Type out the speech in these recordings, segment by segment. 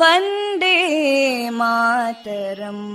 वन्दे मातरम्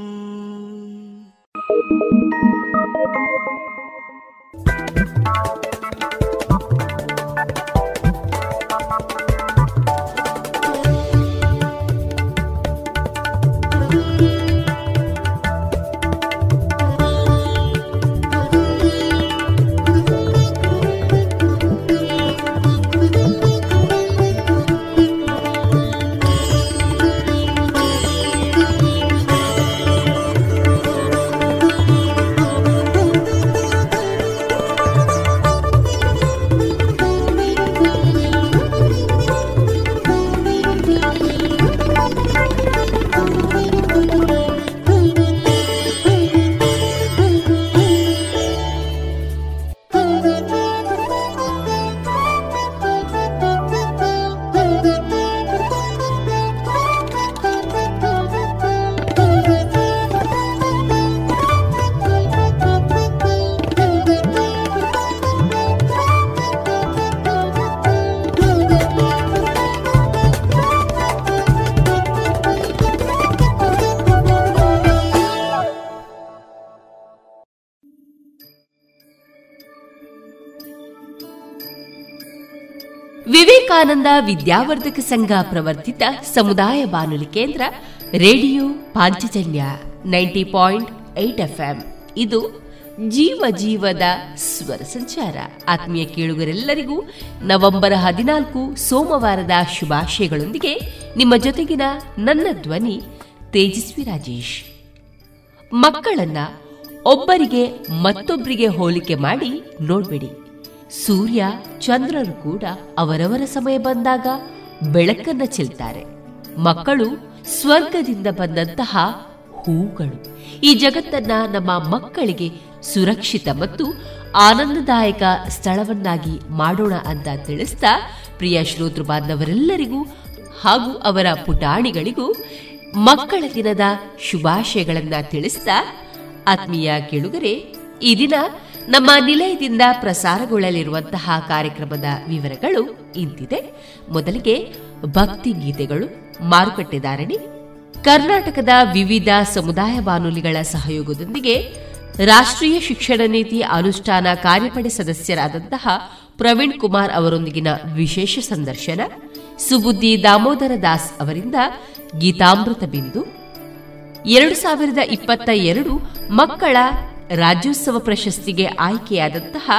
ವಿವೇಕಾನಂದ ವಿದ್ಯಾವರ್ಧಕ ಸಂಘ ಪ್ರವರ್ತಿತ ಸಮುದಾಯ ಬಾನುಲಿ ಕೇಂದ್ರ, radio Panchajanya ninety point eight ಇದು ಜೀವ ಜೀವದ ಸ್ವರ ಸಂಚಾರ. ಆತ್ಮೀಯ ಕೇಳುಗರೆಲ್ಲರಿಗೂ ನವೆಂಬರ್ ಹದಿನಾಲ್ಕು ಸೋಮವಾರದ ಶುಭಾಶಯಗಳೊಂದಿಗೆ ನಿಮ್ಮ ಜೊತೆಗಿನ ನನ್ನ ಧ್ವನಿ ತೇಜಸ್ವಿ ರಾಜೇಶ್. ಮಕ್ಕಳನ್ನ ಒಬ್ಬರಿಗೆ ಮತ್ತೊಬ್ಬರಿಗೆ ಹೋಲಿಕೆ ಮಾಡಿ ನೋಡ್ಬೇಡಿ. ಸೂರ್ಯ ಚಂದ್ರರು ಕೂಡ ಅವರವರ ಸಮಯ ಬಂದಾಗ ಬೆಳಕನ್ನ ಚೆಲ್ತಾರೆ. ಮಕ್ಕಳು ಸ್ವರ್ಗದಿಂದ ಬಂದಂತಹ ಹೂಗಳು. ಈ ಜಗತ್ತನ್ನ ನಮ್ಮ ಮಕ್ಕಳಿಗೆ ಸುರಕ್ಷಿತ ಮತ್ತು ಆನಂದದಾಯಕ ಸ್ಥಳವನ್ನಾಗಿ ಮಾಡೋಣ ಅಂತ ತಿಳಿಸ್ತಾ ಪ್ರಿಯ ಶ್ರೋತೃ ಬಾಂಧವರೆಲ್ಲರಿಗೂ ಹಾಗೂ ಅವರ ಪುಟಾಣಿಗಳಿಗೂ ಮಕ್ಕಳ ದಿನದ ಶುಭಾಶಯಗಳನ್ನ ತಿಳಿಸ್ತಾ ಆತ್ಮೀಯ ಕೇಳುಗರೆ, ಈ ದಿನ ನಮ್ಮ ನಿಲಯದಿಂದ ಪ್ರಸಾರಗೊಳ್ಳಲಿರುವಂತಹ ಕಾರ್ಯಕ್ರಮದ ವಿವರಗಳು ಇಂತಿದೆ. ಮೊದಲಿಗೆ ಭಕ್ತಿ ಗೀತೆಗಳು, ಮಾರುಕಟ್ಟೆ ಕರ್ನಾಟಕದ ವಿವಿಧ ಸಮುದಾಯ ಬಾನುಲಿಗಳ ಸಹಯೋಗದೊಂದಿಗೆ ರಾಷ್ಟ್ರೀಯ ಶಿಕ್ಷಣ ನೀತಿ ಅನುಷ್ಠಾನ ಕಾರ್ಯಪಡೆ ಸದಸ್ಯರಾದಂತಹ ಪ್ರವೀಣ್ ಕುಮಾರ್ ಅವರೊಂದಿಗಿನ ವಿಶೇಷ ಸಂದರ್ಶನ, ಸುಬುದ್ದಿ ದಾಮೋದರ ದಾಸ್ ಅವರಿಂದ ಗೀತಾಮೃತ ಬಿಂದು. ಎರಡು ಸಾವಿರದ ಇಪ್ಪತ್ತ ಎರಡು ಮಕ್ಕಳ ರಾಜ್ಯೋತ್ಸವ ಪ್ರಶಸ್ತಿಗೆ ಆಯ್ಕೆಯಾದಂತಹ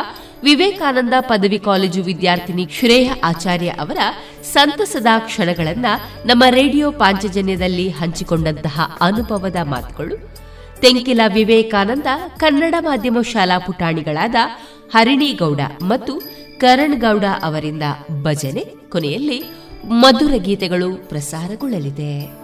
ವಿವೇಕಾನಂದ ಪದವಿ ಕಾಲೇಜು ವಿದ್ಯಾರ್ಥಿನಿ ಶ್ರೇಯ ಆಚಾರ್ಯ ಅವರ ಸಂತಸದ ಕ್ಷಣಗಳನ್ನು ನಮ್ಮ ರೇಡಿಯೋ ಪಾಂಚಜನ್ಯದಲ್ಲಿ ಹಂಚಿಕೊಂಡಂತಹ ಅನುಭವದ ಮಾತುಗಳು. ತೆಂಕಿಲ ವಿವೇಕಾನಂದ ಕನ್ನಡ ಮಾಧ್ಯಮ ಶಾಲಾ ಪುಟಾಣಿಗಳಾದ ಹರಿಣಿಗೌಡ ಮತ್ತು ಕರಣ್ ಗೌಡ ಅವರಿಂದ ಭಜನೆ ಕೊನೆಯಲ್ಲಿ ಮಧುರ ಗೀತೆಗಳು ಪ್ರಸಾರಗೊಳ್ಳಲಿದೆ.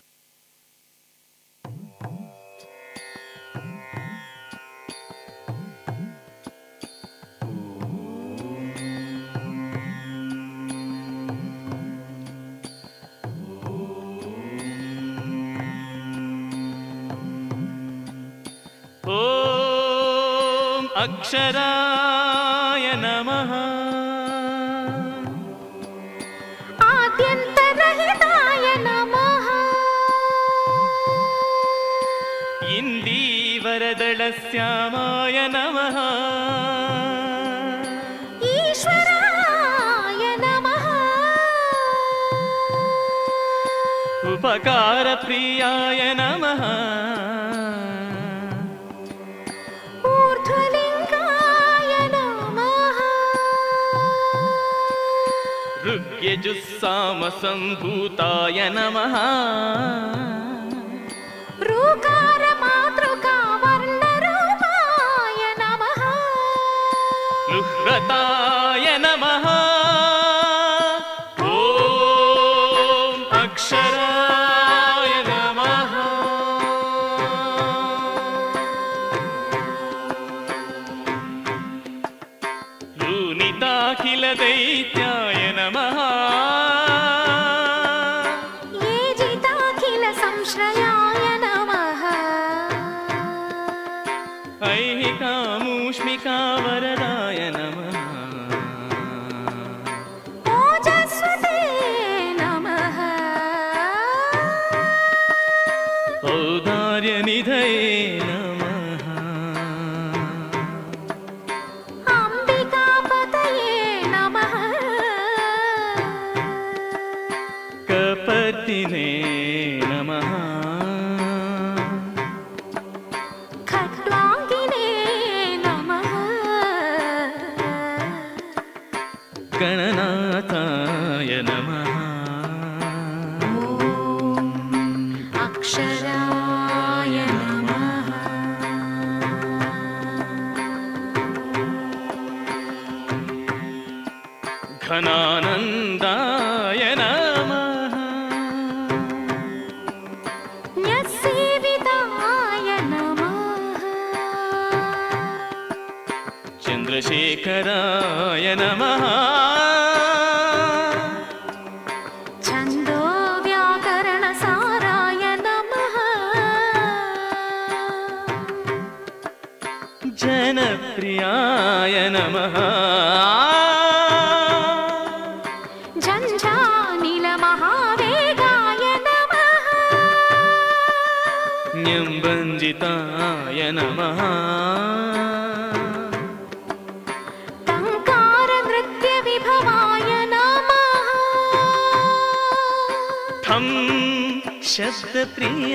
अक्षराय नमः। आद्यन्तरहिताय नमः। इन्दीवरदलश्यामाय नमः। ईश्वराय नमः। उपकारप्रियाय नमः जुस्सामसम्भूताय नमः।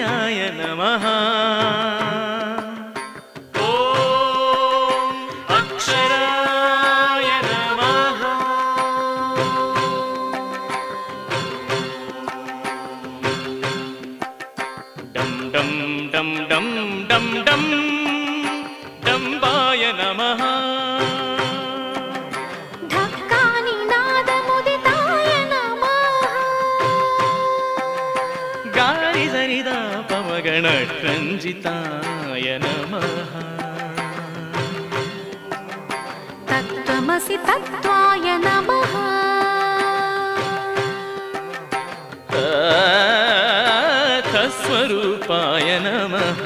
य नमः। गणटकञ्जिताय नमः। तत्त्वमसि तत्त्वाय नमः। तत्स्वरूपाय नमः।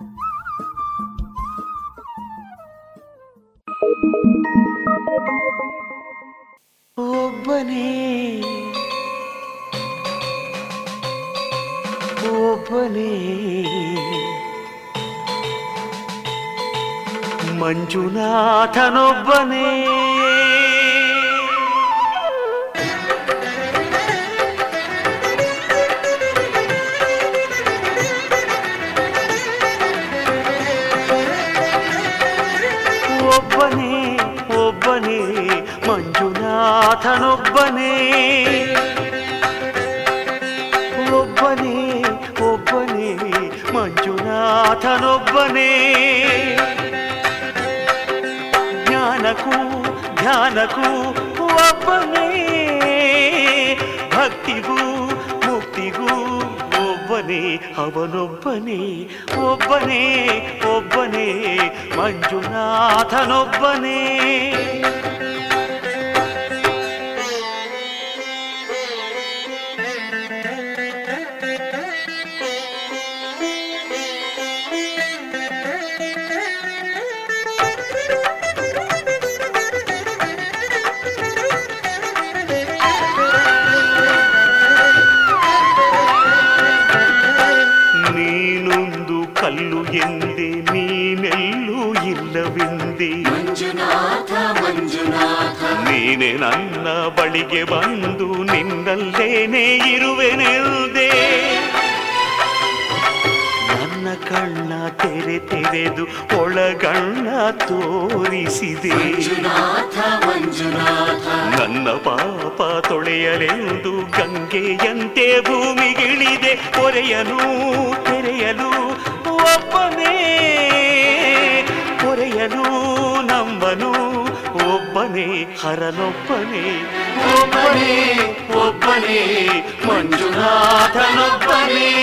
ನೀನೆ ನನ್ನ ಬಳಿಗೆ ಬಂದು ನಿನ್ನಲ್ಲೇನೆ ಇರುವೆನೆಲ್ದೆ ನನ್ನ ಕಣ್ಣ ತೆರೆ ತೆರೆದು ಒಳಗಣ್ಣ ತೋರಿಸಿದೆ. ನನ್ನ ಪಾಪ ತೊಳೆಯಲೆಂದು ಗಂಗೆಯಂತೆ ಭೂಮಿಗಿಳಿದೆ. ಹೊರೆಯಲು ತೆರೆಯಲು ಒಬ್ಬನೇ హరనొప్పనే. ఒప్పనే ఒప్పనే మంజునాథనొప్పనే.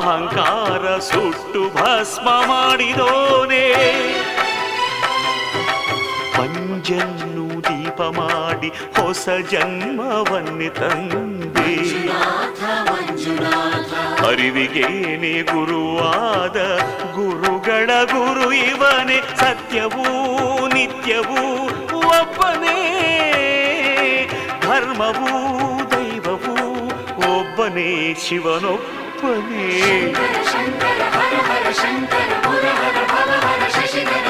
ಅಹಂಕಾರ ಸುಟ್ಟು ಭಸ್ಮ ಮಾಡಿದೋನೆ. ಪಂಜನ್ನು ದೀಪ ಮಾಡಿ ಹೊಸ ಜನ್ಮವನ್ನೇ ತಂದೆ. ಅರಿವಿಗೇನೆ ಗುರುವಾದ ಗುರುಗಳ ಗುರು ಇವನೇ. ಸತ್ಯವೂ ನಿತ್ಯವೂ ಒಬ್ಬನೇ. ಧರ್ಮವೂ ದೈವವೂ ಒಬ್ಬನೇ ಗಣಪತಿ ಶಂಕರ ಹರ ಹರ ಶಂಕರ ಹರ ಹರ ಶಶಿಧರ.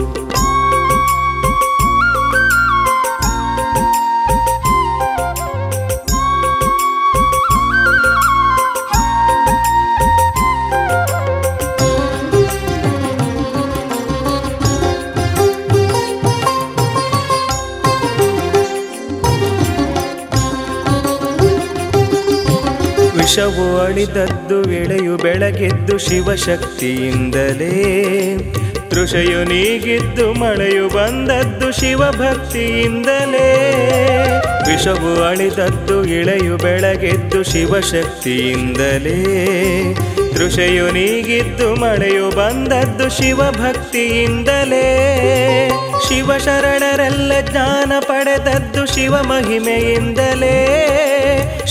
ವಿಷವು ಅಳಿದದ್ದು ಎಳೆಯು ಬೆಳಗೆದ್ದು ಶಿವಶಕ್ತಿಯಿಂದಲೇ. ತೃಷೆಯು ನೀಗಿದ್ದು ಮಳೆಯು ಬಂದದ್ದು ಶಿವಭಕ್ತಿಯಿಂದಲೇ. ವಿಷವು ಅಳಿದದ್ದು ಇಳೆಯು ಬೆಳಗೆದ್ದು ಶಿವಶಕ್ತಿಯಿಂದಲೇ. ತೃಷೆಯು ನೀಗಿದ್ದು ಮಳೆಯು ಬಂದದ್ದು ಶಿವಭಕ್ತಿಯಿಂದಲೇ. ಶಿವಶರಣರೆಲ್ಲ ಜ್ಞಾನ ಪಡೆದದ್ದು ಶಿವ ಮಹಿಮೆಯಿಂದಲೇ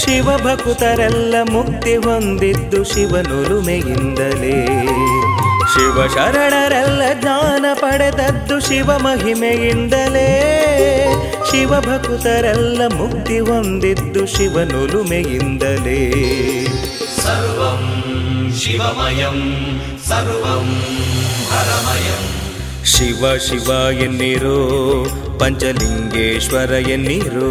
ಶಿವಭಕುತರೆಲ್ಲ ಮುಕ್ತಿ ಹೊಂದಿದ್ದು ಶಿವನುರುಮೆಯಿಂದಲೇ ಶಿವ ಶರಣರೆಲ್ಲ ಜ್ಞಾನ ಪಡೆದದ್ದು ಶಿವ ಮಹಿಮೆಯಿಂದಲೇ. ಶಿವಭಕುತರೆಲ್ಲ ಮುಕ್ತಿ ಹೊಂದಿದ್ದು ಶಿವನುರುಮೆಯಿಂದಲೇ ಸರ್ವಂ ಶಿವಮಯಂ ಸರ್ವಂ ಹರಮಯಂ. ಶಿವ ಶಿವ ಎನ್ನಿರೋ ಪಂಚಲಿಂಗೇಶ್ವರ ಎನ್ನಿರೋ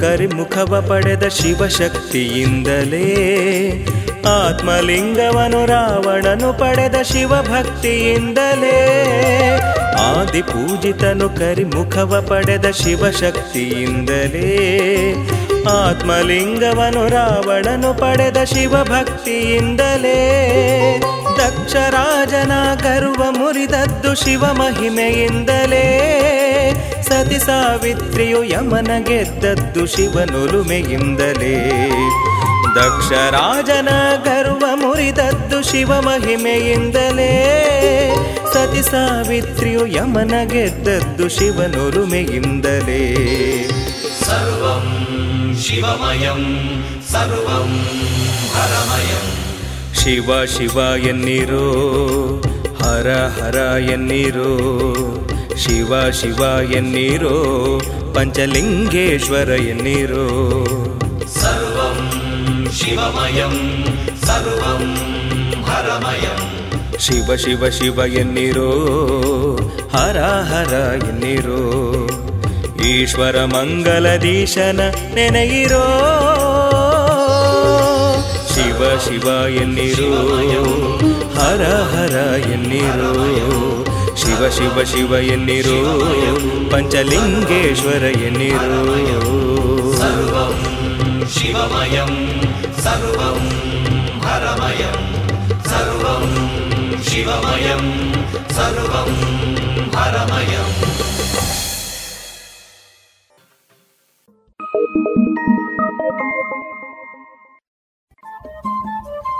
ಕರಿಮುಖವ ಪಡೆದ ಶಿವಶಕ್ತಿಯಿಂದಲೇ ಆತ್ಮಲಿಂಗವನು ರಾವಣನು ಪಡೆದ ಶಿವಭಕ್ತಿಯಿಂದಲೇ ಆದಿ ಪೂಜಿತನು ಕರಿಮುಖವ ಪಡೆದ ಶಿವಶಕ್ತಿಯಿಂದಲೇ ಆತ್ಮಲಿಂಗವನು ರಾವಣನು ಪಡೆದ ಶಿವಭಕ್ತಿಯಿಂದಲೇ ದಕ್ಷರಾಜನ ಗರ್ವ ಮುರಿದದ್ದು ಶಿವ ಮಹಿಮೆಯಿಂದಲೇ. ಸತಿ ಸಾವಿತ್ರಿಯು ಯಮನ ಗೆದ್ದದ್ದು ಶಿವನುಲುಮೆಯಿಂದಲೇ ದಕ್ಷರಾಜನ ಗರ್ವ ಮುರಿದದ್ದು ಶಿವ ಮಹಿಮೆಯಿಂದಲೇ. ಸತಿ ಸಾವಿತ್ರಿಯು ಯಮನ ಗೆದ್ದದ್ದು ಶಿವನುಲುಮೆಯಿಂದಲೇ ಸರ್ವಂ ಶಿವಮಯಂ ಸರ್ವಂ ಶಿವ ಶಿವ ಎನ್ನಿರೋ ಹರ ಹರ ಎನ್ನಿರೋ ಶಿವ ಶಿವ ಎನ್ನಿರೋ ಪಂಚಲಿಂಗೇಶ್ವರ ಎನ್ನಿರೋ. ಸರ್ವಂ ಶಿವಮಯಂ ಸರ್ವಂ ಹರಮಯಂ. ಶಿವ ಶಿವ ಶಿವ ಎನ್ನಿರೋ ಹರ ಹರ ಎನ್ನಿರೋ. ಈಶ್ವರ ಮಂಗಳದೀಶನ ನೆನೆಯಿರೋ ಶಿವ ಶಿವ ಎನ್ನಿರು ಹರ ಹರ ಎನ್ನಿರು ಶಿವ ಶಿವ ಶಿವ ಎನ್ನಿರು ಪಂಚಲಿಂಗೇಶ್ವರ ಎನ್ನಿರು ಶಿವಮಯಂ ಸರ್ವಂ ಹರಮಯಂ ಸರ್ವಂ ಶಿವಮಯಂ ಸರ್ವಂ ಹರಮಯಂ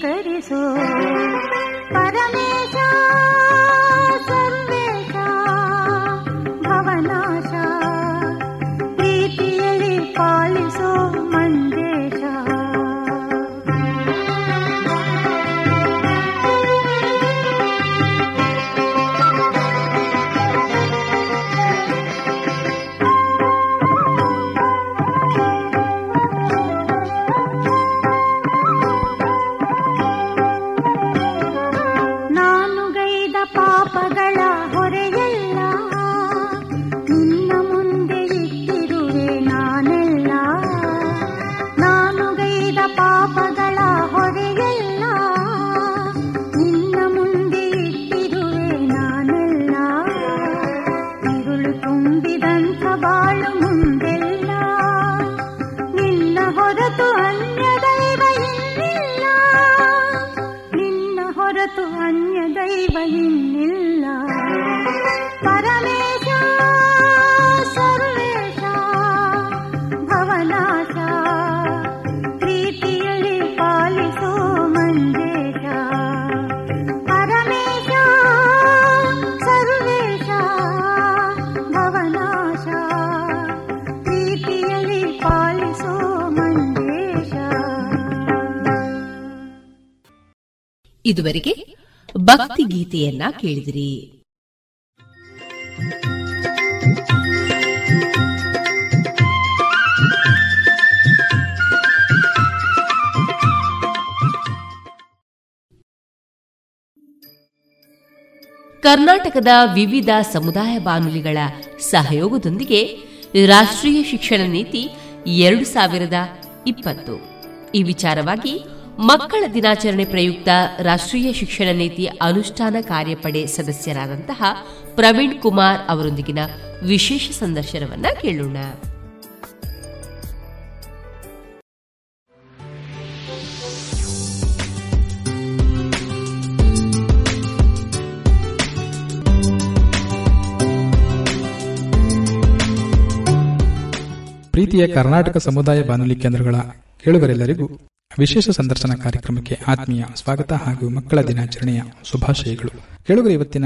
ಸ್ವೀಕರಿಸೋ ಇದುವರೆಗೆ ಭಕ್ತಿ ಗೀತೆಯನ್ನ ಕೇಳಿದಿರಿ. ಕರ್ನಾಟಕದ ವಿವಿಧ ಸಮುದಾಯ ಬಾನುಲಿಗಳ ಸಹಯೋಗದೊಂದಿಗೆ ರಾಷ್ಟ್ರೀಯ ಶಿಕ್ಷಣ ನೀತಿ ಎರಡು ಸಾವಿರದ ಇಪ್ಪತ್ತು. ಈ ವಿಚಾರವಾಗಿ ಮಕ್ಕಳ ದಿನಾಚರಣೆ ಪ್ರಯುಕ್ತ ರಾಷ್ಟ್ರೀಯ ಶಿಕ್ಷಣ ನೀತಿ ಅನುಷ್ಠಾನ ಕಾರ್ಯಪಡೆ ಸದಸ್ಯರಾದಂತಹ ಪ್ರವೀಣ್ ಕುಮಾರ್ ಅವರೊಂದಿಗಿನ ವಿಶೇಷ ಸಂದರ್ಶನವನ್ನ ಕೇಳೋಣ. ಪ್ರೀತಿಯ ಕರ್ನಾಟಕ ಸಮುದಾಯ ಬಾನುಲಿ ಕೇಂದ್ರಗಳ ಕೇಳುಗರೆಲ್ಲರಿಗೂ ವಿಶೇಷ ಸಂದರ್ಶನ ಕಾರ್ಯಕ್ರಮಕ್ಕೆ ಆತ್ಮೀಯ ಸ್ವಾಗತ ಹಾಗೂ ಮಕ್ಕಳ ದಿನಾಚರಣೆಯ ಶುಭಾಶಯಗಳು. ಕೇಳುಗರ, ಇವತ್ತಿನ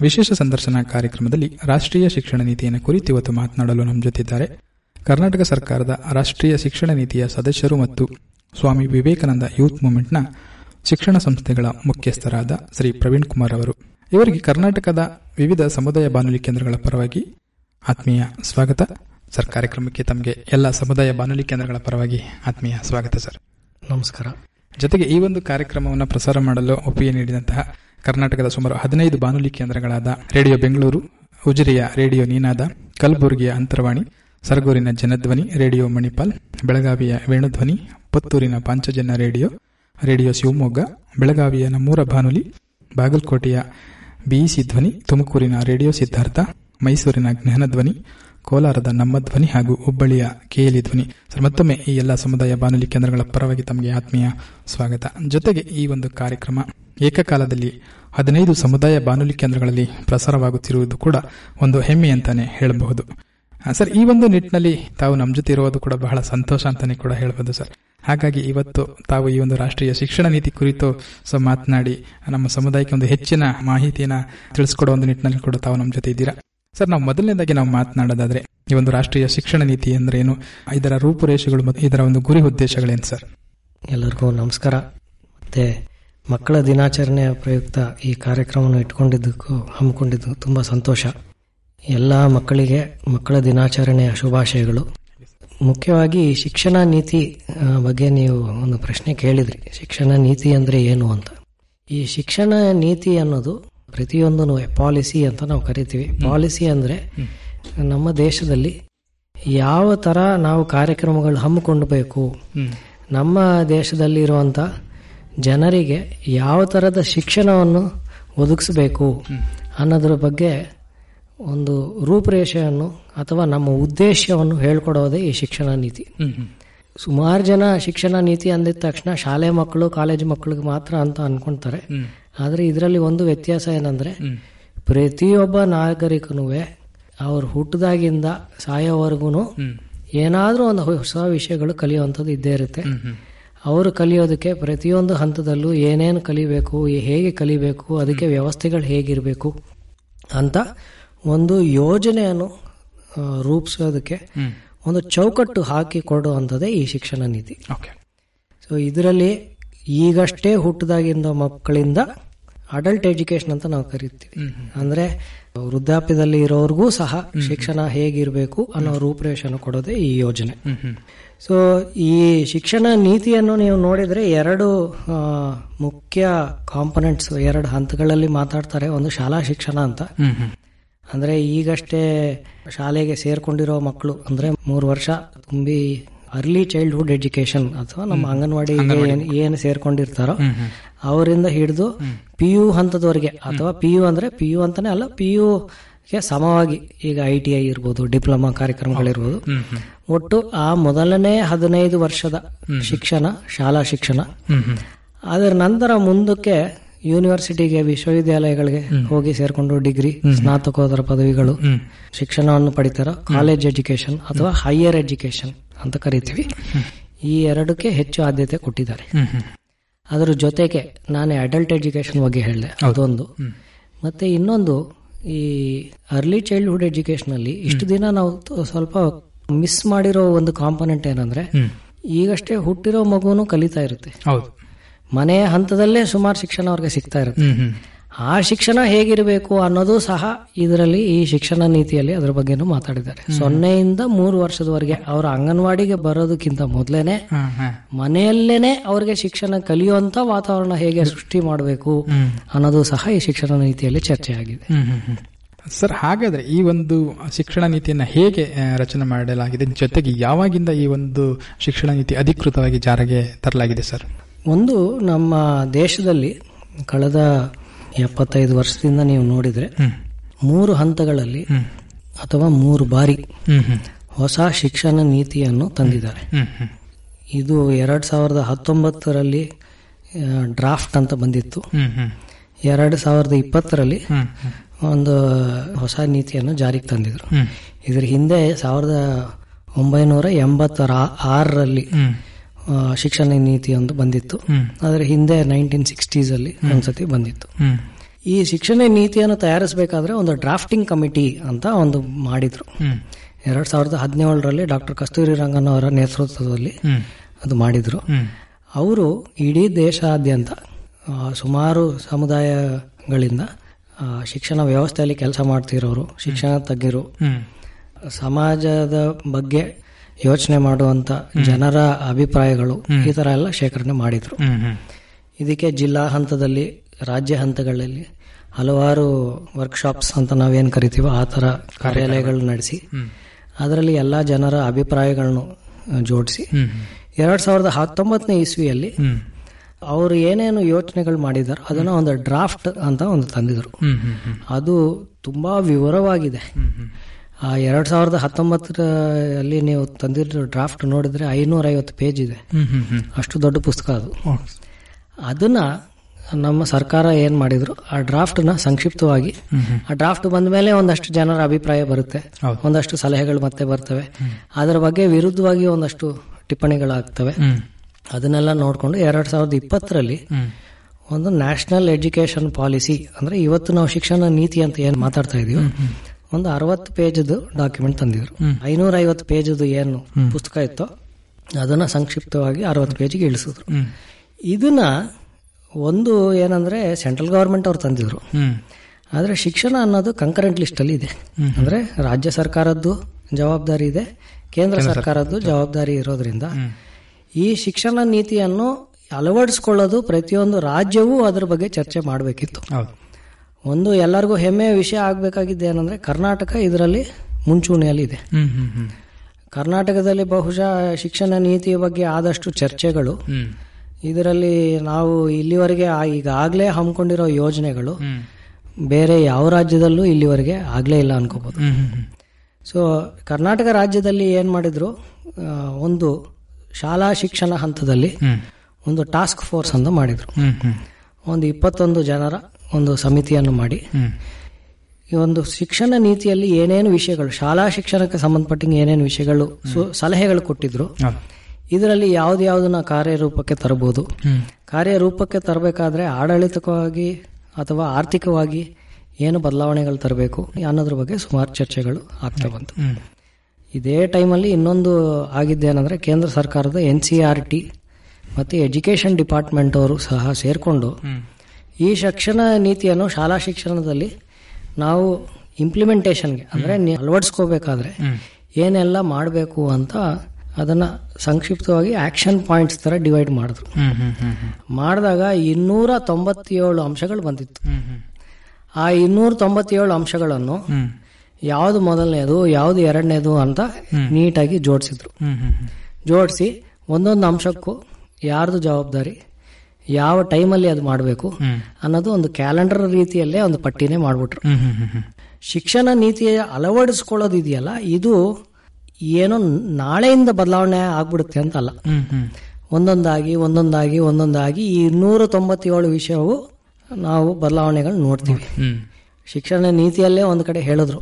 ವಿಶೇಷ ಸಂದರ್ಶನ ಕಾರ್ಯಕ್ರಮದಲ್ಲಿ ರಾಷ್ಟ್ರೀಯ ಶಿಕ್ಷಣ ನೀತಿಯನ್ನು ಕುರಿತು ಇವತ್ತು ಮಾತನಾಡಲು ನಮ್ಮ ಜೊತೆ ಕರ್ನಾಟಕ ಸರ್ಕಾರದ ರಾಷ್ಟ್ರೀಯ ಶಿಕ್ಷಣ ನೀತಿಯ ಸದಸ್ಯರು ಮತ್ತು ಸ್ವಾಮಿ ವಿವೇಕಾನಂದ ಯೂತ್ ಮೂವ್ಮೆಂಟ್ನ ಶಿಕ್ಷಣ ಸಂಸ್ಥೆಗಳ ಮುಖ್ಯಸ್ಥರಾದ ಶ್ರೀ ಪ್ರವೀಣ್ ಕುಮಾರ್ ಅವರು. ಇವರಿಗೆ ಕರ್ನಾಟಕದ ವಿವಿಧ ಸಮುದಾಯ ಬಾನುಲಿ ಕೇಂದ್ರಗಳ ಪರವಾಗಿ ಆತ್ಮೀಯ ಸ್ವಾಗತ. ಸರ್ ಕಾರ್ಯಕ್ರಮಕ್ಕೆ ತಮಗೆ ಎಲ್ಲ ಸಮುದಾಯ ಬಾನುಲಿ ಕೇಂದ್ರಗಳ ಪರವಾಗಿ ಆತ್ಮೀಯ ಸ್ವಾಗತ ಸರ್. ನಮಸ್ಕಾರ. ಜೊತೆಗೆ ಈ ಒಂದು ಕಾರ್ಯಕ್ರಮವನ್ನು ಪ್ರಸಾರ ಮಾಡಲು ಒಪ್ಪಿಗೆ ನೀಡಿದಂತಹ ಕರ್ನಾಟಕದ ಸುಮಾರು ಹದಿನೈದು ಬಾನುಲಿ ಕೇಂದ್ರಗಳಾದ ರೇಡಿಯೋ ಬೆಂಗಳೂರು ಉಜಿರೆಯ ರೇಡಿಯೋ ನೀನಾದ ಕಲಬುರಗಿಯ ಅಂತರವಾಣಿ ಸರಗೂರಿನ ಜನಧ್ವನಿ ರೇಡಿಯೋ ಮಣಿಪಾಲ್ ಬೆಳಗಾವಿಯ ವೇಣುಧ್ವನಿ ಪುತ್ತೂರಿನ ಪಾಂಚಜನ್ಯ ರೇಡಿಯೋ ರೇಡಿಯೋ ಶಿವಮೊಗ್ಗ ಬೆಳಗಾವಿಯ ನಮ್ಮೂರ ಬಾನುಲಿ ಬಾಗಲಕೋಟೆಯ ಬಿಇಸಿ ಧ್ವನಿ ತುಮಕೂರಿನ ರೇಡಿಯೋ ಸಿದ್ಧಾರ್ಥ ಮೈಸೂರಿನ ಜ್ಞಾನಧ್ವನಿ ಕೋಲಾರದ ನಮ್ಮ ಧ್ವನಿ ಹಾಗೂ ಹುಬ್ಬಳ್ಳಿಯ ಕೇಲಿ ಧ್ವನಿ. ಸರ್, ಮತ್ತೊಮ್ಮೆ ಈ ಎಲ್ಲ ಸಮುದಾಯ ಬಾನುಲಿ ಕೇಂದ್ರಗಳ ಪರವಾಗಿ ತಮಗೆ ಆತ್ಮೀಯ ಸ್ವಾಗತ. ಜೊತೆಗೆ ಈ ಒಂದು ಕಾರ್ಯಕ್ರಮ ಏಕಕಾಲದಲ್ಲಿ ಹದಿನೈದು ಸಮುದಾಯ ಬಾನುಲಿ ಕೇಂದ್ರಗಳಲ್ಲಿ ಪ್ರಸಾರವಾಗುತ್ತಿರುವುದು ಕೂಡ ಒಂದು ಹೆಮ್ಮೆ ಅಂತಾನೆ ಹೇಳಬಹುದು. ಸರ್, ಈ ಒಂದು ನಿಟ್ಟಿನಲ್ಲಿ ತಾವು ನಮ್ಮ ಜೊತೆ ಇರುವುದು ಕೂಡ ಬಹಳ ಸಂತೋಷ ಅಂತಾನೆ ಕೂಡ ಹೇಳಬಹುದು ಸರ್. ಹಾಗಾಗಿ ಇವತ್ತು ತಾವು ಈ ಒಂದು ರಾಷ್ಟ್ರೀಯ ಶಿಕ್ಷಣ ನೀತಿ ಕುರಿತು ಸೊ ಮಾತನಾಡಿ ನಮ್ಮ ಸಮುದಾಯಕ್ಕೆ ಒಂದು ಹೆಚ್ಚಿನ ಮಾಹಿತಿಯನ್ನ ತಿಳಿಸ್ಕೊಡೋ ಒಂದು ನಿಟ್ಟಿನಲ್ಲಿ ಕೂಡ ತಾವು ನಮ್ಮ ಜೊತೆ ಇದ್ದೀರಾ. ಸರ್, ನಾವು ಮೊದಲನೇದಾಗಿ ನಾವು ಮಾತನಾಡೋದಾದ್ರೆ, ಈ ಒಂದು ರಾಷ್ಟ್ರೀಯ ಶಿಕ್ಷಣ ನೀತಿ ಅಂದ್ರೆ ಏನು ಇದರ ರೂಪುರೇಷೆಗಳು ಮತ್ತು ಇದರ ಒಂದು ಗುರಿ ಉದ್ದೇಶಗಳೇನು ಸರ್? ಎಲ್ಲರಿಗೂ ನಮಸ್ಕಾರ. ಮತ್ತೆ ಮಕ್ಕಳ ದಿನಾಚರಣೆಯ ಪ್ರಯುಕ್ತ ಈ ಕಾರ್ಯಕ್ರಮವನ್ನು ಇಟ್ಕೊಂಡಿದ್ದಕ್ಕೂ ಹಮ್ಮಿಕೊಂಡಿದ್ದು ತುಂಬ ಸಂತೋಷ. ಎಲ್ಲ ಮಕ್ಕಳಿಗೆ ಮಕ್ಕಳ ದಿನಾಚರಣೆಯ ಶುಭಾಶಯಗಳು. ಮುಖ್ಯವಾಗಿ ಶಿಕ್ಷಣ ನೀತಿ ಬಗ್ಗೆ ನೀವು ಒಂದು ಪ್ರಶ್ನೆ ಕೇಳಿದ್ರಿ. ಶಿಕ್ಷಣ ನೀತಿ ಅಂದರೆ ಏನು ಅಂತ? ಈ ಶಿಕ್ಷಣ ನೀತಿ ಅನ್ನೋದು ಪ್ರತಿಯೊಂದು ಪಾಲಿಸಿ ಅಂತ ನಾವು ಕರಿತೀವಿ. ಪಾಲಿಸಿ ಅಂದರೆ ನಮ್ಮ ದೇಶದಲ್ಲಿ ಯಾವ ಥರ ನಾವು ಕಾರ್ಯಕ್ರಮಗಳು ಹಮ್ಮಿಕೊಂಡಬೇಕು ನಮ್ಮ ದೇಶದಲ್ಲಿರುವಂಥ ಜನರಿಗೆ ಯಾವ ಥರದ ಶಿಕ್ಷಣವನ್ನು ಒದಗಿಸಬೇಕು ಅನ್ನೋದ್ರ ಬಗ್ಗೆ ಒಂದು ರೂಪರೇಷೆಯನ್ನು ಅಥವಾ ನಮ್ಮ ಉದ್ದೇಶವನ್ನು ಹೇಳ್ಕೊಡೋದೇ ಈ ಶಿಕ್ಷಣ ನೀತಿ. ಸುಮಾರು ಜನ ಶಿಕ್ಷಣ ನೀತಿ ಅಂದಿದ ತಕ್ಷಣ ಶಾಲೆ ಮಕ್ಕಳು ಕಾಲೇಜು ಮಕ್ಕಳಿಗೆ ಮಾತ್ರ ಅಂತ ಅನ್ಕೊಂತಾರೆ. ಆದರೆ ಇದರಲ್ಲಿ ಒಂದು ವ್ಯತ್ಯಾಸ ಏನಂದ್ರೆ ಪ್ರತಿಯೊಬ್ಬ ನಾಗರಿಕನೂ ಅವ್ರು ಹುಟ್ಟದಾಗಿಂದ ಸಾಯೋವರೆಗೂ ಏನಾದರೂ ಒಂದು ಹೊಸ ವಿಷಯಗಳು ಕಲಿಯುವಂಥದ್ದು ಇದ್ದೇ ಇರುತ್ತೆ. ಅವರು ಕಲಿಯೋದಕ್ಕೆ ಪ್ರತಿಯೊಂದು ಹಂತದಲ್ಲೂ ಏನೇನು ಕಲಿಬೇಕು ಹೇಗೆ ಕಲಿಬೇಕು ಅದಕ್ಕೆ ವ್ಯವಸ್ಥೆಗಳು ಹೇಗಿರಬೇಕು ಅಂತ ಒಂದು ಯೋಜನೆಯನ್ನು ರೂಪಿಸೋದಕ್ಕೆ ಒಂದು ಚೌಕಟ್ಟು ಹಾಕಿ ಕೊಡುವಂಥದ್ದೇ ಈ ಶಿಕ್ಷಣ ನೀತಿ. ಓಕೆ. ಸೊ ಇದರಲ್ಲಿ ಈಗಷ್ಟೇ ಹುಟ್ಟದಾಗಿಂದ ಮಕ್ಕಳಿಂದ ಅಡಲ್ಟ್ ಎಜುಕೇಶನ್ ಅಂತ ನಾವು ಕರಿತೀವಿ. ಅಂದ್ರೆ ವೃದ್ಧಾಪ್ಯದಲ್ಲಿ ಇರೋರ್ಗೂ ಸಹ ಶಿಕ್ಷಣ ಹೇಗಿರಬೇಕು ಅನ್ನೋ ರೂಪರೇಷನ್ನು ಕೊಡೋದೇ ಈ ಯೋಜನೆ. ಸೊ ಈ ಶಿಕ್ಷಣ ನೀತಿಯನ್ನು ನೀವು ನೋಡಿದ್ರೆ ಎರಡು ಮುಖ್ಯ ಕಾಂಪೊನೆಂಟ್ಸ್ ಎರಡು ಹಂತಗಳಲ್ಲಿ ಮಾತಾಡ್ತಾರೆ. ಒಂದು ಶಾಲಾ ಶಿಕ್ಷಣ ಅಂತ. ಅಂದ್ರೆ ಈಗಷ್ಟೇ ಶಾಲೆಗೆ ಸೇರ್ಕೊಂಡಿರೋ ಮಕ್ಕಳು, ಅಂದ್ರೆ ಮೂರು ವರ್ಷ ತುಂಬಿ ಅರ್ಲಿ ಚೈಲ್ಡ್ಹುಡ್ ಎಜುಕೇಶನ್ ಅಥವಾ ನಮ್ಮ ಅಂಗನವಾಡಿ ಏನು ಸೇರ್ಕೊಂಡಿರ್ತಾರೋ ಅವರಿಂದ ಹಿಡಿದು ಪಿ ಯು ಹಂತದವರೆಗೆ ಅಥವಾ ಪಿ ಯು ಅಂದ್ರೆ ಪಿ ಯು ಅಂತಾನೆ ಅಲ್ಲ ಪಿ ಗೆ ಸಮವಾಗಿ ಈಗ ಐ ಟಿ ಐ ಇರ್ಬೋದು ಡಿಪ್ಲೊಮಾ ಕಾರ್ಯಕ್ರಮಗಳಿರ್ಬೋದು. ಒಟ್ಟು ಆ ಮೊದಲನೇ ಹದಿನೈದು ವರ್ಷದ ಶಿಕ್ಷಣ ಶಾಲಾ ಶಿಕ್ಷಣ. ಅದರ ನಂತರ ಮುಂದಕ್ಕೆ ಯೂನಿವರ್ಸಿಟಿಗೆ ವಿಶ್ವವಿದ್ಯಾಲಯಗಳಿಗೆ ಹೋಗಿ ಸೇರ್ಕೊಂಡು ಡಿಗ್ರಿ ಸ್ನಾತಕೋತ್ತರ ಪದವಿಗಳು ಶಿಕ್ಷಣವನ್ನು ಪಡಿತಾರೋ ಕಾಲೇಜ್ ಎಜುಕೇಶನ್ ಅಥವಾ ಹೈಯರ್ ಎಜುಕೇಶನ್ ಅಂತ ಕರಿತೀವಿ. ಈ ಎರಡಕ್ಕೆ ಹೆಚ್ಚು ಆದ್ಯತೆ ಕೊಟ್ಟಿದ್ದಾರೆ. ಅದರ ಜೊತೆಗೆ ನಾನು ಅಡಲ್ಟ್ ಎಜುಕೇಶನ್ ಬಗ್ಗೆ ಹೇಳಿದೆ. ಅದೊಂದು. ಮತ್ತೆ ಇನ್ನೊಂದು ಈ ಅರ್ಲಿ ಚೈಲ್ಡ್ಹುಡ್ ಎಜುಕೇಶನ್ ಅಲ್ಲಿ ಇಷ್ಟು ದಿನ ನಾವು ಸ್ವಲ್ಪ ಮಿಸ್ ಮಾಡಿರೋ ಒಂದು ಕಾಂಪೊನೆಂಟ್ ಏನಂದ್ರೆ ಈಗಷ್ಟೇ ಹುಟ್ಟಿರೋ ಮಗುನು ಕಲಿತಾ ಇರುತ್ತೆ. ಮನೆಯ ಹಂತದಲ್ಲೇ ಸುಮಾರು ಶಿಕ್ಷಣ ಅವ್ರಿಗೆ ಸಿಗ್ತಾ ಇರುತ್ತೆ. ಆ ಶಿಕ್ಷಣ ಹೇಗಿರಬೇಕು ಅನ್ನೋದು ಸಹ ಇದರಲ್ಲಿ ಈ ಶಿಕ್ಷಣ ನೀತಿಯಲ್ಲಿ ಅದ್ರ ಬಗ್ಗೆನೂ ಮಾತಾಡಿದ್ದಾರೆ. ಸೊನ್ನೆಯಿಂದ ಮೂರು ವರ್ಷದವರೆಗೆ ಅವರ ಅಂಗನವಾಡಿಗೆ ಬರೋದಕ್ಕಿಂತ ಮೊದಲೇನೆ ಮನೆಯಲ್ಲೇನೆ ಅವ್ರಿಗೆ ಶಿಕ್ಷಣ ಕಲಿಯುವಂತ ವಾತಾವರಣ ಹೇಗೆ ಸೃಷ್ಟಿ ಮಾಡಬೇಕು ಅನ್ನೋದು ಸಹ ಈ ಶಿಕ್ಷಣ ನೀತಿಯಲ್ಲಿ ಚರ್ಚೆ ಆಗಿದೆ. ಸರ್ ಹಾಗಾದ್ರೆ ಈ ಒಂದು ಶಿಕ್ಷಣ ನೀತಿಯನ್ನ ಹೇಗೆ ರಚನೆ ಮಾಡಲಾಗಿದೆ? ಜೊತೆಗೆ ಯಾವಾಗಿಂದ ಈ ಒಂದು ಶಿಕ್ಷಣ ನೀತಿ ಅಧಿಕೃತವಾಗಿ ಜಾರಿಗೆ ತರಲಾಗಿದೆ ಸರ್? ಒಂದು ನಮ್ಮ ದೇಶದಲ್ಲಿ ಕಳೆದ ಎಪ್ಪತ್ತೈದು ವರ್ಷದಿಂದ ನೀವು ನೋಡಿದ್ರೆ ಮೂರು ಹಂತಗಳಲ್ಲಿ ಅಥವಾ ಮೂರು ಬಾರಿ ಹೊಸ ಶಿಕ್ಷಣ ನೀತಿಯನ್ನು ತಂದಿದ್ದಾರೆ. ಇದು ಎರಡ್ ಸಾವಿರದ ಹತ್ತೊಂಬತ್ತರಲ್ಲಿ ಡ್ರಾಫ್ಟ್ ಅಂತ ಬಂದಿತ್ತು. ಎರಡು ಸಾವಿರದ ಇಪ್ಪತ್ತರಲ್ಲಿ ಒಂದು ಹೊಸ ನೀತಿಯನ್ನು ಜಾರಿಗೆ ತಂದಿದ್ರು. ಇದ್ರ ಹಿಂದೆ ಸಾವಿರದ ಒಂಬೈನೂರ ಎಂಬತ್ತರ ಆರರಲ್ಲಿ ಶಿಕ್ಷಣ ನೀತಿ ಒಂದು ಬಂದಿತ್ತು. ಆದರೆ ಹಿಂದೆ ನೈನ್ಟೀನ್ ಸಿಕ್ಸ್ಟೀಸ್ ಅಲ್ಲಿ ಒಂದ್ಸತಿ ಬಂದಿತ್ತು. ಈ ಶಿಕ್ಷಣ ನೀತಿಯನ್ನು ತಯಾರಿಸಬೇಕಾದ್ರೆ ಒಂದು ಡ್ರಾಫ್ಟಿಂಗ್ ಕಮಿಟಿ ಅಂತ ಒಂದು ಮಾಡಿದ್ರು. ಎರಡ್ ಸಾವಿರದ ಹದಿನೇಳರಲ್ಲಿ ಡಾಕ್ಟರ್ ಕಸ್ತೂರಿ ರಂಗನ್ ಅವರ ನೇತೃತ್ವದಲ್ಲಿ ಅದು ಮಾಡಿದ್ರು. ಅವರು ಇಡೀ ದೇಶಾದ್ಯಂತ ಸುಮಾರು ಸಮುದಾಯಗಳಿಂದ ಶಿಕ್ಷಣ ವ್ಯವಸ್ಥೆಯಲ್ಲಿ ಕೆಲಸ ಮಾಡ್ತಿರೋರು ಶಿಕ್ಷಣ ತಜ್ಞರು ಸಮಾಜದ ಬಗ್ಗೆ ಯೋಚನೆ ಮಾಡುವಂತ ಜನರ ಅಭಿಪ್ರಾಯಗಳು ಈ ತರ ಎಲ್ಲ ಶೇಖರಣೆ ಮಾಡಿದ್ರು. ಇದಕ್ಕೆ ಜಿಲ್ಲಾ ಹಂತದಲ್ಲಿ ರಾಜ್ಯ ಹಂತಗಳಲ್ಲಿ ಹಲವಾರು ವರ್ಕ್ಶಾಪ್ಸ್ ಅಂತ ನಾವೇನ್ ಕರಿತೀವೋ ಆ ತರ ಕಾರ್ಯಾಲಯಗಳು ನಡೆಸಿ ಅದರಲ್ಲಿ ಎಲ್ಲಾ ಜನರ ಅಭಿಪ್ರಾಯಗಳನ್ನು ಜೋಡಿಸಿ. ಎರಡ್ ಸಾವಿರದ ಹತ್ತೊಂಬತ್ತನೇ ಇಸ್ವಿಯಲ್ಲಿ ಅವರು ಏನೇನು ಯೋಚನೆಗಳು ಮಾಡಿದಾರೋ ಅದನ್ನ ಒಂದು ಡ್ರಾಫ್ಟ್ ಅಂತ ಒಂದು ತಂದಿದ್ರು. ಅದು ತುಂಬಾ ವಿವರವಾಗಿದೆ. ಆ ಎರಡ್ ಸಾವಿರದ ಹತ್ತೊಂಬತ್ತರಲ್ಲಿ ನೀವು ತಂದಿರೋ ಡ್ರಾಫ್ಟ್ ನೋಡಿದ್ರೆ ಐನೂರ ಐವತ್ತು ಪೇಜ್ ಇದೆ ಅಷ್ಟು ದೊಡ್ಡ ಪುಸ್ತಕ ಅದು. ಅದನ್ನ ನಮ್ಮ ಸರ್ಕಾರ ಏನ್ ಮಾಡಿದ್ರು ಆ ಡ್ರಾಫ್ಟ್ನ ಸಂಕ್ಷಿಪ್ತವಾಗಿ ಆ ಡ್ರಾಫ್ಟ್ ಬಂದ ಮೇಲೆ ಒಂದಷ್ಟು ಜನರ ಅಭಿಪ್ರಾಯ ಬರುತ್ತೆ. ಒಂದಷ್ಟು ಸಲಹೆಗಳು ಮತ್ತೆ ಬರ್ತವೆ. ಅದರ ಬಗ್ಗೆ ವಿರುದ್ಧವಾಗಿ ಒಂದಷ್ಟು ಟಿಪ್ಪಣಿಗಳಾಗ್ತವೆ. ಅದನ್ನೆಲ್ಲ ನೋಡಿಕೊಂಡು ಎರಡ್ ಸಾವಿರದ ಇಪ್ಪತ್ತರಲ್ಲಿ ಒಂದು ನ್ಯಾಷನಲ್ ಎಜುಕೇಶನ್ ಪಾಲಿಸಿ ಅಂದ್ರೆ ಇವತ್ತು ನಾವು ಶಿಕ್ಷಣ ನೀತಿ ಅಂತ ಏನು ಮಾತಾಡ್ತಾ ಇದೀವಿ ಒಂದು ಅರವತ್ತು ಪೇಜದು ಡಾಕ್ಯುಮೆಂಟ್ ತಂದಿದ್ರು. ಐನೂರ ಐವತ್ತು ಪೇಜದು ಏನು ಪುಸ್ತಕ ಇತ್ತೋ ಅದನ್ನ ಸಂಕ್ಷಿಪ್ತವಾಗಿ ಅರವತ್ತು ಪೇಜಿಗೆ ಇಳಿಸಿದ್ರು. ಇದನ್ನ ಒಂದು ಏನಂದ್ರೆ ಸೆಂಟ್ರಲ್ ಗವರ್ಮೆಂಟ್ ಅವ್ರು ತಂದಿದ್ರು. ಆದ್ರೆ ಶಿಕ್ಷಣ ಅನ್ನೋದು ಕಂಕರೆಂಟ್ ಲಿಸ್ಟ್ ಅಲ್ಲಿ ಇದೆ. ಅಂದ್ರೆ ರಾಜ್ಯ ಸರ್ಕಾರದ್ದು ಜವಾಬ್ದಾರಿ ಇದೆ ಕೇಂದ್ರ ಸರ್ಕಾರದ್ದು ಜವಾಬ್ದಾರಿ. ಇರೋದ್ರಿಂದ ಈ ಶಿಕ್ಷಣ ನೀತಿಯನ್ನು ಅಳವಡಿಸ್ಕೊಳ್ಳೋದು ಪ್ರತಿಯೊಂದು ರಾಜ್ಯವೂ ಅದ್ರ ಬಗ್ಗೆ ಚರ್ಚೆ ಮಾಡಬೇಕಿತ್ತು. ಒಂದು ಎಲ್ಲರಿಗೂ ಹೆಮ್ಮೆಯ ವಿಷಯ ಆಗಬೇಕಾಗಿದ್ದು ಏನಂದ್ರೆ ಕರ್ನಾಟಕ ಇದರಲ್ಲಿ ಮುಂಚೂಣಿಯಲ್ಲಿದೆ ಕರ್ನಾಟಕದಲ್ಲಿ ಬಹುಶಃ ಶಿಕ್ಷಣ ನೀತಿಯ ಬಗ್ಗೆ ಆದಷ್ಟು ಚರ್ಚೆಗಳು. ಇದರಲ್ಲಿ ನಾವು ಇಲ್ಲಿವರೆಗೆ ಈಗಾಗಲೇ ಹಮ್ಮಿಕೊಂಡಿರೋ ಯೋಜನೆಗಳು ಬೇರೆ ಯಾವ ರಾಜ್ಯದಲ್ಲೂ ಇಲ್ಲಿವರೆಗೆ ಆಗಲೇ ಇಲ್ಲ ಅನ್ಕೋಬಹುದು ಸೊ ಕರ್ನಾಟಕ ರಾಜ್ಯದಲ್ಲಿ ಏನು ಮಾಡಿದ್ರು? ಒಂದು ಶಾಲಾ ಶಿಕ್ಷಣ ಹಂತದಲ್ಲಿ ಒಂದು ಟಾಸ್ಕ್ ಫೋರ್ಸ್ ಅಂತ ಮಾಡಿದ್ರು. ಒಂದು ಇಪ್ಪತ್ತೊಂದು ಜನರ ಒಂದು ಸಮಿತಿಯನ್ನು ಮಾಡಿ. ಈ ಒಂದು ಶಿಕ್ಷಣ ನೀತಿಯಲ್ಲಿ ಏನೇನು ವಿಷಯಗಳು ಶಾಲಾ ಶಿಕ್ಷಣಕ್ಕೆ ಸಂಬಂಧಪಟ್ಟಂಗೆ ಏನೇನು ವಿಷಯಗಳು ಸಲಹೆಗಳು ಕೊಟ್ಟಿದ್ರು ಇದರಲ್ಲಿ ಯಾವ್ದು ಯಾವ್ದನ್ನ ಕಾರ್ಯರೂಪಕ್ಕೆ ತರಬಹುದು. ಕಾರ್ಯರೂಪಕ್ಕೆ ತರಬೇಕಾದ್ರೆ ಆಡಳಿತವಾಗಿ ಅಥವಾ ಆರ್ಥಿಕವಾಗಿ ಏನು ಬದಲಾವಣೆಗಳು ತರಬೇಕು ಅನ್ನೋದ್ರ ಬಗ್ಗೆ ಸುಮಾರು ಚರ್ಚೆಗಳು ಆಗ್ತಾ ಬಂತು. ಇದೇ ಟೈಮಲ್ಲಿ ಇನ್ನೊಂದು ಆಗಿದ್ದೇನೆಂದ್ರೆ ಕೇಂದ್ರ ಸರ್ಕಾರದ ಎನ್ ಸಿ ಆರ್ ಟಿ ಮತ್ತು ಎಜುಕೇಷನ್ ಡಿಪಾರ್ಟ್ಮೆಂಟ್ ಅವರು ಸಹ ಸೇರಿಕೊಂಡು ಈ ಶಿಕ್ಷಣ ನೀತಿಯನ್ನು ಶಾಲಾ ಶಿಕ್ಷಣದಲ್ಲಿ ನಾವು ಇಂಪ್ಲಿಮೆಂಟೇಷನ್ಗೆ ಅಂದರೆ ಅಳವಡಿಸ್ಕೋಬೇಕಾದ್ರೆ ಏನೆಲ್ಲ ಮಾಡಬೇಕು ಅಂತ ಅದನ್ನು ಸಂಕ್ಷಿಪ್ತವಾಗಿ ಆಕ್ಷನ್ ಪಾಯಿಂಟ್ಸ್ ಥರ ಡಿವೈಡ್ ಮಾಡಿದ್ರು. ಮಾಡಿದಾಗ ಇನ್ನೂರ ತೊಂಬತ್ತೇಳು ಅಂಶಗಳು ಬಂದಿತ್ತು. ಆ ಇನ್ನೂರ ತೊಂಬತ್ತೇಳು ಅಂಶಗಳನ್ನು ಯಾವುದು ಮೊದಲನೇದು ಯಾವುದು ಎರಡನೇದು ಅಂತ ನೀಟಾಗಿ ಜೋಡಿಸಿದ್ರು. ಜೋಡಿಸಿ ಒಂದೊಂದು ಅಂಶಕ್ಕೂ ಯಾರ್ದು ಜವಾಬ್ದಾರಿ ಯಾವ ಟೈಮಲ್ಲಿ ಅದು ಮಾಡಬೇಕು ಅನ್ನೋದು ಒಂದು ಕ್ಯಾಲೆಂಡರ್ ರೀತಿಯಲ್ಲೇ ಒಂದು ಪಟ್ಟಿನೇ ಮಾಡಿಬಿಟ್ರು. ಶಿಕ್ಷಣ ನೀತಿಯ ಅಳವಡಿಸ್ಕೊಳ್ಳೋದು ಇದೆಯಲ್ಲ ಇದು ಏನೋ ನಾಳೆಯಿಂದ ಬದಲಾವಣೆ ಆಗ್ಬಿಡುತ್ತೆ ಅಂತ ಅಲ್ಲ ಒಂದೊಂದಾಗಿ ಒಂದೊಂದಾಗಿ ಒಂದೊಂದಾಗಿ ಈ ನೂರ ತೊಂಬತ್ತೇಳು ವಿಷಯವು ನಾವು ಬದಲಾವಣೆಗಳು ನೋಡ್ತೀವಿ. ಶಿಕ್ಷಣ ನೀತಿಯಲ್ಲೇ ಒಂದು ಕಡೆ ಹೇಳಿದ್ರು.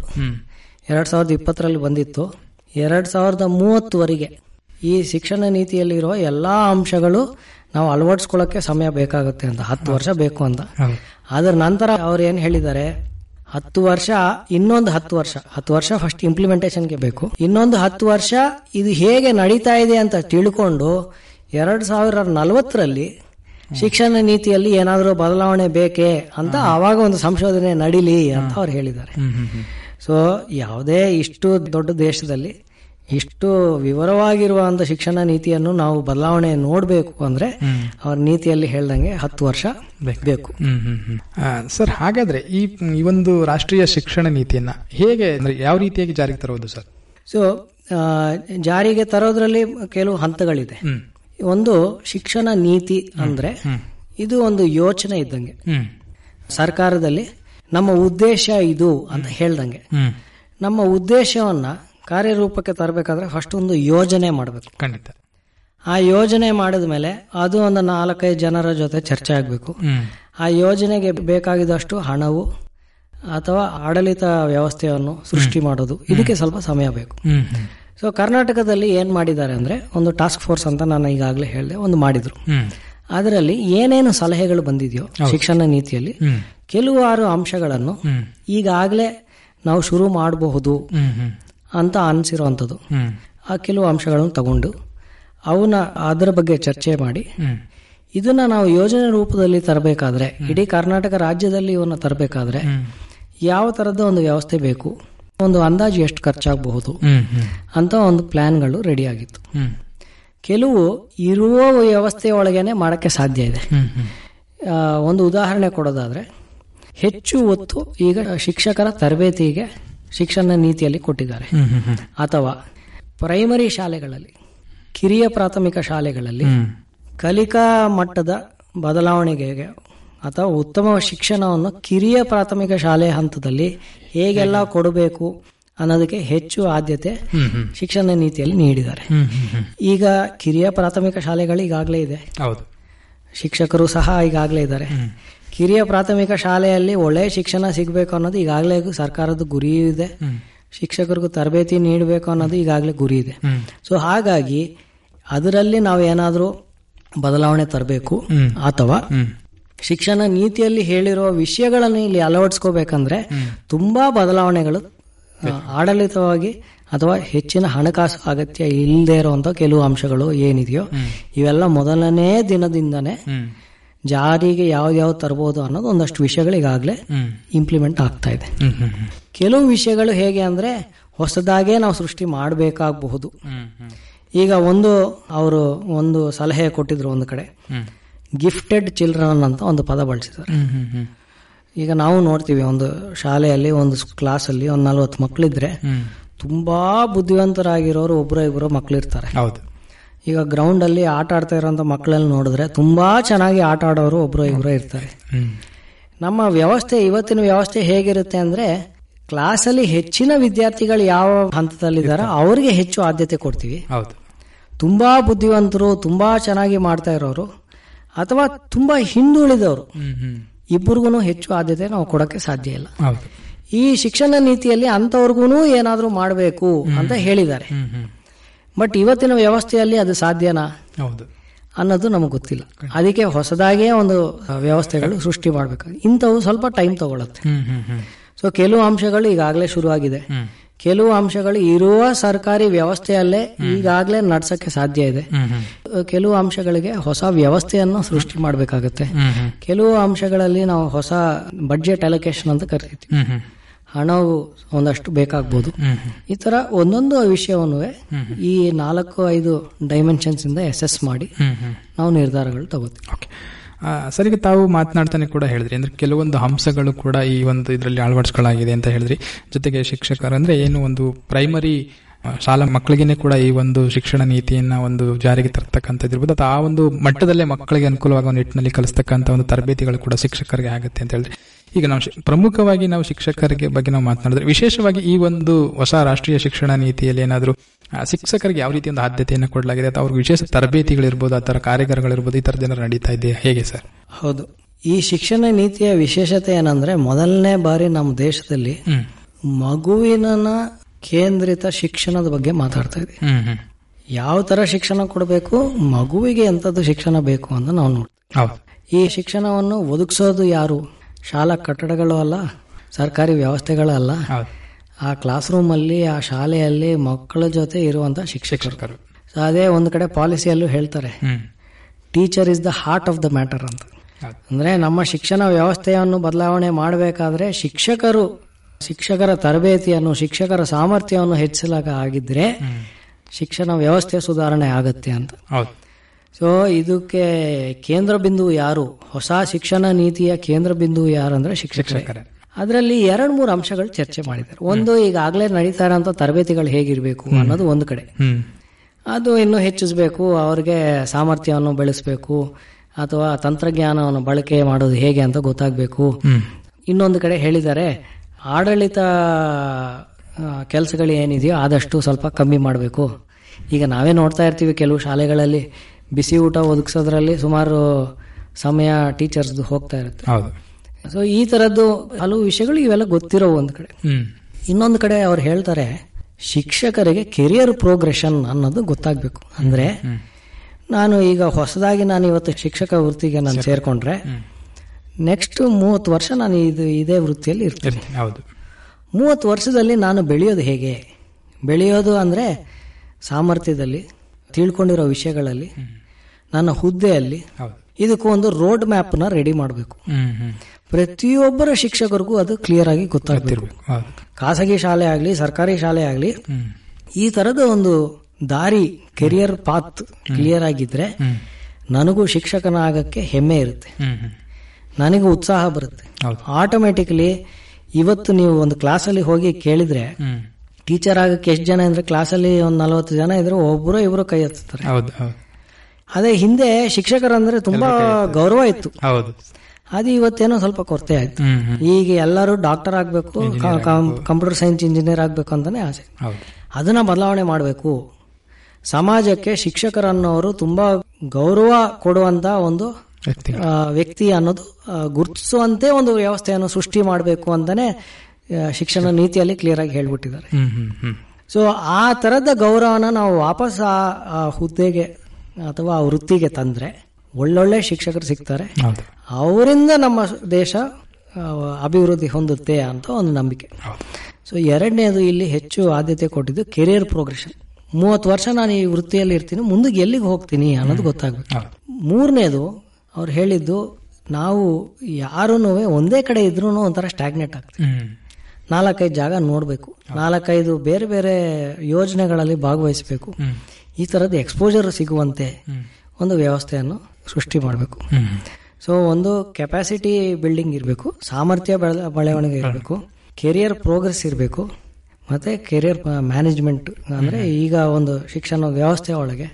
ಎರಡ್ ಸಾವಿರದ ಇಪ್ಪತ್ತರಲ್ಲಿ ಬಂದಿತ್ತು. ಎರಡ್ ಸಾವಿರದ ಮೂವತ್ತುವರೆಗೆ ಈ ಶಿಕ್ಷಣ ನೀತಿಯಲ್ಲಿರೋ ಎಲ್ಲಾ ಅಂಶಗಳು ನಾವು ಅಳವಡಿಸ್ಕೊಳ್ಳೋಕ್ಕೆ ಸಮಯ ಬೇಕಾಗುತ್ತೆ ಅಂತ. ಹತ್ತು ವರ್ಷ ಬೇಕು ಅಂತ. ಅದರ ನಂತರ ಅವ್ರು ಏನ್ ಹೇಳಿದ್ದಾರೆ? ಹತ್ತು ವರ್ಷ ಇನ್ನೊಂದು ಹತ್ತು ವರ್ಷ. ಹತ್ತು ವರ್ಷ ಫಸ್ಟ್ ಇಂಪ್ಲಿಮೆಂಟೇಷನ್ಗೆ ಬೇಕು. ಇನ್ನೊಂದು ಹತ್ತು ವರ್ಷ ಇದು ಹೇಗೆ ನಡೀತಾ ಇದೆ ಅಂತ ತಿಳ್ಕೊಂಡು ಎರಡ್ ಸಾವಿರದ ನಲವತ್ತರಲ್ಲಿ ಶಿಕ್ಷಣ ನೀತಿಯಲ್ಲಿ ಏನಾದರೂ ಬದಲಾವಣೆ ಬೇಕೇ ಅಂತ ಆವಾಗ ಒಂದು ಸಂಶೋಧನೆ ನಡೀಲಿ ಅಂತ ಅವ್ರು ಹೇಳಿದ್ದಾರೆ. ಸೊ ಯಾವುದೇ ಇಷ್ಟು ದೊಡ್ಡ ದೇಶದಲ್ಲಿ ಇಷ್ಟು ವಿವರವಾಗಿರುವಂಥ ಶಿಕ್ಷಣ ನೀತಿಯನ್ನು ನಾವು ಬದಲಾವಣೆ ನೋಡಬೇಕು ಅಂದ್ರೆ ಅವ್ರ ನೀತಿಯಲ್ಲಿ ಹೇಳ್ದಂಗೆ ಹತ್ತು ವರ್ಷ ಬೇಕು. ಸರ್ ಹಾಗಾದ್ರೆ ಈ ಈ ಒಂದು ರಾಷ್ಟ್ರೀಯ ಶಿಕ್ಷಣ ನೀತಿಯನ್ನ ಹೇಗೆ ಅಂದ್ರೆ ಯಾವ ರೀತಿಯಾಗಿ ಜಾರಿಗೆ ತರೋದು ಸರ್? ಸೊ ಜಾರಿಗೆ ತರೋದ್ರಲ್ಲಿ ಕೆಲವು ಹಂತಗಳಿದೆ. ಒಂದು ಶಿಕ್ಷಣ ನೀತಿ ಅಂದ್ರೆ ಇದು ಒಂದು ಯೋಚನೆ ಇದ್ದಂಗೆ. ಸರ್ಕಾರದಲ್ಲಿ ನಮ್ಮ ಉದ್ದೇಶ ಇದು ಅಂತ ಹೇಳ್ದಂಗೆ. ನಮ್ಮ ಉದ್ದೇಶವನ್ನ ಕಾರ್ಯರೂಪಕ್ಕೆ ತರಬೇಕಾದ್ರೆ ಫಸ್ಟ್ ಒಂದು ಯೋಜನೆ ಮಾಡಬೇಕು. ಖಂಡಿತ. ಆ ಯೋಜನೆ ಮಾಡಿದ ಮೇಲೆ ಅದು ಒಂದು ನಾಲ್ಕೈದು ಜನರ ಜೊತೆ ಚರ್ಚೆ ಆಗಬೇಕು. ಆ ಯೋಜನೆಗೆ ಬೇಕಾಗಿದ್ದಷ್ಟು ಹಣವು ಅಥವಾ ಆಡಳಿತ ವ್ಯವಸ್ಥೆಯನ್ನು ಸೃಷ್ಟಿ ಮಾಡೋದು. ಇದಕ್ಕೆ ಸ್ವಲ್ಪ ಸಮಯ ಬೇಕು. ಸೊ ಕರ್ನಾಟಕದಲ್ಲಿ ಏನ್ ಮಾಡಿದ್ದಾರೆ ಅಂದ್ರೆ ಒಂದು ಟಾಸ್ಕ್ ಫೋರ್ಸ್ ಅಂತ ನಾನು ಈಗಾಗಲೇ ಹೇಳಿದೆ ಒಂದು ಮಾಡಿದ್ರು. ಅದರಲ್ಲಿ ಏನೇನು ಸಲಹೆಗಳು ಬಂದಿದೆಯೋ ಶಿಕ್ಷಣ ನೀತಿಯಲ್ಲಿ ಕೆಲವಾರು ಅಂಶಗಳನ್ನು ಈಗಾಗಲೇ ನಾವು ಶುರು ಮಾಡಬಹುದು. ಅಂತ ಅನಿಸಿರುವಂಥದ್ದು. ಆ ಕೆಲವು ಅಂಶಗಳನ್ನು ತಗೊಂಡು ಅವನ್ನ ಅದರ ಬಗ್ಗೆ ಚರ್ಚೆ ಮಾಡಿ. ಇದನ್ನ ನಾವು ಯೋಜನೆ ರೂಪದಲ್ಲಿ ತರಬೇಕಾದ್ರೆ ಇಡೀ ಕರ್ನಾಟಕ ರಾಜ್ಯದಲ್ಲಿ ಇವನ್ನ ತರಬೇಕಾದ್ರೆ ಯಾವ ತರದ ಒಂದು ವ್ಯವಸ್ಥೆ ಬೇಕು? ಒಂದು ಅಂದಾಜು ಎಷ್ಟು ಖರ್ಚಾಗಬಹುದು? ಅಂತ ಒಂದು ಪ್ಲಾನ್ಗಳು ರೆಡಿ ಆಗಿತ್ತು. ಕೆಲವು ಇರುವ ವ್ಯವಸ್ಥೆ ಒಳಗೇನೆ ಮಾಡಕ್ಕೆ ಸಾಧ್ಯ ಇದೆ. ಒಂದು ಉದಾಹರಣೆ ಕೊಡೋದಾದ್ರೆ ಹೆಚ್ಚು ಒತ್ತು ಈಗ ಶಿಕ್ಷಕರ ತರಬೇತಿಗೆ ಶಿಕ್ಷಣ ನೀತಿಯಲ್ಲಿ ಕೊಟ್ಟಿದ್ದಾರೆ. ಅಥವಾ ಪ್ರೈಮರಿ ಶಾಲೆಗಳಲ್ಲಿ ಕಿರಿಯ ಪ್ರಾಥಮಿಕ ಶಾಲೆಗಳಲ್ಲಿ ಕಲಿಕಾ ಮಟ್ಟದ ಬದಲಾವಣೆಗೆ ಅಥವಾ ಉತ್ತಮ ಶಿಕ್ಷಣವನ್ನು ಕಿರಿಯ ಪ್ರಾಥಮಿಕ ಶಾಲೆ ಹಂತದಲ್ಲಿ ಹೇಗೆಲ್ಲ ಕೊಡಬೇಕು ಅನ್ನೋದಕ್ಕೆ ಹೆಚ್ಚು ಆದ್ಯತೆ ಶಿಕ್ಷಣ ನೀತಿಯಲ್ಲಿ ನೀಡಿದ್ದಾರೆ. ಈಗ ಕಿರಿಯ ಪ್ರಾಥಮಿಕ ಶಾಲೆಗಳು ಈಗಾಗಲೇ ಇದೆ. ಶಿಕ್ಷಕರು ಸಹ ಈಗಾಗಲೇ ಇದ್ದಾರೆ. ಕಿರಿಯ ಪ್ರಾಥಮಿಕ ಶಾಲೆಯಲ್ಲಿ ಒಳ್ಳೆಯ ಶಿಕ್ಷಣ ಸಿಗಬೇಕು ಅನ್ನೋದು ಈಗಾಗಲೇ ಸರ್ಕಾರದ ಗುರಿ ಇದೆ. ಶಿಕ್ಷಕರಿಗೂ ತರಬೇತಿ ನೀಡಬೇಕು ಅನ್ನೋದು ಈಗಾಗಲೇ ಗುರಿ ಇದೆ. ಸೊ ಹಾಗಾಗಿ ಅದರಲ್ಲಿ ನಾವು ಏನಾದರೂ ಬದಲಾವಣೆ ತರಬೇಕು ಅಥವಾ ಶಿಕ್ಷಣ ನೀತಿಯಲ್ಲಿ ಹೇಳಿರುವ ವಿಷಯಗಳನ್ನು ಇಲ್ಲಿ ಅಳವಡಿಸ್ಕೋಬೇಕಂದ್ರೆ ತುಂಬಾ ಬದಲಾವಣೆಗಳು ಆಡಳಿತವಾಗಿ ಅಥವಾ ಹೆಚ್ಚಿನ ಹಣಕಾಸು ಅಗತ್ಯ ಇಲ್ಲದೆ ಇರುವಂತ ಕೆಲವು ಅಂಶಗಳು ಏನಿದೆಯೋ ಇವೆಲ್ಲ ಮೊದಲನೇ ದಿನದಿಂದನೇ ಜಾರಿಗೆ ಯಾವ್ದಾವ್ ತರಬಹುದು ಅನ್ನೋದು ಒಂದಷ್ಟು ವಿಷಯಗಳು ಈಗಾಗಲೇ ಇಂಪ್ಲಿಮೆಂಟ್ ಆಗ್ತಾ ಇದೆ. ಕೆಲವು ವಿಷಯಗಳು ಹೇಗೆ ಅಂದ್ರೆ ಹೊಸದಾಗೇ ನಾವು ಸೃಷ್ಟಿ ಮಾಡಬೇಕಾಗಬಹುದು. ಈಗ ಒಂದು ಅವರು ಒಂದು ಸಲಹೆ ಕೊಟ್ಟಿದ್ರು ಒಂದು ಕಡೆ. ಗಿಫ್ಟೆಡ್ ಚಿಲ್ಡ್ರನ್ ಅಂತ ಒಂದು ಪದ ಬಳಸಿದ್ದಾರೆ. ಈಗ ನಾವು ನೋಡ್ತೀವಿ ಒಂದು ಶಾಲೆಯಲ್ಲಿ ಒಂದು ಕ್ಲಾಸಲ್ಲಿ ಒಂದು ನಲ್ವತ್ತು ಮಕ್ಕಳಿದ್ರೆ ತುಂಬಾ ಬುದ್ಧಿವಂತರಾಗಿರೋರು ಒಬ್ಬರ ಇಬ್ಬರು ಮಕ್ಕಳಿರ್ತಾರೆ ಹೌದು. ಈಗ ಗ್ರೌಂಡ್ ಅಲ್ಲಿ ಆಟ ಆಡ್ತಾ ಇರೋಂಥ ಮಕ್ಕಳಲ್ಲಿ ನೋಡಿದ್ರೆ ತುಂಬಾ ಚೆನ್ನಾಗಿ ಆಟ ಆಡೋರು ಒಬ್ರು ಇಬ್ಬರು ಇರ್ತಾರೆ. ನಮ್ಮ ವ್ಯವಸ್ಥೆ ಇವತ್ತಿನ ವ್ಯವಸ್ಥೆ ಹೇಗಿರುತ್ತೆ ಅಂದ್ರೆ ಕ್ಲಾಸಲ್ಲಿ ಹೆಚ್ಚಿನ ವಿದ್ಯಾರ್ಥಿಗಳು ಯಾವ ಹಂತದಲ್ಲಿದ್ದಾರೋ ಅವರಿಗೆ ಹೆಚ್ಚು ಆದ್ಯತೆ ಕೊಡ್ತೀವಿ. ಹೌದು. ತುಂಬಾ ಬುದ್ಧಿವಂತರು ತುಂಬಾ ಚೆನ್ನಾಗಿ ಮಾಡ್ತಾ ಇರೋರು ಅಥವಾ ತುಂಬಾ ಹಿಂದುಳಿದವರು ಇಬ್ಬರಿಗೂ ಹೆಚ್ಚು ಆದ್ಯತೆ ನಾವು ಕೊಡಕ್ಕೆ ಸಾಧ್ಯ ಇಲ್ಲ. ಈ ಶಿಕ್ಷಣ ನೀತಿಯಲ್ಲಿ ಅಂತವ್ರಿಗೂ ಏನಾದರೂ ಮಾಡಬೇಕು ಅಂತ ಹೇಳಿದ್ದಾರೆ. ಬಟ್ ಇವತ್ತಿನ ವ್ಯವಸ್ಥೆಯಲ್ಲಿ ಅದು ಸಾಧ್ಯನಾ? ಹೌದು. ಅನ್ನೋದು ನಮಗೆ ಗೊತ್ತಿಲ್ಲ. ಅದಕ್ಕೆ ಹೊಸದಾಗಿಯೇ ಒಂದು ವ್ಯವಸ್ಥೆಗಳು ಸೃಷ್ಟಿ ಮಾಡಬೇಕು ಇಂಥವು ಸ್ವಲ್ಪ ಟೈಮ್ ತಗೊಳುತ್ತೆ. ಸೊ ಕೆಲವು ಅಂಶಗಳು ಈಗಾಗಲೇ ಶುರುವಾಗಿದೆ. ಕೆಲವು ಅಂಶಗಳು ಇರುವ ಸರ್ಕಾರಿ ವ್ಯವಸ್ಥೆಯಲ್ಲೇ ಈಗಾಗಲೇ ನಡ್ಸಕ್ಕೆ ಸಾಧ್ಯ ಇದೆ. ಕೆಲವು ಅಂಶಗಳಿಗೆ ಹೊಸ ವ್ಯವಸ್ಥೆಯನ್ನು ಸೃಷ್ಟಿ ಮಾಡಬೇಕಾಗುತ್ತೆ. ಕೆಲವು ಅಂಶಗಳಲ್ಲಿ ನಾವು ಹೊಸ ಬಡ್ಜೆಟ್ ಅಲೋಕೇಶನ್ ಅಂತ ಕರಿತೀವಿ. ಹಣವು ಒಂದಷ್ಟು ಬೇಕಾಗ್ಬೋದು. ಈ ತರ ಒಂದೊಂದು ವಿಷಯವನ್ನು ಈ ನಾಲ್ಕು ಐದು ಡೈಮೆನ್ಷನ್ಸ್ ಇಂದ ಎಸೆಸ್ ಮಾಡಿ ನಾವು ನಿರ್ಧಾರಗಳು ತಗೋತೀವಿ. ಓಕೆ. ಸರಿಗೆ ತಾವು ಮಾತನಾಡ್ತಾನೆ ಕೂಡ ಹೇಳಿದ್ರಿ. ಅಂದ್ರೆ ಕೆಲವೊಂದು ಅಂಶಗಳು ಕೂಡ ಈ ಒಂದು ಇದರಲ್ಲಿ ಅಳವಡಿಸ್ಕೊಳ್ಳಾಗಿದೆ ಅಂತ ಹೇಳಿದ್ರಿ. ಜೊತೆಗೆ ಶಿಕ್ಷಕರು ಅಂದ್ರೆ ಏನು ಒಂದು ಪ್ರೈಮರಿ ಶಾಲಾ ಮಕ್ಕಳಿಗೇನೆ ಕೂಡ ಈ ಒಂದು ಶಿಕ್ಷಣ ನೀತಿಯನ್ನ ಒಂದು ಜಾರಿಗೆ ತರ್ತಕ್ಕಂಥದ್ದು ಇರ್ಬೋದು. ಅಥವಾ ಆ ಒಂದು ಮಟ್ಟದಲ್ಲೇ ಮಕ್ಕಳಿಗೆ ಅನುಕೂಲವಾಗುವ ನಿಟ್ಟಿನಲ್ಲಿ ಕಲಿಸ್ತಕ್ಕಂಥ ಒಂದು ತರಬೇತಿಗಳು ಕೂಡ ಶಿಕ್ಷಕರಿಗೆ ಆಗುತ್ತೆ ಅಂತ ಹೇಳಿದ್ರೆ. ಈಗ ನಾವು ಪ್ರಮುಖವಾಗಿ ನಾವು ಶಿಕ್ಷಕರಿಗೆ ಬಗ್ಗೆ ನಾವು ಮಾತನಾಡಿದ್ರೆ ವಿಶೇಷವಾಗಿ ಈ ಒಂದು ಹೊಸ ರಾಷ್ಟ್ರೀಯ ಶಿಕ್ಷಣ ನೀತಿಯಲ್ಲಿ ಏನಾದರೂ ಶಿಕ್ಷಕರಿಗೆ ಯಾವ ರೀತಿ ಒಂದು ಆದ್ಯತೆಯನ್ನು ಕೊಡಲಾಗಿದೆ ಅಥವಾ ಅವ್ರಿಗೆ ವಿಶೇಷ ತರಬೇತಿಗಳಿರ್ಬೋದು ಆ ಥರ ಕಾರ್ಯಾಗಾರಗಳಿರ್ಬೋದು ಈ ಏನಾದ್ರು ನಡೀತಾ ಇದೆ ಹೇಗೆ ಸರ್? ಹೌದು. ಈ ಶಿಕ್ಷಣ ನೀತಿಯ ವಿಶೇಷತೆ ಏನಂದ್ರೆ ಮೊದಲನೇ ಬಾರಿ ನಮ್ಮ ದೇಶದಲ್ಲಿ ಮಗುವಿನ ಕೇಂದ್ರಿತ ಶಿಕ್ಷಣದ ಬಗ್ಗೆ ಮಾತಾಡ್ತಾ ಇದೆ ಯಾವ ತರ ಶಿಕ್ಷಣ ಕೊಡಬೇಕು ಮಗುವಿಗೆ ಎಂಥದ್ದು ಶಿಕ್ಷಣ ಬೇಕು ಅಂತ ನಾವು ನೋಡ್ತೀವಿ. ಈ ಶಿಕ್ಷಣವನ್ನು ಒದಗಿಸೋದು ಯಾರು? ಶಾಲಾ ಕಟ್ಟಡಗಳು ಅಲ್ಲ ಸರ್ಕಾರಿ ವ್ಯವಸ್ಥೆಗಳು ಅಲ್ಲ. ಆ ಕ್ಲಾಸ್ ರೂಮಲ್ಲಿ ಆ ಶಾಲೆಯಲ್ಲಿ ಮಕ್ಕಳ ಜೊತೆ ಇರುವಂತ ಶಿಕ್ಷಕರು. ಅದೇ ಒಂದು ಕಡೆ ಪಾಲಿಸಿಯಲ್ಲೂ ಹೇಳ್ತಾರೆ teacher is the heart of the matter ಅಂತ. ಅಂದ್ರೆ ನಮ್ಮ ಶಿಕ್ಷಣ ವ್ಯವಸ್ಥೆಯನ್ನು ಬದಲಾವಣೆ ಮಾಡಬೇಕಾದ್ರೆ ಶಿಕ್ಷಕರು ಶಿಕ್ಷಕರ ತರಬೇತಿಯನ್ನು ಶಿಕ್ಷಕರ ಸಾಮರ್ಥ್ಯವನ್ನು ಹೆಚ್ಚಿಸಲಾಗ ಆಗಿದ್ರೆ ಶಿಕ್ಷಣ ವ್ಯವಸ್ಥೆ ಸುಧಾರಣೆ ಆಗುತ್ತೆ ಅಂತ. ಹೌದು. ಸೊ ಇದಕ್ಕೆ ಕೇಂದ್ರ ಬಿಂದು ಯಾರು? ಹೊಸ ಶಿಕ್ಷಣ ನೀತಿಯ ಕೇಂದ್ರ ಬಿಂದು ಯಾರು ಅಂದ್ರೆ ಶಿಕ್ಷಕರೇ. ಅದರಲ್ಲಿ ಎರಡು ಮೂರು ಅಂಶಗಳು ಚರ್ಚೆ ಮಾಡಿದ್ದಾರೆ. ಒಂದು ಈಗಾಗಲೇ ನಡೀತಾ ಇರೋಂಥ ತರಬೇತಿಗಳು ಹೇಗಿರಬೇಕು ಅನ್ನೋದು ಒಂದು ಕಡೆ. ಅದು ಇನ್ನೂ ಹೆಚ್ಚಿಸಬೇಕು ಅವ್ರಿಗೆ ಸಾಮರ್ಥ್ಯವನ್ನು ಬೆಳೆಸಬೇಕು ಅಥವಾ ತಂತ್ರಜ್ಞಾನವನ್ನು ಬಳಕೆ ಮಾಡೋದು ಹೇಗೆ ಅಂತ ಗೊತ್ತಾಗಬೇಕು. ಇನ್ನೊಂದು ಕಡೆ ಹೇಳಿದ್ದಾರೆ ಆಡಳಿತ ಕೆಲಸಗಳು ಏನಿದೆಯೋ ಆದಷ್ಟು ಸ್ವಲ್ಪ ಕಮ್ಮಿ ಮಾಡಬೇಕು. ಈಗ ನಾವೇ ನೋಡ್ತಾ ಇರ್ತೀವಿ ಕೆಲವು ಶಾಲೆಗಳಲ್ಲಿ ಬಿಸಿ ಊಟ ಒದಗಿಸೋದ್ರಲ್ಲಿ ಸುಮಾರು ಸಮಯ ಟೀಚರ್ಸ್ದು ಹೋಗ್ತಾ ಇರುತ್ತೆ. ಸೊ ಈ ಥರದ್ದು ಹಲವು ವಿಷಯಗಳು ಇವೆಲ್ಲ ಗೊತ್ತಿರೋ ಒಂದು ಕಡೆ. ಇನ್ನೊಂದು ಕಡೆ ಅವ್ರು ಹೇಳ್ತಾರೆ ಶಿಕ್ಷಕರಿಗೆ ಕೆರಿಯರ್ ಪ್ರೋಗ್ರೆಷನ್ ಅನ್ನೋದು ಗೊತ್ತಾಗಬೇಕು. ಅಂದ್ರೆ ನಾನು ಈಗ ಹೊಸದಾಗಿ ನಾನು ಇವತ್ತು ಶಿಕ್ಷಕ ವೃತ್ತಿಗೆ ನಾನು ಸೇರ್ಕೊಂಡ್ರೆ ನೆಕ್ಸ್ಟ್ ಮೂವತ್ತು ವರ್ಷ ನಾನು ಇದು ಇದೇ ವೃತ್ತಿಯಲ್ಲಿ ಇರ್ತೇನೆ. ಇರ್ತೀನಿ. ಹೌದು. ಮೂವತ್ತು ವರ್ಷದಲ್ಲಿ ನಾನು ಬೆಳೆಯೋದು ಹೇಗೆ? ಬೆಳೆಯೋದು ಅಂದರೆ ಸಾಮರ್ಥ್ಯದಲ್ಲಿ ತಿಳ್ಕೊಂಡಿರೋ ವಿಷಯಗಳಲ್ಲಿ ನನ್ನ ಹುದ್ದೆಯಲ್ಲಿ ಹೌದು. ಇದಕ್ಕೂ ಒಂದು ರೋಡ್ ಮ್ಯಾಪ್ನ ರೆಡಿ ಮಾಡಬೇಕು. ಪ್ರತಿಯೊಬ್ಬರ ಶಿಕ್ಷಕರಿಗೂ ಅದು ಕ್ಲಿಯರ್ ಆಗಿ ಗೊತ್ತಾಗ್ತಿರ್ಬೇಕು ಖಾಸಗಿ ಶಾಲೆ ಆಗಲಿ ಸರ್ಕಾರಿ ಶಾಲೆ ಆಗಲಿ ಈ ತರದ ಒಂದು ದಾರಿ ಕೆರಿಯರ್ ಪಾತ್ ಕ್ಲಿಯರ್ ಆಗಿದ್ರೆ ನನಗೂ ಶಿಕ್ಷಕನಾಗಕ್ಕೆ ಹೆಮ್ಮೆ ಇರುತ್ತೆ. ನನಗೂ ಉತ್ಸಾಹ ಬರುತ್ತೆ. ಆಟೋಮೆಟಿಕಲಿ ಇವತ್ತು ನೀವು ಒಂದು ಕ್ಲಾಸಲ್ಲಿ ಹೋಗಿ ಕೇಳಿದ್ರೆ ಟೀಚರ್ ಆಗಕ್ಕೆ ಎಷ್ಟು ಜನ ಅಂದ್ರೆ ಕ್ಲಾಸಲ್ಲಿ ಒಂದು ನಲವತ್ತು ಜನ ಇದ್ರೆ ಒಬ್ಬರು ಇಬ್ಬರು ಕೈ ಹೌದು. ಅದೇ ಹಿಂದೆ ಶಿಕ್ಷಕರಂದ್ರೆ ತುಂಬಾ ಗೌರವ ಇತ್ತು. ಹೌದು. ಅದು ಇವತ್ತೇನೋ ಸ್ವಲ್ಪ ಕೊರತೆ ಆಯ್ತು. ಈಗ ಎಲ್ಲರೂ ಡಾಕ್ಟರ್ ಆಗಬೇಕು ಕಂಪ್ಯೂಟರ್ ಸೈನ್ಸ್ ಇಂಜಿನಿಯರ್ ಆಗಬೇಕು ಅಂತಾನೆ ಆಸೆ. ಅದನ್ನ ಬದಲಾವಣೆ ಮಾಡಬೇಕು. ಸಮಾಜಕ್ಕೆ ಶಿಕ್ಷಕರನ್ನೋರು ತುಂಬಾ ಗೌರವ ಕೊಡುವಂತ ಒಂದು ವ್ಯಕ್ತಿ ಅನ್ನೋದು ಗುರುತಿಸುವಂತೆ ಒಂದು ವ್ಯವಸ್ಥೆಯನ್ನು ಸೃಷ್ಟಿ ಮಾಡಬೇಕು ಅಂತಾನೆ ಶಿಕ್ಷಣ ನೀತಿಯಲ್ಲಿ ಕ್ಲಿಯರ್ ಆಗಿ ಹೇಳ್ಬಿಟ್ಟಿದ್ದಾರೆ. ಸೊ ಆ ತರದ ಗೌರವನ ನಾವು ವಾಪಸ್ ಆ ಹುದ್ದೆಗೆ ಅಥವಾ ಆ ವೃತ್ತಿಗೆ ತಂದ್ರೆ ಒಳ್ಳೊಳ್ಳೆ ಶಿಕ್ಷಕರು ಸಿಗ್ತಾರೆ. ಅವರಿಂದ ನಮ್ಮ ದೇಶ ಅಭಿವೃದ್ಧಿ ಹೊಂದುತ್ತೆ ಅಂತ ಒಂದು ನಂಬಿಕೆ. ಸೊ ಎರಡನೇದು ಇಲ್ಲಿ ಹೆಚ್ಚು ಆದ್ಯತೆ ಕೊಟ್ಟಿದ್ದು ಕೆರಿಯರ್ ಪ್ರೋಗ್ರೆಷನ್ ಮೂವತ್ತು ವರ್ಷ ನಾನು ಈ ವೃತ್ತಿಯಲ್ಲಿ ಇರ್ತೀನಿ ಮುಂದಕ್ಕೆ ಎಲ್ಲಿಗೆ ಹೋಗ್ತೀನಿ ಅನ್ನೋದು ಗೊತ್ತಾಗಬೇಕು. ಮೂರನೇದು ಅವ್ರು ಹೇಳಿದ್ದು ನಾವು ಯಾರೂ ಒಂದೇ ಕಡೆ ಇದ್ರೂ ಒಂಥರ ಸ್ಟ್ಯಾಗ್ನೆಟ್ ಆಗ್ತೀವಿ. ನಾಲ್ಕೈದು ಜಾಗ ನೋಡಬೇಕು. ನಾಲ್ಕೈದು ಬೇರೆ ಬೇರೆ ಯೋಜನೆಗಳಲ್ಲಿ ಭಾಗವಹಿಸಬೇಕು. ಈ ಥರದ ಎಕ್ಸ್ಪೋಜರ್ ಸಿಗುವಂತೆ ಒಂದು ವ್ಯವಸ್ಥೆಯನ್ನು ಸೃಷ್ಟಿ ಮಾಡಬೇಕು. ಸೊ ಒಂದು ಕೆಪಾಸಿಟಿ ಬಿಲ್ಡಿಂಗ್ ಇರಬೇಕು ಸಾಮರ್ಥ್ಯ ಬೆಳ ಬೆಳವಣಿಗೆ ಇರಬೇಕು ಕೆರಿಯರ್ ಪ್ರೋಗ್ರೆಸ್ ಇರಬೇಕು ಮತ್ತೆ ಕೆರಿಯರ್ ಮ್ಯಾನೇಜ್ಮೆಂಟ್ ಅಂದ್ರೆ ಈಗ ಒಂದು ಶಿಕ್ಷಣ ವ್ಯವಸ್ಥೆ ಒಳಗೆ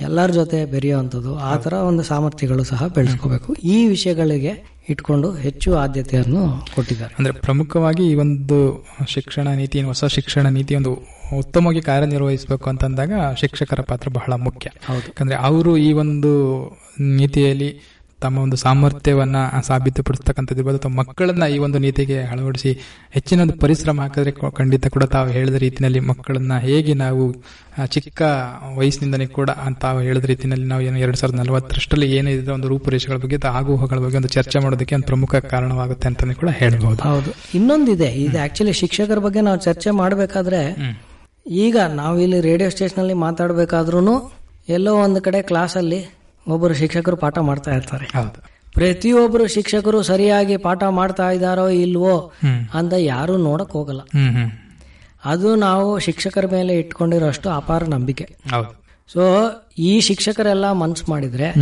ಎಲ್ಲರ ಜೊತೆ ಬೆರೆಯುವಂಥದ್ದು ಆ ಥರ ಒಂದು ಸಾಮರ್ಥ್ಯಗಳು ಸಹ ಬೆಳೆಸ್ಕೋಬೇಕು. ಈ ವಿಷಯಗಳಿಗೆ ಇಟ್ಕೊಂಡು ಹೆಚ್ಚು ಆದ್ಯತೆಯನ್ನು ಕೊಟ್ಟಿದ್ದಾರೆ. ಅಂದರೆ ಪ್ರಮುಖವಾಗಿ ಈ ಒಂದು ಶಿಕ್ಷಣ ನೀತಿ ಹೊಸ ಶಿಕ್ಷಣ ನೀತಿ ಒಂದು ಉತ್ತಮವಾಗಿ ಕಾರ್ಯನಿರ್ವಹಿಸಬೇಕು ಅಂತಂದಾಗ ಶಿಕ್ಷಕರ ಪಾತ್ರ ಬಹಳ ಮುಖ್ಯ. ಹೌದು. ಯಾಕಂದ್ರೆ ಅವರು ಈ ಒಂದು ನೀತಿಯಲ್ಲಿ ತಮ್ಮ ಒಂದು ಸಾಮರ್ಥ್ಯವನ್ನ ಸಾಬೀತುಪಡಿಸ್ತಕ್ಕಂಥದ್ದು ಇರ್ಬೋದು. ಅಥವಾ ಮಕ್ಕಳನ್ನ ಈ ಒಂದು ನೀತಿಗೆ ಅಳವಡಿಸಿ ಹೆಚ್ಚಿನ ಒಂದು ಪರಿಶ್ರಮ ಹಾಕಿದ್ರೆ ಖಂಡಿತ ಕೂಡ ತಾವು ಹೇಳಿದ ರೀತಿಯಲ್ಲಿ ಮಕ್ಕಳನ್ನ ಹೇಗೆ ನಾವು ಚಿಕ್ಕ ವಯಸ್ಸಿನಿಂದನೇ ಕೂಡ ತಾವು ಹೇಳಿದ ರೀತಿಯಲ್ಲಿ ನಾವು ಏನು ಎರಡ್ ಸಾವಿರದ ನಲವತ್ತರಷ್ಟರಲ್ಲಿ ಏನಿದೆ ಒಂದು ರೂಪುರೇಷೆಗಳ ಬಗ್ಗೆ ಆಗುಹೋಗಳ ಬಗ್ಗೆ ಒಂದು ಚರ್ಚೆ ಮಾಡೋದಕ್ಕೆ ಒಂದು ಪ್ರಮುಖ ಕಾರಣವಾಗುತ್ತೆ ಅಂತಾನೆ ಕೂಡ ಹೇಳ್ಬಹುದು ಹೌದು. ಇನ್ನೊಂದಿದೆ. ಇದು ಆಕ್ಚುಲಿ ಶಿಕ್ಷಕರ ಬಗ್ಗೆ ನಾವು ಚರ್ಚೆ ಮಾಡಬೇಕಾದ್ರೆ ಈಗ ನಾವು ಇಲ್ಲಿ ರೇಡಿಯೋ ಸ್ಟೇಷನಲ್ಲಿ ಮಾತಾಡಬೇಕಾದ್ರೂ ಎಲ್ಲೋ ಒಂದು ಕಡೆ ಕ್ಲಾಸಲ್ಲಿ ಒಬ್ಬರು ಶಿಕ್ಷಕರು ಪಾಠ ಮಾಡ್ತಾ ಇರ್ತಾರೆ. ಪ್ರತಿಯೊಬ್ಬರು ಶಿಕ್ಷಕರು ಸರಿಯಾಗಿ ಪಾಠ ಮಾಡ್ತಾ ಇದ್ದಾರೋ ಇಲ್ವೋ ಅಂತ ಯಾರು ನೋಡಕ್ ಹೋಗಲ್ಲ. ಅದು ನಾವು ಶಿಕ್ಷಕರ ಮೇಲೆ ಇಟ್ಕೊಂಡಿರೋಷ್ಟು ಅಪಾರ ನಂಬಿಕೆ. ಸೊ ಈ ಶಿಕ್ಷಕರೆಲ್ಲ ಮನ್ಸು ಮಾಡಿದ್ರೆ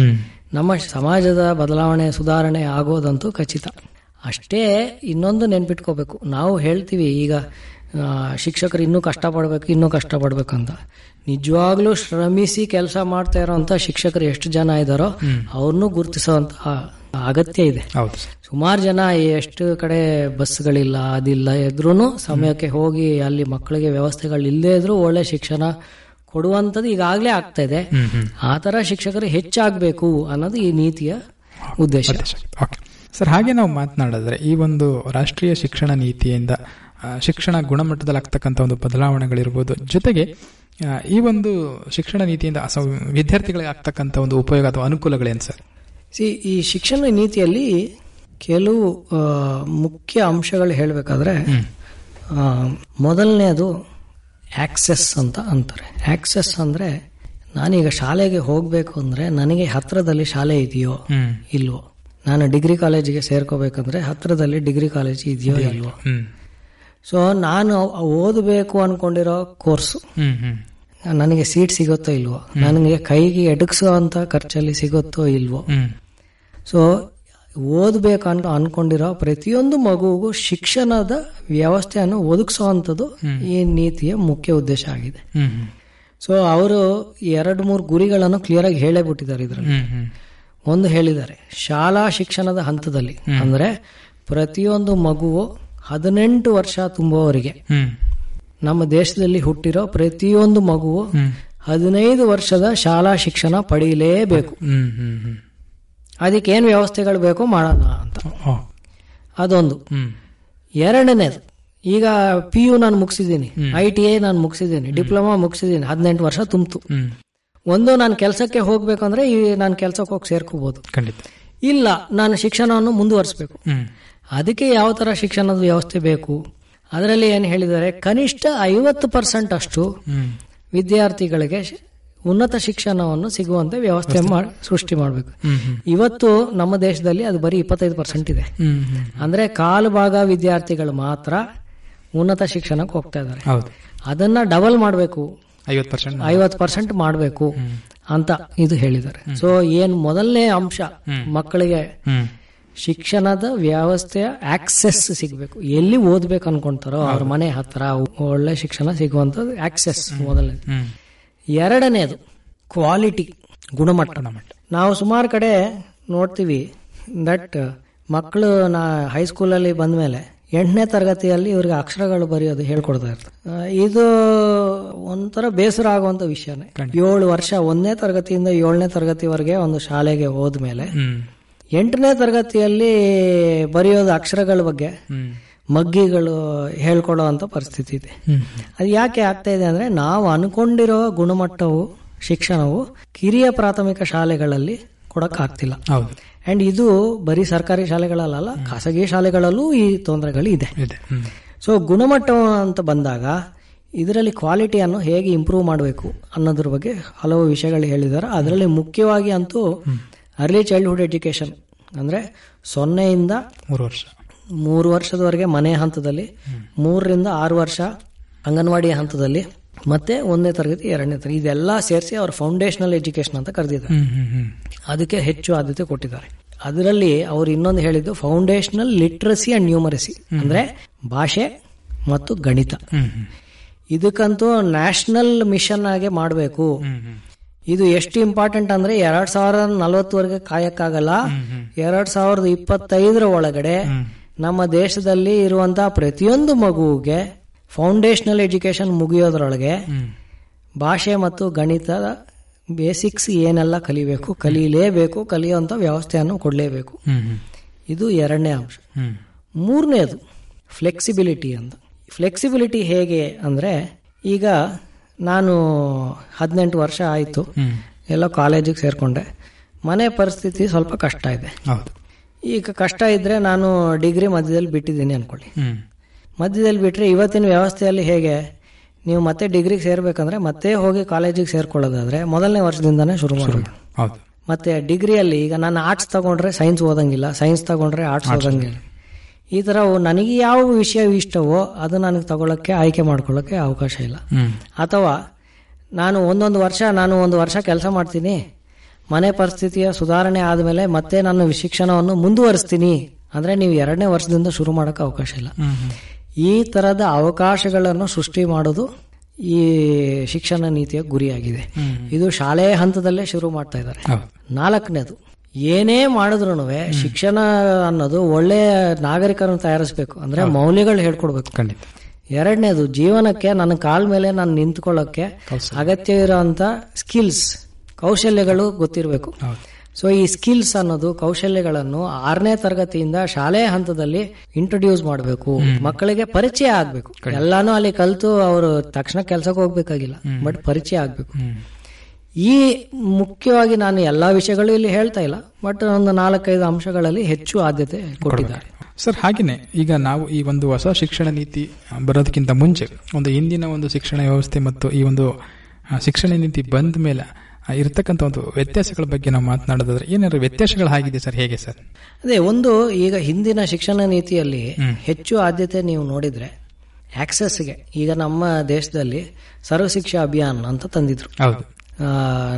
ನಮ್ಮ ಸಮಾಜದ ಬದಲಾವಣೆ ಸುಧಾರಣೆ ಆಗೋದಂತೂ ಖಚಿತ. ಅಷ್ಟೇ ಇನ್ನೊಂದು ನೆನ್ಪಿಟ್ಕೋಬೇಕು. ನಾವು ಹೇಳ್ತೀವಿ ಈಗ ಶಿಕ್ಷಕರು ಇನ್ನೂ ಕಷ್ಟಪಡ್ಬೇಕು ಇನ್ನೂ ಕಷ್ಟಪಡ್ಬೇಕಂತ. ಅಂತ ನಿಜವಾಗ್ಲೂ ಶ್ರಮಿಸಿ ಕೆಲಸ ಮಾಡ್ತಾ ಇರೋಂಥ ಶಿಕ್ಷಕರು ಎಷ್ಟು ಜನ ಇದ್ದಾರೋ ಅವ್ರನ್ನೂ ಗುರುತಿಸುವಂತ ಅಗತ್ಯ ಇದೆ. ಸುಮಾರು ಜನ ಎಷ್ಟು ಕಡೆ ಬಸ್ಗಳಿಲ್ಲ ಅದಿಲ್ಲ ಇದ್ರೂ ಸಮಯಕ್ಕೆ ಹೋಗಿ ಅಲ್ಲಿ ಮಕ್ಕಳಿಗೆ ವ್ಯವಸ್ಥೆಗಳು ಇಲ್ಲದೇ ಇದ್ರೂ ಒಳ್ಳೆ ಶಿಕ್ಷಣ ಕೊಡುವಂಥದ್ದು ಈಗಾಗಲೇ ಆಗ್ತಾ ಇದೆ. ಆ ಥರ ಶಿಕ್ಷಕರು ಹೆಚ್ಚಾಗಬೇಕು ಅನ್ನೋದು ಈ ನೀತಿಯ ಉದ್ದೇಶ. ಸರ್ ಹಾಗೆ ನಾವು ಮಾತನಾಡಿದ್ರೆ ಈ ಒಂದು ರಾಷ್ಟ್ರೀಯ ಶಿಕ್ಷಣ ನೀತಿಯಿಂದ ಶಿಕ್ಷಣ ಗುಣಮಟ್ಟದಲ್ಲಿ ಆಗ್ತಕ್ಕಂಥ ಒಂದು ಬದಲಾವಣೆಗಳಿರ್ಬೋದು. ಜೊತೆಗೆ ಈ ಒಂದು ಶಿಕ್ಷಣ ನೀತಿಯಿಂದ ಅಸ ವಿದ್ಯಾರ್ಥಿಗಳಿಗೆ ಆಗ್ತಕ್ಕಂಥ ಒಂದು ಉಪಯೋಗ ಅಥವಾ ಅನುಕೂಲಗಳೇನು ಸರ್? ಸಿ ಈ ಶಿಕ್ಷಣ ನೀತಿಯಲ್ಲಿ ಕೆಲವು ಮುಖ್ಯ ಅಂಶಗಳು ಹೇಳಬೇಕಾದ್ರೆ ಮೊದಲನೇದು ಆಕ್ಸೆಸ್ ಅಂತ ಅಂತಾರೆ. ಆಕ್ಸೆಸ್ ಅಂದರೆ ನಾನೀಗ ಶಾಲೆಗೆ ಹೋಗಬೇಕು ಅಂದರೆ ನನಗೆ ಹತ್ತಿರದಲ್ಲಿ ಶಾಲೆ ಇದೆಯೋ. ಇಲ್ವೋ? ನಾನು ಡಿಗ್ರಿ ಕಾಲೇಜಿಗೆ ಸೇರ್ಕೋಬೇಕಂದ್ರೆ ಹತ್ತಿರದಲ್ಲಿ ಡಿಗ್ರಿ ಕಾಲೇಜ್ ಇದೆಯೋ ಇಲ್ವೋ? ಸೊ ನಾನು ಓದಬೇಕು ಅನ್ಕೊಂಡಿರೋ ಕೋರ್ಸು. ನನಗೆ ಸೀಟ್ ಸಿಗುತ್ತೋ ಇಲ್ವೋ? ನನಗೆ ಕೈಗೆ ಎಡಗಿಸೋ ಅಂತ ಖರ್ಚಲ್ಲಿ ಸಿಗುತ್ತೋ ಇಲ್ವೋ? ಸೊ ಓದಬೇಕು ಅಂತ ಅನ್ಕೊಂಡಿರೋ ಪ್ರತಿಯೊಂದು ಮಗುವಿಗೂ ಶಿಕ್ಷಣದ ವ್ಯವಸ್ಥೆಯನ್ನು ಒದಗಿಸುವಂಥದ್ದು ಈ ನೀತಿಯ ಮುಖ್ಯ ಉದ್ದೇಶ ಆಗಿದೆ. ಸೊ ಅವರು ಎರಡು ಮೂರು ಗುರಿಗಳನ್ನು ಕ್ಲಿಯರ್ ಆಗಿ ಹೇಳೇ ಬಿಟ್ಟಿದ್ದಾರೆ ಇದರಲ್ಲಿ. ಒಂದು ಹೇಳಿದ್ದಾರೆ ಶಾಲಾ ಶಿಕ್ಷಣದ ಹಂತದಲ್ಲಿ. ಅಂದ್ರೆ ಪ್ರತಿಯೊಂದು ಮಗುವು ಹದಿನೆಂಟು ವರ್ಷ ತುಂಬುವವರಿಗೆ. ನಮ್ಮ ದೇಶದಲ್ಲಿ ಹುಟ್ಟಿರೋ ಪ್ರತಿಯೊಂದು ಮಗುವು ಹದಿನೈದು ವರ್ಷದ ಶಾಲಾ ಶಿಕ್ಷಣ ಹ್ಮ್ ಅದಕ್ಕೆ ಏನು ವ್ಯವಸ್ಥೆಗಳು ಬೇಕೋ ಮಾಡೋಣ ಅಂತ. ಅದೊಂದು. ಎರಡನೇದು ಈಗ ಪಿ ಯು ನಾನು ಮುಗಿಸಿದ್ದೀನಿ ಐ ಟಿ ಐ ನಾನು ಮುಗಿಸಿದ್ದೀನಿ ಡಿಪ್ಲೊಮಾ ಮುಗಿಸಿದ್ದೀನಿ ಹದಿನೆಂಟು ವರ್ಷ ತುಂಬಿತು. ಒಂದು ನಾನು ಕೆಲಸಕ್ಕೆ ಹೋಗ್ಬೇಕಂದ್ರೆ ಈ ನಾನು ಕೆಲಸಕ್ಕೆ ಹೋಗಿ ಸೇರ್ಕೋಬಹುದು ಖಂಡಿತ. ಇಲ್ಲ ನಾನು ಶಿಕ್ಷಣವನ್ನು ಮುಂದುವರಿಸಬೇಕು. ಅದಕ್ಕೆ ಯಾವ ತರ ಶಿಕ್ಷಣದ ವ್ಯವಸ್ಥೆ ಬೇಕು? ಅದರಲ್ಲಿ ಏನು ಹೇಳಿದರೆ ಕನಿಷ್ಠ ಐವತ್ತು ಪರ್ಸೆಂಟ್ ಅಷ್ಟು ವಿದ್ಯಾರ್ಥಿಗಳಿಗೆ ಉನ್ನತ ಶಿಕ್ಷಣವನ್ನು ಸಿಗುವಂತೆ ವ್ಯವಸ್ಥೆ ಮಾಡಿ ಸೃಷ್ಟಿ ಮಾಡಬೇಕು. ಇವತ್ತು ನಮ್ಮ ದೇಶದಲ್ಲಿ ಅದು ಬರೀ ಇಪ್ಪತ್ತೈದು ಪರ್ಸೆಂಟ್ ಇದೆ. ಅಂದ್ರೆ ಕಾಲು ಭಾಗ ವಿದ್ಯಾರ್ಥಿಗಳು ಮಾತ್ರ ಉನ್ನತ ಶಿಕ್ಷಣಕ್ಕೆ ಹೋಗ್ತಾ ಇದ್ದಾರೆ. ಅದನ್ನ ಡಬಲ್ ಮಾಡಬೇಕು. ಐವತ್ತು ಪರ್ಸೆಂಟ್ ಮಾಡಬೇಕು ಅಂತ ಇದು ಹೇಳಿದ್ದಾರೆ. ಸೊ ಏನು ಮೊದಲನೇ ಅಂಶ ಮಕ್ಕಳಿಗೆ ಶಿಕ್ಷಣದ ವ್ಯವಸ್ಥೆಯ ಆಕ್ಸೆಸ್ ಸಿಗಬೇಕು. ಎಲ್ಲಿ ಓದ್ಬೇಕು ಅನ್ಕೊಂತಾರೋ ಅವ್ರ ಮನೆ ಹತ್ರ ಒಳ್ಳೆ ಶಿಕ್ಷಣ ಸಿಗುವಂಥದ್ದು ಆಕ್ಸೆಸ್ ಮೊದಲನೇ. ಎರಡನೇದು ಕ್ವಾಲಿಟಿ ಗುಣಮಟ್ಟ. ನಾವು ಸುಮಾರು ಕಡೆ ನೋಡ್ತೀವಿ ದಟ್ ಮಕ್ಕಳು ನಾ ಹೈಸ್ಕೂಲಲ್ಲಿ ಬಂದ್ಮೇಲೆ ಎಂಟನೇ ತರಗತಿಯಲ್ಲಿ ಇವ್ರಿಗೆ ಅಕ್ಷರಗಳು ಬರೆಯೋದು ಹೇಳ್ಕೊಡ್ತಾ ಇರ್ತಾರೆ. ಇದು ಒಂಥರ ಬೇಸರ ಆಗುವಂತ ವಿಷಯನೇ. ಏಳು ವರ್ಷ ಒಂದನೇ ತರಗತಿಯಿಂದ ಏಳನೇ ತರಗತಿವರೆಗೆ ಒಂದು ಶಾಲೆಗೆ ಹೋದ್ಮೇಲೆ ಎಂಟನೇ ತರಗತಿಯಲ್ಲಿ ಬರೆಯೋದು ಅಕ್ಷರಗಳ ಬಗ್ಗೆ ಮಗ್ಗಿಗಳು ಹೇಳ್ಕೊಡೋ ಅಂತ ಪರಿಸ್ಥಿತಿ ಇದೆ. ಅದು ಯಾಕೆ ಆಗ್ತಾ ಇದೆ ಅಂದ್ರೆ ನಾವು ಅನ್ಕೊಂಡಿರೋ ಗುಣಮಟ್ಟವು ಶಿಕ್ಷಣವು ಕಿರಿಯ ಪ್ರಾಥಮಿಕ ಶಾಲೆಗಳಲ್ಲಿ ಕೊಡಕ್ ಆಗ್ತಿಲ್ಲ ಹೌದು. ಅಂಡ್ ಇದು ಬರೀ ಸರ್ಕಾರಿ ಶಾಲೆಗಳಲ್ಲ ಖಾಸಗಿ ಶಾಲೆಗಳಲ್ಲೂ ಈ ತೊಂದರೆಗಳು ಇದೆ. ಸೊ ಗುಣಮಟ್ಟ ಅಂತ ಬಂದಾಗ ಇದರಲ್ಲಿ ಕ್ವಾಲಿಟಿಯನ್ನು ಹೇಗೆ ಇಂಪ್ರೂವ್ ಮಾಡಬೇಕು ಅನ್ನೋದ್ರ ಬಗ್ಗೆ ಹಲವು ವಿಷಯಗಳು ಹೇಳಿದ್ದಾರೆ. ಅದರಲ್ಲಿ ಮುಖ್ಯವಾಗಿ ಅಂತೂ ಅರ್ಲಿ ಚೈಲ್ಡ್ಹುಡ್ ಎಜುಕೇಶನ್ ಅಂದ್ರೆ ಸೊನ್ನೆಯಿಂದ ಮೂರು ವರ್ಷ. ಮೂರು ವರ್ಷದವರೆಗೆ ಮನೆ ಹಂತದಲ್ಲಿ ಮೂರರಿಂದ ಆರು ವರ್ಷ ಅಂಗನವಾಡಿ ಹಂತದಲ್ಲಿ ಮತ್ತೆ ಒಂದನೇ ತರಗತಿ ಎರಡನೇ ತರಗತಿ ಇದೆಲ್ಲ ಸೇರಿಸಿ ಅವ್ರ ಫೌಂಡೇಶನಲ್ ಎಜುಕೇಶನ್ ಅಂತ ಕರೆದಿದ್ದಾರೆ. ಅದಕ್ಕೆ ಹೆಚ್ಚು ಆದ್ಯತೆ ಕೊಟ್ಟಿದ್ದಾರೆ. ಅದರಲ್ಲಿ ಅವ್ರು ಇನ್ನೊಂದು ಹೇಳಿದ್ದು ಫೌಂಡೇಶನಲ್ ಲಿಟ್ರಸಿ ಅಂಡ್ ನ್ಯೂಮರಸಿ ಅಂದ್ರೆ ಭಾಷೆ ಮತ್ತು ಗಣಿತ. ಇದಕ್ಕಂತೂ ನ್ಯಾಷನಲ್ ಮಿಷನ್ ಆಗಿ ಮಾಡಬೇಕು. ಇದು ಎಷ್ಟು ಇಂಪಾರ್ಟೆಂಟ್ ಅಂದ್ರೆ ಎರಡ್ ಸಾವಿರದ ನಲವತ್ತುವರೆಗೆ ಕಾಯಕ್ಕಾಗಲ್ಲ. ಎರಡ್ ಸಾವಿರದ ಇಪ್ಪತ್ತೈದರ ಒಳಗಡೆ ನಮ್ಮ ದೇಶದಲ್ಲಿ ಇರುವಂತಹ ಪ್ರತಿಯೊಂದು ಮಗುವಿಗೆ ಫೌಂಡೇಶನಲ್ ಎಜುಕೇಶನ್ ಮುಗಿಯೋದ್ರೊಳಗೆ ಭಾಷೆ ಮತ್ತು ಗಣಿತದ ಬೇಸಿಕ್ಸ್ ಏನೆಲ್ಲ ಕಲಿಬೇಕು ಕಲೀಲೇಬೇಕು ಕಲಿಯುವಂಥ ವ್ಯವಸ್ಥೆಯನ್ನು ಕೊಡಲೇಬೇಕು. ಇದು ಎರಡನೇ ಅಂಶ. ಮೂರನೇದು ಫ್ಲೆಕ್ಸಿಬಿಲಿಟಿ ಅಂತ. ಫ್ಲೆಕ್ಸಿಬಿಲಿಟಿ ಹೇಗೆ ಅಂದರೆ ಈಗ ನಾನು ಹದಿನೆಂಟು ವರ್ಷ ಆಯಿತು. ಎಲ್ಲ ಕಾಲೇಜಿಗೆ ಸೇರಿಕೊಂಡೆ. ಮನೆ ಪರಿಸ್ಥಿತಿ ಸ್ವಲ್ಪ ಕಷ್ಟ ಇದೆ. ಈಗ ಕಷ್ಟ ಇದ್ದರೆ ನಾನು ಡಿಗ್ರಿ ಮಧ್ಯದಲ್ಲಿ ಬಿಟ್ಟಿದ್ದೀನಿ ಅಂದ್ಕೊಳ್ಳಿ ಮಧ್ಯದಲ್ಲಿ ಬಿಟ್ಟರೆ ಇವತ್ತಿನ ವ್ಯವಸ್ಥೆಯಲ್ಲಿ ಹೇಗೆ? ನೀವು ಮತ್ತೆ ಡಿಗ್ರಿಗೆ ಸೇರ್ಬೇಕಂದ್ರೆ ಮತ್ತೆ ಹೋಗಿ ಕಾಲೇಜಿಗೆ ಸೇರ್ಕೊಳ್ಳೋದಾದ್ರೆ ಮೊದಲನೇ ವರ್ಷದಿಂದನೇ ಶುರು ಮಾಡಬೇಕು ಮತ್ತೆ ಡಿಗ್ರಿಯಲ್ಲಿ ಈಗ ನಾನು ಆರ್ಟ್ಸ್ ತಗೊಂಡ್ರೆ ಸೈನ್ಸ್ ಓದಂಗಿಲ್ಲ ಸೈನ್ಸ್ ತಗೊಂಡ್ರೆ ಆರ್ಟ್ಸ್ ಓದಂಗಿಲ್ಲ. ಈ ಥರ ನನಗೆ ಯಾವ ವಿಷಯ ಇಷ್ಟವೋ ಅದು ನನಗೆ ತಗೊಳ್ಳೋಕ್ಕೆ ಆಯ್ಕೆ ಮಾಡ್ಕೊಳ್ಳೋಕ್ಕೆ ಅವಕಾಶ ಇಲ್ಲ. ಅಥವಾ ನಾನು ಒಂದೊಂದು ವರ್ಷ ನಾನು ಒಂದು ವರ್ಷ ಕೆಲಸ ಮಾಡ್ತೀನಿ ಮನೆ ಪರಿಸ್ಥಿತಿಯ ಸುಧಾರಣೆ ಆದಮೇಲೆ ಮತ್ತೆ ನಾನು ಶಿಕ್ಷಣವನ್ನು ಮುಂದುವರಿಸ್ತೀನಿ ಅಂದರೆ ನೀವು ಎರಡನೇ ವರ್ಷದಿಂದ ಶುರು ಮಾಡೋಕ್ಕೆ ಅವಕಾಶ ಇಲ್ಲ. ಈ ಥರದ ಅವಕಾಶಗಳನ್ನು ಸೃಷ್ಟಿ ಮಾಡೋದು ಈ ಶಿಕ್ಷಣ ನೀತಿಯ ಗುರಿಯಾಗಿದೆ. ಇದು ಶಾಲೆಯ ಹಂತದಲ್ಲೇ ಶುರು ಮಾಡ್ತಾ ಇದ್ದಾರೆ. ನಾಲ್ಕನೇದು ಏನೇ ಮಾಡಿದ್ರು ಶಿಕ್ಷಣ ಅನ್ನೋದು ಒಳ್ಳೆಯ ನಾಗರಿಕರನ್ನು ತಯಾರಿಸಬೇಕು. ಅಂದ್ರೆ ಮೌಲ್ಯಗಳು ಹೇಳ್ಕೊಡ್ಬೇಕು. ಖಂಡಿತ. ಎರಡನೇದು ಜೀವನಕ್ಕೆ ನನ್ನ ಕಾಲ ಮೇಲೆ ನಾನು ನಿಂತ್ಕೊಳ್ಳೋಕೆ ಅಗತ್ಯ ಇರೋಂಥ ಸ್ಕಿಲ್ಸ್ ಕೌಶಲ್ಯಗಳು ಗೊತ್ತಿರಬೇಕು. ಸೊ ಈ ಸ್ಕಿಲ್ಸ್ ಅನ್ನೋದು ಕೌಶಲ್ಯಗಳನ್ನು ಆರನೇ ತರಗತಿಯಿಂದ ಶಾಲೆಯ ಹಂತದಲ್ಲಿ ಇಂಟ್ರೊಡ್ಯೂಸ್ ಮಾಡಬೇಕು. ಮಕ್ಕಳಿಗೆ ಪರಿಚಯ ಆಗ್ಬೇಕು. ಎಲ್ಲಾನು ಅಲ್ಲಿ ಕಲ್ತು ಅವರು ತಕ್ಷಣ ಕೆಲ್ಸಕ್ಕೆ ಹೋಗ್ಬೇಕಾಗಿಲ್ಲ. ಬಟ್ ಪರಿಚಯ ಆಗ್ಬೇಕು. ಈ ಮುಖ್ಯವಾಗಿ ನಾನು ಎಲ್ಲ ವಿಷಯಗಳು ಇಲ್ಲಿ ಹೇಳ್ತಾ ಇಲ್ಲ ಬಟ್ ಒಂದು ನಾಲ್ಕೈದು ಅಂಶಗಳಲ್ಲಿ ಹೆಚ್ಚು ಆದ್ಯತೆ ಕೊಟ್ಟಿದ್ದಾರೆ. ಸರ್ ಹಾಗೇನೆ ಈಗ ನಾವು ಈ ಒಂದು ಹೊಸ ಶಿಕ್ಷಣ ನೀತಿ ಬರೋದಕ್ಕಿಂತ ಮುಂಚೆ ಒಂದು ಹಿಂದಿನ ಒಂದು ಶಿಕ್ಷಣ ವ್ಯವಸ್ಥೆ ಮತ್ತು ಈ ಒಂದು ಶಿಕ್ಷಣ ನೀತಿ ಬಂದ ಮೇಲೆ ಇರತಕ್ಕಂಥ ಇರ್ತಕ್ಕಂಥ ಒಂದು ವ್ಯತ್ಯಾಸಗಳ ಬಗ್ಗೆ ನಾವು ಮಾತನಾಡೋದಾದ್ರೆ ಏನಾದ್ರು ವ್ಯತ್ಯಾಸಗಳು ಆಗಿದೆ ಸರ್ ಹೇಗೆ ಸರ್? ಅದೇ ಒಂದು ಈಗ ಹಿಂದಿನ ಶಿಕ್ಷಣ ನೀತಿಯಲ್ಲಿ ಹೆಚ್ಚು ಆದ್ಯತೆ ನೀವು ನೋಡಿದ್ರೆ ಆಕ್ಸೆಸ್ಗೆ ಈಗ ನಮ್ಮ ದೇಶದಲ್ಲಿ ಸರ್ವ ಶಿಕ್ಷಾ ಅಭಿಯಾನ ಅಂತ ತಂದಿದ್ರು. ಹೌದು.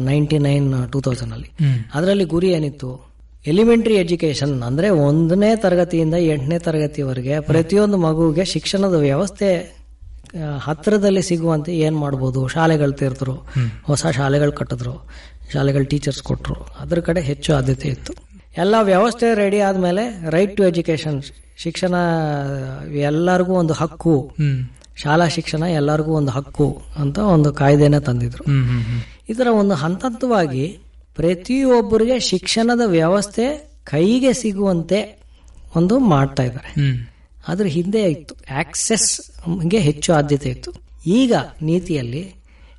ನೈಂಟಿ ನೈನ್ ಟೂ ತೌಸಂಡ್ ಅಲ್ಲಿ. ಅದರಲ್ಲಿ ಗುರಿ ಏನಿತ್ತು? ಎಲಿಮೆಂಟ್ರಿ ಎಜುಕೇಶನ್ ಅಂದ್ರೆ ಒಂದನೇ ತರಗತಿಯಿಂದ ಎಂಟನೇ ತರಗತಿವರೆಗೆ ಪ್ರತಿಯೊಂದು ಮಗುವಿಗೆ ಶಿಕ್ಷಣದ ವ್ಯವಸ್ಥೆ ಹತ್ತಿರದಲ್ಲಿ ಸಿಗುವಂತೆ ಏನ್ ಮಾಡ್ಬೋದು? ಶಾಲೆಗಳು ತೆರೆದ್ರು. ಹೊಸ ಶಾಲೆಗಳು ಕಟ್ಟಿದ್ರು. ಶಾಲೆಗಳು ಟೀಚರ್ಸ್ ಕೊಟ್ಟರು ಅದ್ರ ಕಡೆ ಹೆಚ್ಚು ಆದ್ಯತೆ ಇತ್ತು. ಎಲ್ಲ ವ್ಯವಸ್ಥೆ ರೆಡಿ ಆದ್ಮೇಲೆ ರೈಟ್ ಟು ಎಜುಕೇಶನ್ ಶಿಕ್ಷಣ ಎಲ್ಲರಿಗೂ ಒಂದು ಹಕ್ಕು. ಶಾಲಾ ಶಿಕ್ಷಣ ಎಲ್ಲರಿಗೂ ಒಂದು ಹಕ್ಕು ಅಂತ ಒಂದು ಕಾಯ್ದೆನ ತಂದಿದ್ರು. ಇದರ ಒಂದು ಹಂತ ಹಂತವಾಗಿ ಪ್ರತಿಯೊಬ್ಬರಿಗೆ ಶಿಕ್ಷಣದ ವ್ಯವಸ್ಥೆ ಕೈಗೆ ಸಿಗುವಂತೆ ಒಂದು ಮಾಡ್ತಾ ಇದ್ದಾರೆ. ಅದ್ರ ಹಿಂದೆ ಇತ್ತು. ಆಕ್ಸೆಸ್ಗೆ ಹೆಚ್ಚು ಆದ್ಯತೆ ಇತ್ತು. ಈಗ ನೀತಿಯಲ್ಲಿ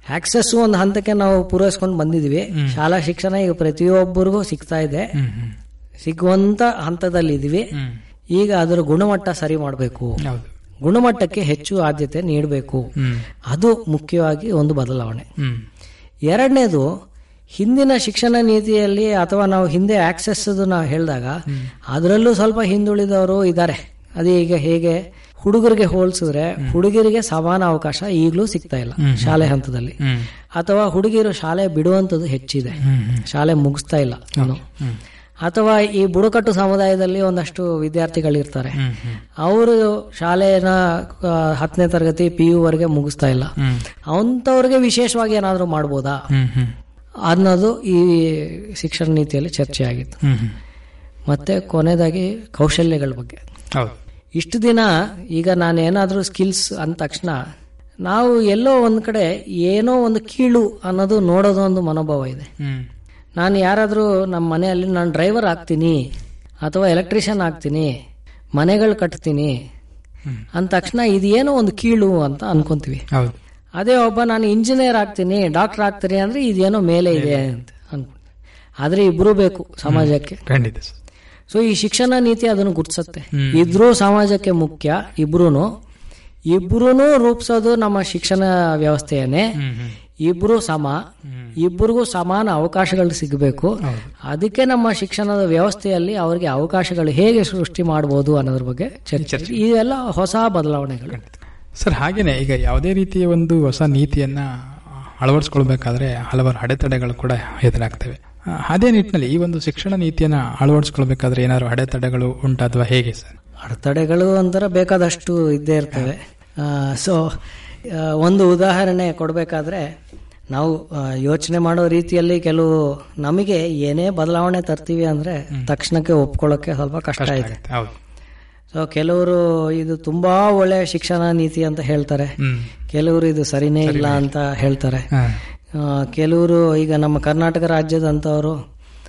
ಆಕ್ಸೆಸ್ ಒಂದು ಹಂತಕ್ಕೆ ನಾವು ಪೂರೈಸ್ಕೊಂಡು ಬಂದಿದ್ವಿ ಶಾಲಾ ಶಿಕ್ಷಣ ಈಗ ಪ್ರತಿಯೊಬ್ಬರಿಗೂ ಸಿಗ್ತಾ ಇದೆ. ಸಿಗುವಂತ ಹಂತದಲ್ಲಿ ಇದೀವಿ ಈಗ ಅದರ ಗುಣಮಟ್ಟ ಸರಿ ಮಾಡಬೇಕು. ಗುಣಮಟ್ಟಕ್ಕೆ ಹೆಚ್ಚು ಆದ್ಯತೆ ನೀಡಬೇಕು. ಅದು ಮುಖ್ಯವಾಗಿ ಒಂದು ಬದಲಾವಣೆ. ಎರಡನೇದು ಹಿಂದಿನ ಶಿಕ್ಷಣ ನೀತಿಯಲ್ಲಿ ಅಥವಾ ನಾವು ಹಿಂದೆ ಆಕ್ಸೆಸ್ ನಾವು ಹೇಳಿದಾಗ ಅದರಲ್ಲೂ ಸ್ವಲ್ಪ ಹಿಂದುಳಿದವರು ಇದ್ದಾರೆ. ಅದೇ ಈಗ ಹೇಗೆ ಹುಡುಗರಿಗೆ ಹೋಲಿಸಿದ್ರೆ ಹುಡುಗರಿಗೆ ಸಮಾನ ಅವಕಾಶ ಈಗಲೂ ಸಿಗ್ತಾ ಇಲ್ಲ ಶಾಲೆ ಹಂತದಲ್ಲಿ. ಅಥವಾ ಹುಡುಗಿಯರು ಶಾಲೆ ಬಿಡುವಂಥದ್ದು ಹೆಚ್ಚಿದೆ. ಶಾಲೆ ಮುಗಿಸ್ತಾ ಇಲ್ಲ ಅಥವಾ ಈ ಬುಡಕಟ್ಟು ಸಮುದಾಯದಲ್ಲಿ ಒಂದಷ್ಟು ವಿದ್ಯಾರ್ಥಿಗಳಿರ್ತಾರೆ. ಅವರು ಶಾಲೆನ ಹತ್ತನೇ ತರಗತಿ ಪಿ ಯು ವರೆಗೆ ಮುಗಿಸ್ತಾ ಇಲ್ಲ. ಅಂಥವ್ರಿಗೆ ವಿಶೇಷವಾಗಿ ಏನಾದರೂ ಮಾಡ್ಬೋದಾ? ಅನ್ನೋದು ಈ ಶಿಕ್ಷಣ ನೀತಿಯಲ್ಲಿ ಚರ್ಚೆ ಆಗಿತ್ತು. ಮತ್ತೆ ಕೊನೆಯದಾಗಿ ಕೌಶಲ್ಯಗಳ ಬಗ್ಗೆ. ಇಷ್ಟು ದಿನ ಈಗ ನಾನು ಏನಾದರೂ ಸ್ಕಿಲ್ಸ್ ಅಂದ ತಕ್ಷಣ ನಾವು ಎಲ್ಲೋ ಒಂದು ಕಡೆ ಏನೋ ಒಂದು ಕೀಳು ಅನ್ನೋದು ನೋಡೋದು ಒಂದು ಮನೋಭಾವ ಇದೆ. ನಾನು ಯಾರಾದರೂ ನಮ್ಮ ಮನೆಯಲ್ಲಿ ನಾನು ಡ್ರೈವರ್ ಆಗ್ತೀನಿ ಅಥವಾ ಎಲೆಕ್ಟ್ರಿಷಿಯನ್ ಆಗ್ತೀನಿ ಮನೆಗಳು ಕಟ್ತೀನಿ ಅಂದ ತಕ್ಷಣ ಇದೇನೋ ಒಂದು ಕೀಳು ಅಂತ ಅನ್ಕೊಂತೀವಿ. ಅದೇ ಒಬ್ಬ ನಾನು ಇಂಜಿನಿಯರ್ ಆಗ್ತೀನಿ ಡಾಕ್ಟರ್ ಆಗ್ತೀನಿ ಅಂದ್ರೆ ಇದೇನೋ ಮೇಲೆ ಇದೆ ಅಂತ ಅನ್ಕೊಂತೀನಿ ಆದ್ರೆ ಇಬ್ರು ಬೇಕು ಸಮಾಜಕ್ಕೆ. ಖಂಡಿತ ಸೊ ಈ ಶಿಕ್ಷಣ ನೀತಿ ಅದನ್ನು ಗುರ್ಸತ್ತೆ ಇದ್ರೂ ಸಮಾಜಕ್ಕೆ ಮುಖ್ಯ ಇಬ್ರು ಇಬ್ರು ರೂಪಿಸೋದು ನಮ್ಮ ಶಿಕ್ಷಣ ವ್ಯವಸ್ಥೆಯನ್ನೇ. ಇಬ್ರು ಸಮ ಇಬ್ಬರಿಗೂ ಸಮಾನ ಅವಕಾಶಗಳು ಸಿಗಬೇಕು. ಅದಕ್ಕೆ ನಮ್ಮ ಶಿಕ್ಷಣದ ವ್ಯವಸ್ಥೆಯಲ್ಲಿ ಅವರಿಗೆ ಅವಕಾಶಗಳು ಹೇಗೆ ಸೃಷ್ಟಿ ಮಾಡಬಹುದು ಅನ್ನೋದ್ರ ಬಗ್ಗೆ ಇದೆಲ್ಲ ಇವೆಲ್ಲ ಹೊಸ ಬದಲಾವಣೆಗಳು. ಸರ್ ಹಾಗೇನೆ ಈಗ ಯಾವುದೇ ರೀತಿಯ ಒಂದು ಹೊಸ ನೀತಿಯನ್ನ ಅಳವಡಿಸ್ಕೊಳ್ಬೇಕಾದ್ರೆ ಹಲವಾರು ಅಡೆತಡೆಗಳು ಕೂಡ ಎದುರಾಗ್ತವೆ. ಅದೇ ನಿಟ್ಟಿನಲ್ಲಿ ಈ ಒಂದು ಶಿಕ್ಷಣ ನೀತಿಯನ್ನ ಅಳವಡಿಸ್ಕೊಳ್ಬೇಕಾದ್ರೆ ಏನಾದ್ರು ಅಡೆತಡೆಗಳು ಉಂಟಾದ್ವಾ ಹೇಗೆ ಸರ್? ಅಡೆತಡೆಗಳು ಅಂತರ ಬೇಕಾದಷ್ಟು ಇದ್ದೇ ಇರ್ತವೆ. ಸೊ ಒಂದು ಉದಾಹರಣೆ ಕೊಡಬೇಕಾದ್ರೆ ನಾವು ಯೋಚನೆ ಮಾಡೋ ರೀತಿಯಲ್ಲಿ ಕೆಲವು ನಮಗೆ ಏನೇ ಬದಲಾವಣೆ ತರ್ತೀವಿ ಅಂದರೆ ತಕ್ಷಣಕ್ಕೆ ಒಪ್ಕೊಳ್ಳೋಕ್ಕೆ ಸ್ವಲ್ಪ ಕಷ್ಟ ಇದೆ ಸೊ ಕೆಲವರು ಇದು ತುಂಬಾ ಒಳ್ಳೆಯ ಶಿಕ್ಷಣ ನೀತಿ ಅಂತ ಹೇಳ್ತಾರೆ. ಕೆಲವರು ಇದು ಸರಿನೇ ಇಲ್ಲ ಅಂತ ಹೇಳ್ತಾರೆ. ಕೆಲವರು ಈಗ ನಮ್ಮ ಕರ್ನಾಟಕ ರಾಜ್ಯದಂಥವರು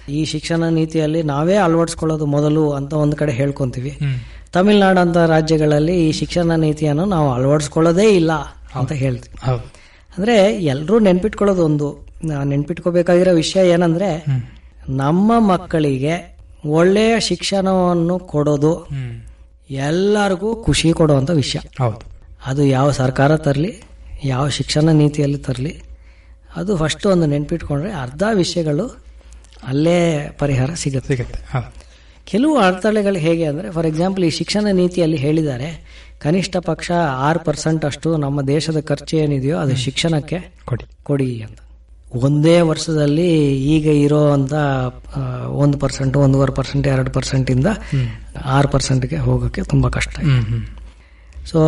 ಈ ಶಿಕ್ಷಣ ನೀತಿಯಲ್ಲಿ ನಾವೇ ಅಳವಡಿಸ್ಕೊಳ್ಳೋದು ಮೊದಲು ಅಂತ ಒಂದು ಕಡೆ ಹೇಳ್ಕೊಂತೀವಿ. ತಮಿಳ್ನಾಡು ಅಂತ ರಾಜ್ಯಗಳಲ್ಲಿ ಈ ಶಿಕ್ಷಣ ನೀತಿಯನ್ನು ನಾವು ಅಳವಡಿಸ್ಕೊಳ್ಳೋದೇ ಇಲ್ಲ. ಅಂತ ಹೇಳ್ತೀವಿ. ಅಂದ್ರೆ ಎಲ್ಲರೂ ನೆನ್ಪಿಟ್ಕೊಳ್ಳೋದು ಒಂದು. ನೆನ್ಪಿಟ್ಕೋಬೇಕಾಗಿರೋ ವಿಷಯ ಏನಂದ್ರೆ ನಮ್ಮ ಮಕ್ಕಳಿಗೆ ಒಳ್ಳೆಯ ಶಿಕ್ಷಣವನ್ನು ಕೊಡೋದು ಎಲ್ಲರಿಗೂ ಖುಷಿ ಕೊಡುವಂತ ವಿಷಯ. ಹೌದು. ಅದು ಯಾವ ಸರ್ಕಾರ ತರಲಿ ಯಾವ ಶಿಕ್ಷಣ ನೀತಿಯಲ್ಲಿ ತರಲಿ ಅದು ಫಸ್ಟ್ ಒಂದು ನೆನ್ಪಿಟ್ಕೊಂಡ್ರೆ ಅರ್ಧ ವಿಷಯಗಳು ಅಲ್ಲೇ ಪರಿಹಾರ ಸಿಗುತ್ತೆ. ಸಿಗುತ್ತೆ. ಕೆಲವು ಅಡೆತಡೆಗಳು ಹೇಗೆ ಅಂದರೆ ಫಾರ್ ಎಕ್ಸಾಂಪಲ್ ಈ ಶಿಕ್ಷಣ ನೀತಿಯಲ್ಲಿ ಹೇಳಿದ್ದಾರೆ ಕನಿಷ್ಠ ಪಕ್ಷ ಆರು ಪರ್ಸೆಂಟ್ ಅಷ್ಟು ನಮ್ಮ ದೇಶದ ಖರ್ಚು ಏನಿದೆಯೋ ಅದು ಶಿಕ್ಷಣಕ್ಕೆ ಕೊಡಿ. ಕೊಡಿ ಅಂತ. ಒಂದೇ ವರ್ಷದಲ್ಲಿ ಈಗ ಇರೋ ಅಂತ ಒಂದು ಪರ್ಸೆಂಟ್ ಒಂದೂವರೆ ಪರ್ಸೆಂಟ್ ಎರಡು ಪರ್ಸೆಂಟಿಂದ ಆರು ಪರ್ಸೆಂಟ್ಗೆ ಹೋಗೋಕ್ಕೆ ತುಂಬ ಕಷ್ಟ ಸೊ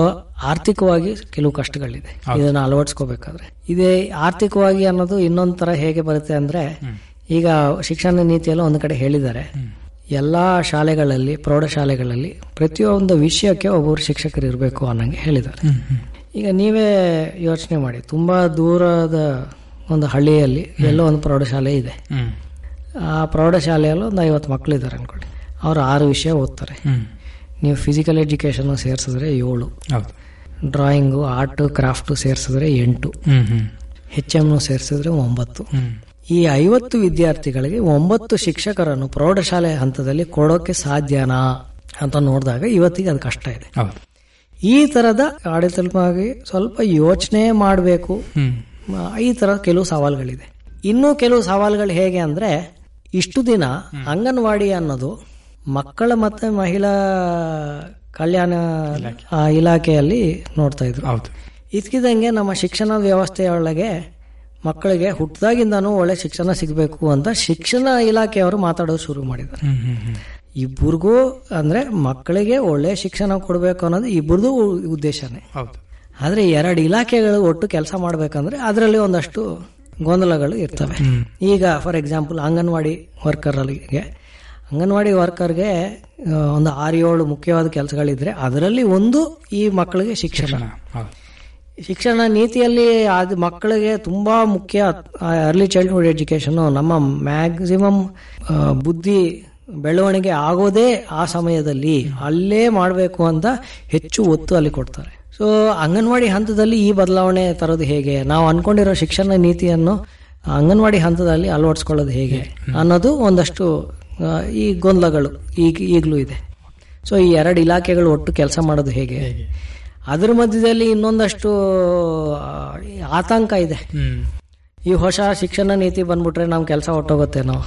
ಆರ್ಥಿಕವಾಗಿ ಕೆಲವು ಕಷ್ಟಗಳಿದೆ. ಇದನ್ನು ಅಳವಡಿಸ್ಕೋಬೇಕಾದ್ರೆ. ಇದೇ ಆರ್ಥಿಕವಾಗಿ ಅನ್ನೋದು ಇನ್ನೊಂದು ತರ ಹೇಗೆ ಬರುತ್ತೆ ಅಂದ್ರೆ ಈಗ ಶಿಕ್ಷಣ ನೀತಿಯಲ್ಲೂ ಒಂದು ಕಡೆ ಹೇಳಿದ್ದಾರೆ. ಎಲ್ಲಾ ಶಾಲೆಗಳಲ್ಲಿ ಪ್ರೌಢಶಾಲೆಗಳಲ್ಲಿ ಪ್ರತಿಯೊಂದು ವಿಷಯಕ್ಕೆ ಒಬ್ಬರು ಶಿಕ್ಷಕರು ಇರಬೇಕು ಅನ್ನಂಗೆ ಹೇಳಿದ್ದಾರೆ. ಈಗ ನೀವೇ ಯೋಚನೆ ಮಾಡಿ ತುಂಬಾ ದೂರದ ಒಂದು ಹಳ್ಳಿಯಲ್ಲಿ ಎಲ್ಲೋ ಒಂದು ಪ್ರೌಢಶಾಲೆ ಇದೆ. ಆ ಪ್ರೌಢಶಾಲೆಯಲ್ಲೂ ಒಂದು ಐವತ್ತು ಮಕ್ಕಳು ಇದ್ದಾರೆ ಅನ್ಕೊಳ್ಳಿ. ಅವ್ರು ಆರು ವಿಷಯ ಓದ್ತಾರೆ. ನೀವು ಫಿಸಿಕಲ್ ಎಜುಕೇಶನ್ ಸೇರಿಸಿದ್ರೆ ಏಳು. ಡ್ರಾಯಿಂಗು ಆರ್ಟು ಕ್ರಾಫ್ಟು ಸೇರಿಸಿದ್ರೆ ಎಂಟು. ಹೆಚ್ ಎಂ ಸೇರಿಸಿದ್ರೆ ಒಂಬತ್ತು. ಈ ಐವತ್ತು ವಿದ್ಯಾರ್ಥಿಗಳಿಗೆ ಒಂಬತ್ತು ಶಿಕ್ಷಕರನ್ನು ಪ್ರೌಢಶಾಲೆ ಹಂತದಲ್ಲಿ ಕೊಡೋಕೆ ಸಾಧ್ಯನಾ ಅಂತ ನೋಡಿದಾಗ ಇವತ್ತಿಗೆ ಅದು ಕಷ್ಟ ಇದೆ. ಈ ತರದ ಆಡಳಿತವಾಗಿ ಸ್ವಲ್ಪ ಯೋಚನೆ ಮಾಡಬೇಕು. ಈ ತರ ಕೆಲವು ಸವಾಲುಗಳಿದೆ. ಇನ್ನೂ ಕೆಲವು ಸವಾಲುಗಳು ಹೇಗೆ ಅಂದ್ರೆ ಇಷ್ಟು ದಿನ ಅಂಗನವಾಡಿ ಅನ್ನೋದು ಮಕ್ಕಳ ಮತ್ತೆ ಮಹಿಳಾ ಕಲ್ಯಾಣ ಇಲಾಖೆಯಲ್ಲಿ ನೋಡ್ತಾ ಇದ್ರು. ಇದ್ಕಿದಂಗೆ ನಮ್ಮ ಶಿಕ್ಷಣ ವ್ಯವಸ್ಥೆಯೊಳಗೆ ಮಕ್ಕಳಿಗೆ ಹುಟ್ಟದಾಗಿಂದಾನು ಒಳ್ಳೆ ಶಿಕ್ಷಣ ಸಿಗಬೇಕು ಅಂತ ಶಿಕ್ಷಣ ಇಲಾಖೆಯವರು ಮಾತಾಡೋದು ಶುರು ಮಾಡಿದ್ದಾರೆ. ಇಬ್ಬರಿಗೂ ಅಂದ್ರೆ ಮಕ್ಕಳಿಗೆ ಒಳ್ಳೆ ಶಿಕ್ಷಣ ಕೊಡಬೇಕು ಅನ್ನೋದು ಇಬ್ಬರದು ಉದ್ದೇಶನೇ. ಆದ್ರೆ ಎರಡು ಇಲಾಖೆಗಳು ಒಟ್ಟು ಕೆಲಸ ಮಾಡಬೇಕಂದ್ರೆ ಅದರಲ್ಲಿ ಒಂದಷ್ಟು ಗೊಂದಲಗಳು ಇರ್ತವೆ. ಈಗ ಫಾರ್ ಎಕ್ಸಾಂಪಲ್ ಅಂಗನವಾಡಿ ವರ್ಕರ್ಗೆ ಅಂಗನವಾಡಿ ವರ್ಕರ್ಗೆ ಒಂದು ಆರು ಏಳು ಮುಖ್ಯವಾದ ಕೆಲಸಗಳಿದ್ರೆ ಅದರಲ್ಲಿ ಒಂದು ಈ ಮಕ್ಕಳಿಗೆ ಶಿಕ್ಷಣ. ಶಿಕ್ಷಣ ನೀತಿಯಲ್ಲಿ ಅದು ಮಕ್ಕಳಿಗೆ ತುಂಬ ಮುಖ್ಯ ಅರ್ಲಿ ಚೈಲ್ಡ್ಹುಡ್ ಎಜುಕೇಶನ್ ನಮ್ಮ ಮ್ಯಾಕ್ಸಿಮಮ್ ಬುದ್ಧಿ ಬೆಳವಣಿಗೆ ಆಗೋದೇ ಆ ಸಮಯದಲ್ಲಿ. ಅಲ್ಲೇ ಮಾಡಬೇಕು ಅಂತ ಹೆಚ್ಚು ಒತ್ತು ಅಲ್ಲಿ ಕೊಡ್ತಾರೆ. ಸೊ ಅಂಗನವಾಡಿ ಹಂತದಲ್ಲಿ ಈ ಬದಲಾವಣೆ ತರೋದು ಹೇಗೆ? ನಾವು ಅನ್ಕೊಂಡಿರೋ ಶಿಕ್ಷಣ ನೀತಿಯನ್ನು ಅಂಗನವಾಡಿ ಹಂತದಲ್ಲಿ ಅಳವಡಿಸ್ಕೊಳ್ಳೋದು ಹೇಗೆ? ಅನ್ನೋದು ಒಂದಷ್ಟು ಈ ಗೊಂದಲಗಳು ಈಗ ಈಗಲೂ ಇದೆ. ಸೊ ಈ ಎರಡು ಇಲಾಖೆಗಳು ಒಟ್ಟು ಕೆಲಸ ಮಾಡೋದು ಹೇಗೆ? ಅದ್ರ ಮಧ್ಯದಲ್ಲಿ ಇನ್ನೊಂದಷ್ಟು ಆತಂಕ ಇದೆ. ಈ ಹೊಸ ಶಿಕ್ಷಣ ನೀತಿ ಬಂದ್ಬಿಟ್ರೆ ನಮ್ ಕೆಲಸ ಹೊಟ್ಟೋಗುತ್ತೇನೋ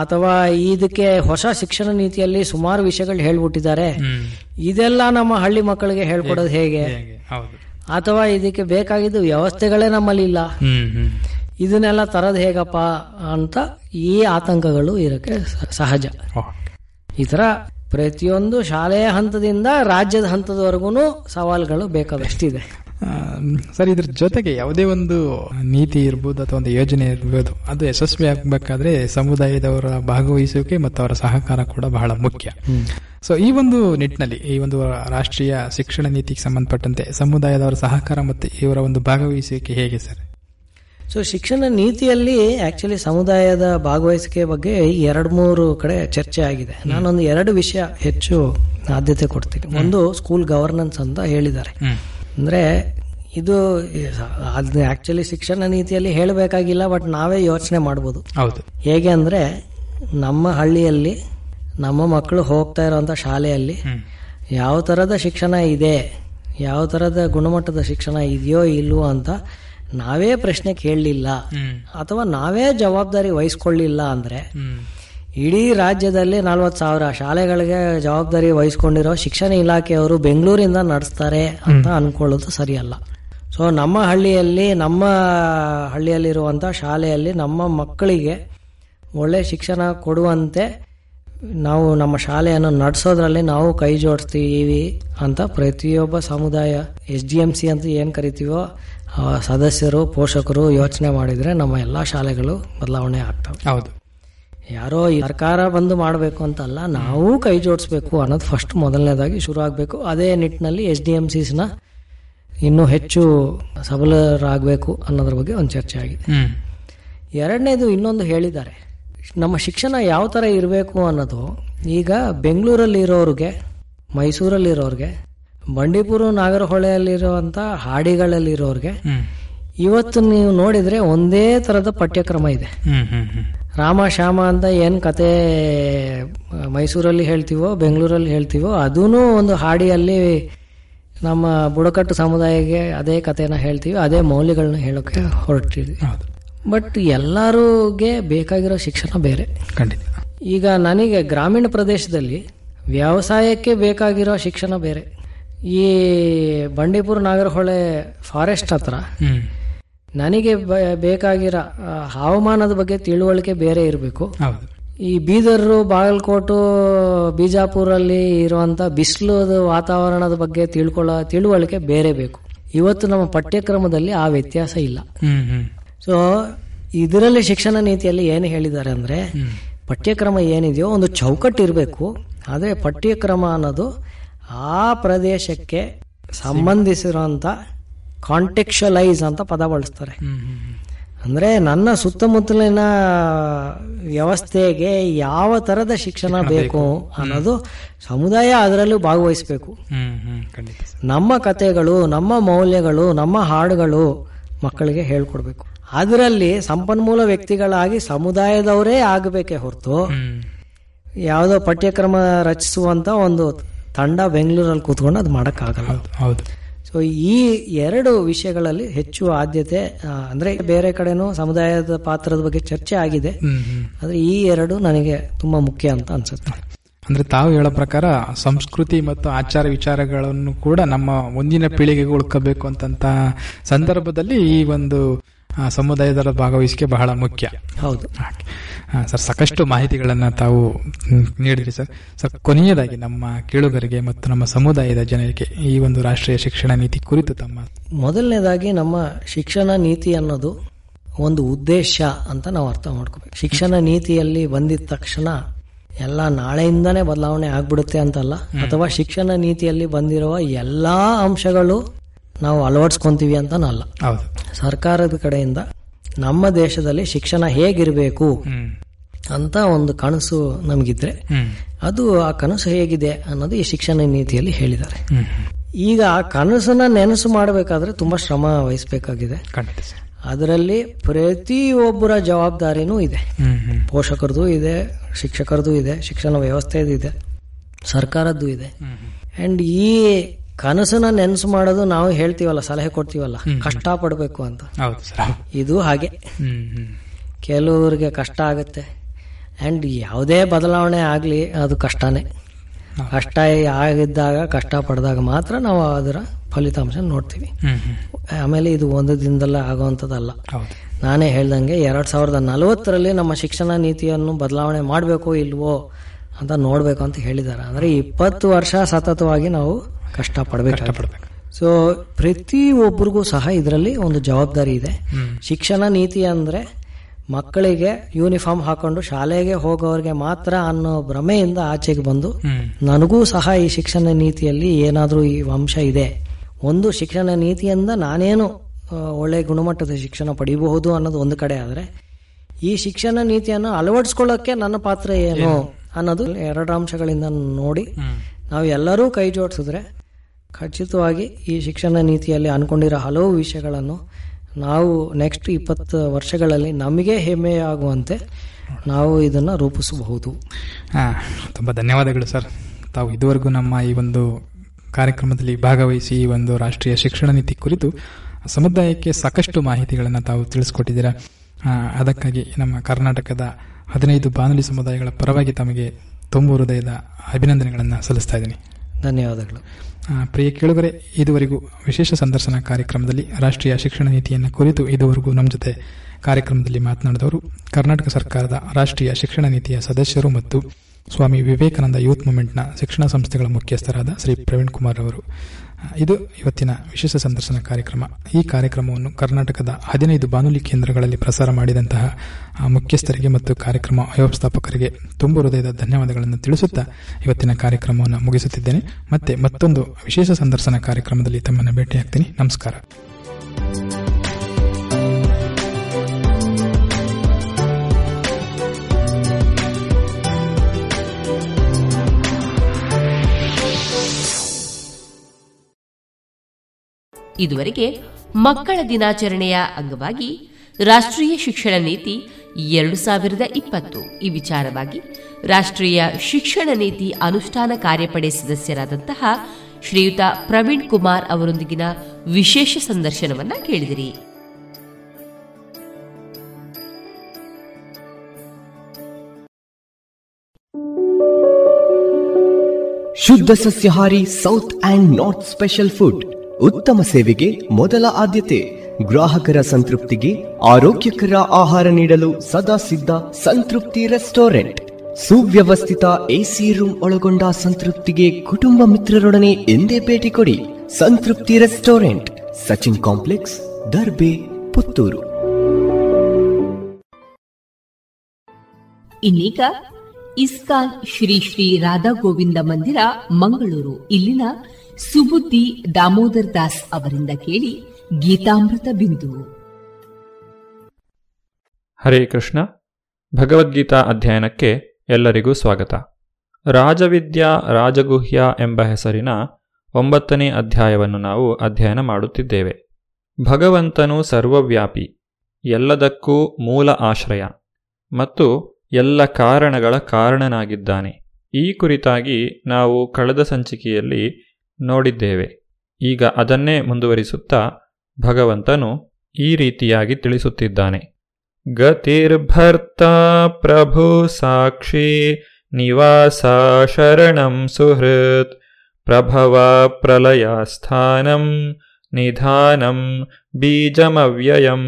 ಅಥವಾ ಇದಕ್ಕೆ ಹೊಸ ಶಿಕ್ಷಣ ನೀತಿಯಲ್ಲಿ ಸುಮಾರು ವಿಷಯಗಳು ಹೇಳ್ಬಿಟ್ಟಿದ್ದಾರೆ. ಇದೆಲ್ಲ ನಮ್ಮ ಹಳ್ಳಿ ಮಕ್ಕಳಿಗೆ ಹೇಳ್ಕೊಡೋದು ಹೇಗೆ? ಅಥವಾ ಇದಕ್ಕೆ ಬೇಕಾಗಿದ್ದು ವ್ಯವಸ್ಥೆಗಳೇ ನಮ್ಮಲ್ಲಿ ಇಲ್ಲ. ಇದನ್ನೆಲ್ಲ ತರೋದು ಹೇಗಪ್ಪ ಅಂತ ಈ ಆತಂಕಗಳು ಇರಕ್ಕೆ ಸಹಜ. ಈ ತರ ಪ್ರತಿಯೊಂದು ಶಾಲೆಯ ಹಂತದಿಂದ ರಾಜ್ಯದ ಹಂತದವರೆಗೂ ಸವಾಲುಗಳು ಬೇಕಾದಷ್ಟಿದೆ. ಸರ್ ಇದ್ರ ಜೊತೆಗೆ ಯಾವುದೇ ಒಂದು ನೀತಿ ಇರ್ಬೋದು ಅಥವಾ ಒಂದು ಯೋಜನೆ ಇರ್ಬೋದು ಅದು ಯಶಸ್ವಿ ಆಗಬೇಕಾದ್ರೆ ಸಮುದಾಯದವರ ಭಾಗವಹಿಸುವಿಕೆ ಮತ್ತು ಅವರ ಸಹಕಾರ ಕೂಡ ಬಹಳ ಮುಖ್ಯ. ಸೊ ಈ ಒಂದು ನಿಟ್ಟಿನಲ್ಲಿ ಈ ಒಂದು ರಾಷ್ಟ್ರೀಯ ಶಿಕ್ಷಣ ನೀತಿಗೆ ಸಂಬಂಧಪಟ್ಟಂತೆ ಸಮುದಾಯದವರ ಸಹಕಾರ ಮತ್ತು ಇವರ ಒಂದು ಭಾಗವಹಿಸುವಿಕೆ ಹೇಗೆ ಸರ್? ಸೊ ಶಿಕ್ಷಣ ನೀತಿಯಲ್ಲಿ ಆಕ್ಚುಲಿ ಸಮುದಾಯದ ಭಾಗವಹಿಸಿಕೆ ಬಗ್ಗೆ ಎರಡು ಮೂರು ಕಡೆ ಚರ್ಚೆ ಆಗಿದೆ. ನಾನೊಂದು ಎರಡು ವಿಷಯ ಹೆಚ್ಚು ಆದ್ಯತೆ ಕೊಡ್ತೀನಿ. ಒಂದು ಸ್ಕೂಲ್ ಗವರ್ನೆನ್ಸ್ ಅಂತ ಹೇಳಿದ್ದಾರೆ. ಅಂದ್ರೆ ಇದು ಅದನ್ನ ಆಕ್ಚುಲಿ ಶಿಕ್ಷಣ ನೀತಿಯಲ್ಲಿ ಹೇಳಬೇಕಾಗಿಲ್ಲ ಬಟ್ ನಾವೇ ಯೋಚನೆ ಮಾಡ್ಬೋದು. ಹೌದು. ಹೇಗೆ ಅಂದ್ರೆ ನಮ್ಮ ಹಳ್ಳಿಯಲ್ಲಿ ನಮ್ಮ ಮಕ್ಕಳು ಹೋಗ್ತಾ ಇರೋಂಥ ಶಾಲೆಯಲ್ಲಿ ಯಾವ ಥರದ ಶಿಕ್ಷಣ ಇದೆ ಯಾವ ಥರದ ಗುಣಮಟ್ಟದ ಶಿಕ್ಷಣ ಇದೆಯೋ ಇಲ್ವೋ ಅಂತ ನಾವೇ ಪ್ರಶ್ನೆ ಕೇಳಲಿಲ್ಲ ಅಥವಾ ನಾವೇ ಜವಾಬ್ದಾರಿ ವಹಿಸ್ಕೊಳ್ಳಿಲ್ಲ ಅಂದ್ರೆ ಇಡೀ ರಾಜ್ಯದಲ್ಲಿ ನಲ್ವತ್ತು ಸಾವಿರ ಶಾಲೆಗಳಿಗೆ ಜವಾಬ್ದಾರಿ ವಹಿಸ್ಕೊಂಡಿರೋ ಶಿಕ್ಷಣ ಇಲಾಖೆಯವರು ಬೆಂಗಳೂರಿಂದ ನಡೆಸ್ತಾರೆ ಅಂತ ಅನ್ಕೊಳ್ಳೋದು ಸರಿಯಲ್ಲ. ಸೊ ನಮ್ಮ ಹಳ್ಳಿಯಲ್ಲಿ ನಮ್ಮ ಹಳ್ಳಿಯಲ್ಲಿರುವಂಥ ಶಾಲೆಯಲ್ಲಿ ನಮ್ಮ ಮಕ್ಕಳಿಗೆ ಒಳ್ಳೆ ಶಿಕ್ಷಣ ಕೊಡುವಂತೆ ನಾವು ನಮ್ಮ ಶಾಲೆಯನ್ನು ನಡೆಸೋದ್ರಲ್ಲಿ ನಾವು ಕೈ ಜೋಡಿಸ್ತೀವಿ ಅಂತ ಪ್ರತಿಯೊಬ್ಬ ಸಮುದಾಯ ಎಸ್ ಡಿ ಎಂ ಸಿ ಅಂತ ಏನು ಕರಿತೀವೋ ಸದಸ್ಯರು ಪೋಷಕರು ಯೋಚನೆ ಮಾಡಿದರೆ ನಮ್ಮ ಎಲ್ಲ ಶಾಲೆಗಳು ಬದಲಾವಣೆ ಆಗ್ತವೆ. ಹೌದು. ಯಾರೋ ಸರ್ಕಾರ ಬಂದು ಮಾಡಬೇಕು ಅಂತಲ್ಲ ನಾವು ಕೈ ಜೋಡಿಸ್ಬೇಕು ಅನ್ನೋದು ಫಸ್ಟ್ ಮೊದಲನೇದಾಗಿ ಶುರು ಆಗಬೇಕು. ಅದೇ ನಿಟ್ಟಿನಲ್ಲಿ ಎಚ್ ಡಿ ಎಂ ಸಿಸ್ನ ಇನ್ನೂ ಹೆಚ್ಚು ಸಬಲರಾಗಬೇಕು ಅನ್ನೋದ್ರ ಬಗ್ಗೆ ಒಂದು ಚರ್ಚೆ ಆಗಿದೆ. ಎರಡನೇದು ಇನ್ನೊಂದು ಹೇಳಿದ್ದಾರೆ. ನಮ್ಮ ಶಿಕ್ಷಣ ಯಾವ ಥರ ಇರಬೇಕು ಅನ್ನೋದು ಈಗ ಬೆಂಗಳೂರಲ್ಲಿ ಬೆಂಗಳೂರಲ್ಲಿರೋರಿಗೆ ಮೈಸೂರಲ್ಲಿರೋರಿಗೆ ಬಂಡೀಪುರ ನಾಗರಹೊಳೆಯಲ್ಲಿರುವಂಥ ಹಾಡಿಗಳಲ್ಲಿರೋರಿಗೆ ಇವತ್ತು ನೀವು ನೋಡಿದ್ರೆ ಒಂದೇ ತರದ ಪಠ್ಯಕ್ರಮ ಇದೆ. ರಾಮ ಶ್ಯಾಮ ಅಂತ ಏನು ಕತೆ ಮೈಸೂರಲ್ಲಿ ಹೇಳ್ತೀವೋ ಬೆಂಗಳೂರಲ್ಲಿ ಹೇಳ್ತೀವೋ ಅದೂ ಒಂದು ಹಾಡಿಯಲ್ಲಿ ನಮ್ಮ ಬುಡಕಟ್ಟು ಸಮುದಾಯಕ್ಕೆ ಅದೇ ಕಥೆನ ಹೇಳ್ತೀವಿ ಅದೇ ಮೌಲ್ಯಗಳನ್ನ ಹೇಳೋಕೆ ಹೊರಟಿದ್ವಿ ಬಟ್ ಎಲ್ಲರಿಗೆ ಬೇಕಾಗಿರೋ ಶಿಕ್ಷಣ ಬೇರೆ. ಖಂಡಿತ. ಈಗ ನನಗೆ ಗ್ರಾಮೀಣ ಪ್ರದೇಶದಲ್ಲಿ ವ್ಯವಸಾಯಕ್ಕೆ ಬೇಕಾಗಿರೋ ಶಿಕ್ಷಣ ಬೇರೆ. ಈ ಬಂಡೀಪುರ ನಾಗರಹೊಳೆ ಫಾರೆಸ್ಟ್ ಹತ್ರ ನನಗೆ ಬೇಕಾಗಿರೋ ಹವಾಮಾನದ ಬಗ್ಗೆ ತಿಳುವಳಿಕೆ ಬೇರೆ ಇರಬೇಕು. ಈ ಬೀದರು ಬಾಗಲಕೋಟು ಬಿಜಾಪುರಲ್ಲಿ ಇರುವಂತ ಬಿಸಿಲುದ ವಾತಾವರಣದ ಬಗ್ಗೆ ತಿಳ್ಕೊಳ್ಳೋ ತಿಳುವಳಿಕೆ ಬೇರೆ ಬೇಕು. ಇವತ್ತು ನಮ್ಮ ಪಠ್ಯಕ್ರಮದಲ್ಲಿ ಆ ವ್ಯತ್ಯಾಸ ಇಲ್ಲ. ಸೊ ಇದರಲ್ಲಿ ಶಿಕ್ಷಣ ನೀತಿಯಲ್ಲಿ ಏನು ಹೇಳಿದ್ದಾರೆ ಅಂದ್ರೆ ಪಠ್ಯಕ್ರಮ ಏನಿದೆಯೋ ಒಂದು ಚೌಕಟ್ಟು ಇರಬೇಕು ಆದರೆ ಪಠ್ಯಕ್ರಮ ಅನ್ನೋದು ಆ ಪ್ರದೇಶಕ್ಕೆ ಸಂಬಂಧಿಸಿರುವಂತ ಕಾಂಟೆಕ್ಷಲೈಸ್ ಅಂತ ಪದ ಬಳಸ್ತಾರೆ. ಅಂದ್ರೆ ನನ್ನ ಸುತ್ತಮುತ್ತಲಿನ ವ್ಯವಸ್ಥೆಗೆ ಯಾವ ತರದ ಶಿಕ್ಷಣ ಬೇಕು ಅನ್ನೋದು ಸಮುದಾಯ ಅದರಲ್ಲೂ ಭಾಗವಹಿಸಬೇಕು. ನಮ್ಮ ಕತೆಗಳು ನಮ್ಮ ಮೌಲ್ಯಗಳು ನಮ್ಮ ಹಾಡುಗಳು ಮಕ್ಕಳಿಗೆ ಹೇಳ್ಕೊಡ್ಬೇಕು. ಅದರಲ್ಲಿ ಸಂಪನ್ಮೂಲ ವ್ಯಕ್ತಿಗಳಾಗಿ ಸಮುದಾಯದವರೇ ಆಗಬೇಕೆ ಹೊರತು ಯಾವುದೋ ಪಠ್ಯಕ್ರಮ ರಚಿಸುವಂತ ಒಂದು ತಂಡ ಬೆಂಗಳೂರಲ್ಲಿ ಕೂತ್ಕೊಂಡು ಅದು ಮಾಡೋಕ್ಕಾಗಲ್ಲ. ಹೌದು ಹೌದು. ಸೊ ಈ ಎರಡು ವಿಷಯಗಳಲ್ಲಿ ಹೆಚ್ಚು ಆದ್ಯತೆ ಅಂದ್ರೆ ಬೇರೆ ಕಡೆನೂ ಸಮುದಾಯದ ಪಾತ್ರದ ಬಗ್ಗೆ ಚರ್ಚೆ ಆಗಿದೆ. ಆದ್ರೆ ಈ ಎರಡು ನನಗೆ ತುಂಬಾ ಮುಖ್ಯ ಅಂತ ಅನ್ಸುತ್ತೆ. ಅಂದ್ರೆ ತಾವು ಹೇಳೋ ಪ್ರಕಾರ ಸಂಸ್ಕೃತಿ ಮತ್ತು ಆಚಾರ ವಿಚಾರಗಳನ್ನು ಕೂಡ ನಮ್ಮ ಮುಂದಿನ ಪೀಳಿಗೆಗೆ ಉಳ್ಕೋಬೇಕು ಅಂತಂತ ಸಂದರ್ಭದಲ್ಲಿ ಈ ಒಂದು ಸಮುದಾಯದ ಭಾಗವಹಿಸಿಕೆ ಬಹಳ ಮುಖ್ಯ. ಹೌದು. ಸರ್ ಸಾಕಷ್ಟು ಮಾಹಿತಿಗಳನ್ನು ತಾವು ನೀಡಿದ್ರಿ ಸರ್. ಸರ್ ಕೊನೆಯದಾಗಿ ನಮ್ಮ ಕೇಳುಗರಿಗೆ ಮತ್ತು ನಮ್ಮ ಸಮುದಾಯದ ಜನರಿಗೆ ಈ ಒಂದು ರಾಷ್ಟ್ರೀಯ ಶಿಕ್ಷಣ ನೀತಿ ಕುರಿತು ತಮ್ಮ ಮೊದಲನೇದಾಗಿ ನಮ್ಮ ಶಿಕ್ಷಣ ನೀತಿ ಅನ್ನೋದು ಒಂದು ಉದ್ದೇಶ ಅಂತ ನಾವು ಅರ್ಥ ಮಾಡ್ಕೋಬೇಕು. ಶಿಕ್ಷಣ ನೀತಿಯಲ್ಲಿ ಬಂದಿದ ತಕ್ಷಣ ಎಲ್ಲ ನಾಳೆಯಿಂದನೇ ಬದಲಾವಣೆ ಆಗ್ಬಿಡುತ್ತೆ ಅಂತಲ್ಲ ಅಥವಾ ಶಿಕ್ಷಣ ನೀತಿಯಲ್ಲಿ ಬಂದಿರುವ ಎಲ್ಲಾ ಅಂಶಗಳು ನಾವು ಅಳವಡಿಸ್ಕೊಂತೀವಿ ಅಂತನಲ್ಲ ಹೌದು. ಸರ್ಕಾರದ ಕಡೆಯಿಂದ ನಮ್ಮ ದೇಶದಲ್ಲಿ ಶಿಕ್ಷಣ ಹೇಗಿರಬೇಕು ಅಂತ ಒಂದು ಕನಸು ನಮಗಿದ್ರೆ ಅದು ಆ ಕನಸು ಹೇಗಿದೆ ಅನ್ನೋದು ಈ ಶಿಕ್ಷಣ ನೀತಿಯಲ್ಲಿ ಹೇಳಿದ್ದಾರೆ. ಈಗ ಆ ಕನಸನ್ನ ನೆನಸು ಮಾಡಬೇಕಾದ್ರೆ ತುಂಬಾ ಶ್ರಮ ವಹಿಸಬೇಕಾಗಿದೆ. ಅದರಲ್ಲಿ ಪ್ರತಿಯೊಬ್ಬರ ಜವಾಬ್ದಾರಿನೂ ಇದೆ. ಪೋಷಕರದು ಇದೆ ಶಿಕ್ಷಕರದು ಇದೆ ಶಿಕ್ಷಣ ವ್ಯವಸ್ಥೆದು ಇದೆ ಸರ್ಕಾರದ್ದು ಇದೆ. ಅಂಡ್ ಈ ಕನಸನ್ನ ನೆನಸು ಮಾಡೋದು ನಾವು ಹೇಳ್ತೀವಲ್ಲ ಸಲಹೆ ಕೊಡ್ತೀವಲ್ಲ ಕಷ್ಟ ಪಡಬೇಕು ಅಂತ. ಇದು ಹಾಗೆ. ಕೆಲವರಿಗೆ ಕಷ್ಟ ಆಗುತ್ತೆ. ಅಂಡ್ ಯಾವುದೇ ಬದಲಾವಣೆ ಆಗಲಿ ಅದು ಕಷ್ಟನೇ. ಕಷ್ಟ ಆಗಿದ್ದಾಗ ಕಷ್ಟ ಪಡೆದಾಗ ಮಾತ್ರ ನಾವು ಅದರ ಫಲಿತಾಂಶ ನೋಡ್ತೀವಿ. ಆಮೇಲೆ ಇದು ಒಂದು ದಿನದಲ್ಲ ಆಗುವಂಥದ್ದಲ್ಲ. ನಾನೇ ಹೇಳ್ದಂಗೆ ಎರಡ್ ಸಾವಿರದ ನಲವತ್ತರಲ್ಲಿ ನಮ್ಮ ಶಿಕ್ಷಣ ನೀತಿಯನ್ನು ಬದಲಾವಣೆ ಮಾಡಬೇಕೋ ಇಲ್ವೋ ಅಂತ ನೋಡ್ಬೇಕು ಅಂತ ಹೇಳಿದ್ದಾರೆ. ಅಂದ್ರೆ ಇಪ್ಪತ್ತು ವರ್ಷ ಸತತವಾಗಿ ನಾವು ಕಷ್ಟ ಪಡಬೇಕು ಕಷ್ಟಪಡ್ಬೇಕು. ಸೊ ಪ್ರತಿ ಒಬ್ಬರಿಗೂ ಸಹ ಇದರಲ್ಲಿ ಒಂದು ಜವಾಬ್ದಾರಿ ಇದೆ. ಶಿಕ್ಷಣ ನೀತಿ ಅಂದ್ರೆ ಮಕ್ಕಳಿಗೆ ಯೂನಿಫಾರ್ಮ್ ಹಾಕೊಂಡು ಶಾಲೆಗೆ ಹೋಗೋರಿಗೆ ಮಾತ್ರ ಅನ್ನೋ ಭ್ರಮೆಯಿಂದ ಆಚೆಗೆ ಬಂದು ನನಗೂ ಸಹ ಈ ಶಿಕ್ಷಣ ನೀತಿಯಲ್ಲಿ ಏನಾದರೂ ಈ ಅಂಶ ಇದೆ. ಒಂದು ಶಿಕ್ಷಣ ನೀತಿಯಿಂದ ನಾನೇನು ಒಳ್ಳೆ ಗುಣಮಟ್ಟದ ಶಿಕ್ಷಣ ಪಡಿಬಹುದು ಅನ್ನೋದು ಒಂದು ಕಡೆ ಆದರೆ ಈ ಶಿಕ್ಷಣ ನೀತಿಯನ್ನು ಅಳವಡಿಸ್ಕೊಳ್ಳೋಕೆ ನನ್ನ ಪಾತ್ರ ಏನು ಅನ್ನೋದು ಎರಡು ಅಂಶಗಳಿಂದ ನೋಡಿ ನಾವು ಎಲ್ಲರೂ ಕೈ ಜೋಡಿಸಿದ್ರೆ ಖಚಿತವಾಗಿ ಈ ಶಿಕ್ಷಣ ನೀತಿಯಲ್ಲಿ ಅನ್ಕೊಂಡಿರೋ ಹಲವು ವಿಷಯಗಳನ್ನು ನಾವು ನೆಕ್ಸ್ಟ್ ಇಪ್ಪತ್ತು ವರ್ಷಗಳಲ್ಲಿ ನಮಗೆ ಹೆಮ್ಮೆಯಾಗುವಂತೆ ನಾವು ಇದನ್ನು ರೂಪಿಸಬಹುದು. ತುಂಬ ಧನ್ಯವಾದಗಳು ಸರ್. ತಾವು ಇದುವರೆಗೂ ನಮ್ಮ ಈ ಒಂದು ಕಾರ್ಯಕ್ರಮದಲ್ಲಿ ಭಾಗವಹಿಸಿ ಈ ಒಂದು ರಾಷ್ಟ್ರೀಯ ಶಿಕ್ಷಣ ನೀತಿ ಕುರಿತು ಸಮುದಾಯಕ್ಕೆ ಸಾಕಷ್ಟು ಮಾಹಿತಿಗಳನ್ನು ತಾವು ತಿಳಿಸ್ಕೊಟ್ಟಿದ್ದೀರಾ. ಅದಕ್ಕಾಗಿ ನಮ್ಮ ಕರ್ನಾಟಕದ ಹದಿನೈದು ಬಾನುಲಿ ಸಮುದಾಯಗಳ ಪರವಾಗಿ ತಮಗೆ ತುಂಬು ಹೃದಯದ ಅಭಿನಂದನೆಗಳನ್ನು ಸಲ್ಲಿಸ್ತಾ ಇದ್ದೀನಿ. ಧನ್ಯವಾದಗಳು. ಪ್ರಿಯ ಕೇಳುಗರೆ, ಇದುವರೆಗೂ ವಿಶೇಷ ಸಂದರ್ಶನ ಕಾರ್ಯಕ್ರಮದಲ್ಲಿ ರಾಷ್ಟ್ರೀಯ ಶಿಕ್ಷಣ ನೀತಿಯನ್ನು ಕುರಿತು ಇದುವರೆಗೂ ನಮ್ಮ ಜೊತೆ ಕಾರ್ಯಕ್ರಮದಲ್ಲಿ ಮಾತನಾಡಿದವರು ಕರ್ನಾಟಕ ಸರ್ಕಾರದ ರಾಷ್ಟ್ರೀಯ ಶಿಕ್ಷಣ ನೀತಿಯ ಸದಸ್ಯರು ಮತ್ತು ಸ್ವಾಮಿ ವಿವೇಕಾನಂದ ಯೂತ್ ಮೂವ್ಮೆಂಟ್ನ ಶಿಕ್ಷಣ ಸಂಸ್ಥೆಗಳ ಮುಖ್ಯಸ್ಥರಾದ ಶ್ರೀ ಪ್ರವೀಣ್ ಕುಮಾರ್ ಅವರು. ಇದು ಇವತ್ತಿನ ವಿಶೇಷ ಸಂದರ್ಶನ ಕಾರ್ಯಕ್ರಮ. ಈ ಕಾರ್ಯಕ್ರಮವನ್ನು ಕರ್ನಾಟಕದ ಹದಿನೈದು ಬಾನುಲಿ ಕೇಂದ್ರಗಳಲ್ಲಿ ಪ್ರಸಾರ ಮಾಡಿದಂತಹ ಮುಖ್ಯಸ್ಥರಿಗೆ ಮತ್ತು ಕಾರ್ಯಕ್ರಮ ವ್ಯವಸ್ಥಾಪಕರಿಗೆ ತುಂಬು ಹೃದಯದ ಧನ್ಯವಾದಗಳನ್ನು ತಿಳಿಸುತ್ತಾ ಇವತ್ತಿನ ಕಾರ್ಯಕ್ರಮವನ್ನು ಮುಗಿಸುತ್ತಿದ್ದೇನೆ. ಮತ್ತೆ ಮತ್ತೊಂದು ವಿಶೇಷ ಸಂದರ್ಶನ ಕಾರ್ಯಕ್ರಮದಲ್ಲಿ ತಮ್ಮನ್ನು ಭೇಟಿಯಾಗ್ತೀನಿ. ನಮಸ್ಕಾರ. ಇದುವರೆಗೆ ಮಕ್ಕಳ ದಿನಾಚರಣೆಯ ಅಂಗವಾಗಿ ರಾಷ್ಟ್ರೀಯ ಶಿಕ್ಷಣ ನೀತಿ ಎರಡು ಸಾವಿರದ ಇಪ್ಪತ್ತು. ಈ ವಿಚಾರವಾಗಿ ರಾಷ್ಟ್ರೀಯ ಶಿಕ್ಷಣ ನೀತಿ ಅನುಷ್ಠಾನ ಕಾರ್ಯಪಡೆ ಸದಸ್ಯರಾದಂತಹ ಶ್ರೀಯುತ ಪ್ರವೀಣ್ ಕುಮಾರ್ ಅವರೊಂದಿಗಿನ ವಿಶೇಷ ಸಂದರ್ಶನವನ್ನ ಕೇಳಿದಿರಿ. ಶುದ್ಧ ಸಸ್ಯಹಾರಿ south and north special food ಉತ್ತಮ ಸೇವೆಗೆ ಮೊದಲ ಆದ್ಯತೆ, ಗ್ರಾಹಕರ ಸಂತೃಪ್ತಿಗೆ ಆರೋಗ್ಯಕರ ಆಹಾರ ನೀಡಲು ಸದಾ ಸಿದ್ಧ ಸಂತೃಪ್ತಿ ರೆಸ್ಟೋರೆಂಟ್. ಸುವ್ಯವಸ್ಥಿತ ಎಸಿ ರೂಮ್ ಒಳಗೊಂಡ ಸಂತೃಪ್ತಿಗೆ ಕುಟುಂಬ ಮಿತ್ರರೊಡನೆ ಎಂದೇ ಭೇಟಿ ಕೊಡಿ ಸಂತೃಪ್ತಿ ರೆಸ್ಟೋರೆಂಟ್, ಸಚಿನ್ ಕಾಂಪ್ಲೆಕ್ಸ್, ದರ್ಬೆ, ಪುತ್ತೂರು. ಇನ್ನೀಗ ಇಸ್ಕಾನ್ ಶ್ರೀ ಶ್ರೀ ರಾಧಾ ಗೋವಿಂದ ಮಂದಿರ, ಮಂಗಳೂರು. ಇಲ್ಲಿನ ಸುಬುದ್ದಿ ದಾಮೋದರ್ ದಾಸ್ ಅವರಿಂದ ಕೇಳಿ ಗೀತಾಮೃತ ಬಿಂದು. ಹರೇ ಕೃಷ್ಣ. ಭಗವದ್ಗೀತಾ ಅಧ್ಯಯನಕ್ಕೆ ಎಲ್ಲರಿಗೂ ಸ್ವಾಗತ. ರಾಜವಿದ್ಯಾ ರಾಜಗುಹ್ಯ ಎಂಬ ಹೆಸರಿನ ಒಂಬತ್ತನೇ ಅಧ್ಯಾಯವನ್ನು ನಾವು ಅಧ್ಯಯನ ಮಾಡುತ್ತಿದ್ದೇವೆ. ಭಗವಂತನು ಸರ್ವವ್ಯಾಪಿ, ಎಲ್ಲದಕ್ಕೂ ಮೂಲ ಆಶ್ರಯ ಮತ್ತು ಎಲ್ಲ ಕಾರಣಗಳ ಕಾರಣನಾಗಿದ್ದಾನೆ. ಈ ಕುರಿತಾಗಿ ನಾವು ಕಳೆದ ಸಂಚಿಕೆಯಲ್ಲಿ ನೋಡಿದ್ದೇವೆ. ಈಗ ಅದನ್ನೇ ಮುಂದುವರಿಸುತ್ತಾ ಭಗವಂತನು ಈ ರೀತಿಯಾಗಿ ತಿಳಿಸುತ್ತಿದ್ದಾನೆ. ಗತಿರ್ಭರ್ತ ಪ್ರಭು ಸಾಕ್ಷಿ ನಿವಾಸ ಶರಣಂ ಸುಹೃತ್ ಪ್ರಭವ ಪ್ರಲಯ ಸ್ಥಾನಂ ನಿಧಾನಂ ಬೀಜಮವ್ಯಯಂ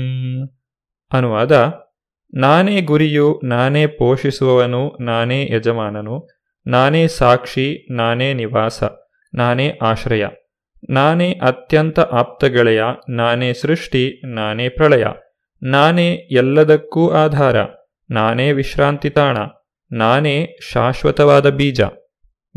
ಅನುವಾದ, ನಾನೇ ಗುರಿಯು, ನಾನೇ ಪೋಷಿಸುವವನು, ನಾನೇ ಯಜಮಾನನು, ನಾನೇ ಸಾಕ್ಷಿ, ನಾನೇ ನಿವಾಸ. ನಾನೇ ಆಶ್ರಯ. ನಾನೇ ಅತ್ಯಂತ ಆಪ್ತಗೆಳೆಯ ನಾನೇ ಸೃಷ್ಟಿ. ನಾನೇ ಪ್ರಳಯ. ನಾನೇ ಎಲ್ಲದಕ್ಕೂ ಆಧಾರ. ನಾನೇ ವಿಶ್ರಾಂತಿ ತಾಣ. ನಾನೇ ಶಾಶ್ವತವಾದ ಬೀಜ.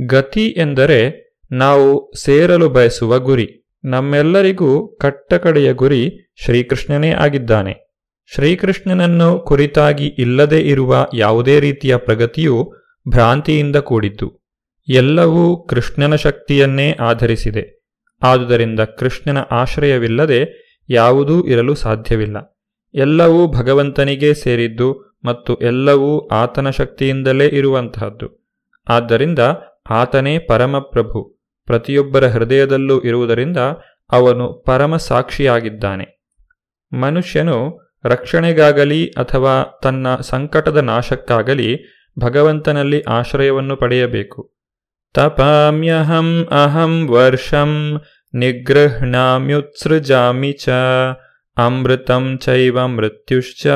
ಗತಿ ಎಂದರೆ ನಾವು ಸೇರಲು ಬಯಸುವ ಗುರಿ. ನಮ್ಮೆಲ್ಲರಿಗೂ ಕಟ್ಟಕಡೆಯ ಗುರಿ ಶ್ರೀಕೃಷ್ಣನೇ ಆಗಿದ್ದಾನೆ. ಶ್ರೀಕೃಷ್ಣನನ್ನು ಕುರಿತಾಗಿ ಇಲ್ಲದೇ ಇರುವ ಯಾವುದೇ ರೀತಿಯ ಪ್ರಗತಿಯು ಭ್ರಾಂತಿಯಿಂದ ಕೂಡಿದ್ದು. ಎಲ್ಲವೂ ಕೃಷ್ಣನ ಶಕ್ತಿಯನ್ನೇ ಆಧರಿಸಿದೆ. ಆದುದರಿಂದ ಕೃಷ್ಣನ ಆಶ್ರಯವಿಲ್ಲದೆ ಯಾವುದೂ ಇರಲು ಸಾಧ್ಯವಿಲ್ಲ. ಎಲ್ಲವೂ ಭಗವಂತನಿಗೆ ಸೇರಿದ್ದು ಮತ್ತು ಎಲ್ಲವೂ ಆತನ ಶಕ್ತಿಯಿಂದಲೇ ಇರುವಂತಹದ್ದು. ಆದ್ದರಿಂದ ಆತನೇ ಪರಮಪ್ರಭು. ಪ್ರತಿಯೊಬ್ಬರ ಹೃದಯದಲ್ಲೂ ಇರುವುದರಿಂದ ಅವನು ಪರಮ ಸಾಕ್ಷಿಯಾಗಿದ್ದಾನೆ. ಮನುಷ್ಯನು ರಕ್ಷಣೆಗಾಗಲಿ ಅಥವಾ ತನ್ನ ಸಂಕಟದ ನಾಶಕ್ಕಾಗಲಿ ಭಗವಂತನಲ್ಲಿ ಆಶ್ರಯವನ್ನು ಪಡೆಯಬೇಕು. ತಪಾಮ್ಯಹಂ ಅಹಂ ವರ್ಷಂ निगृह्णाम्युत्सृजामि ಚ ಅಮೃತಂ ಚೈವ ಮೃತ್ಯುಶ್ಚ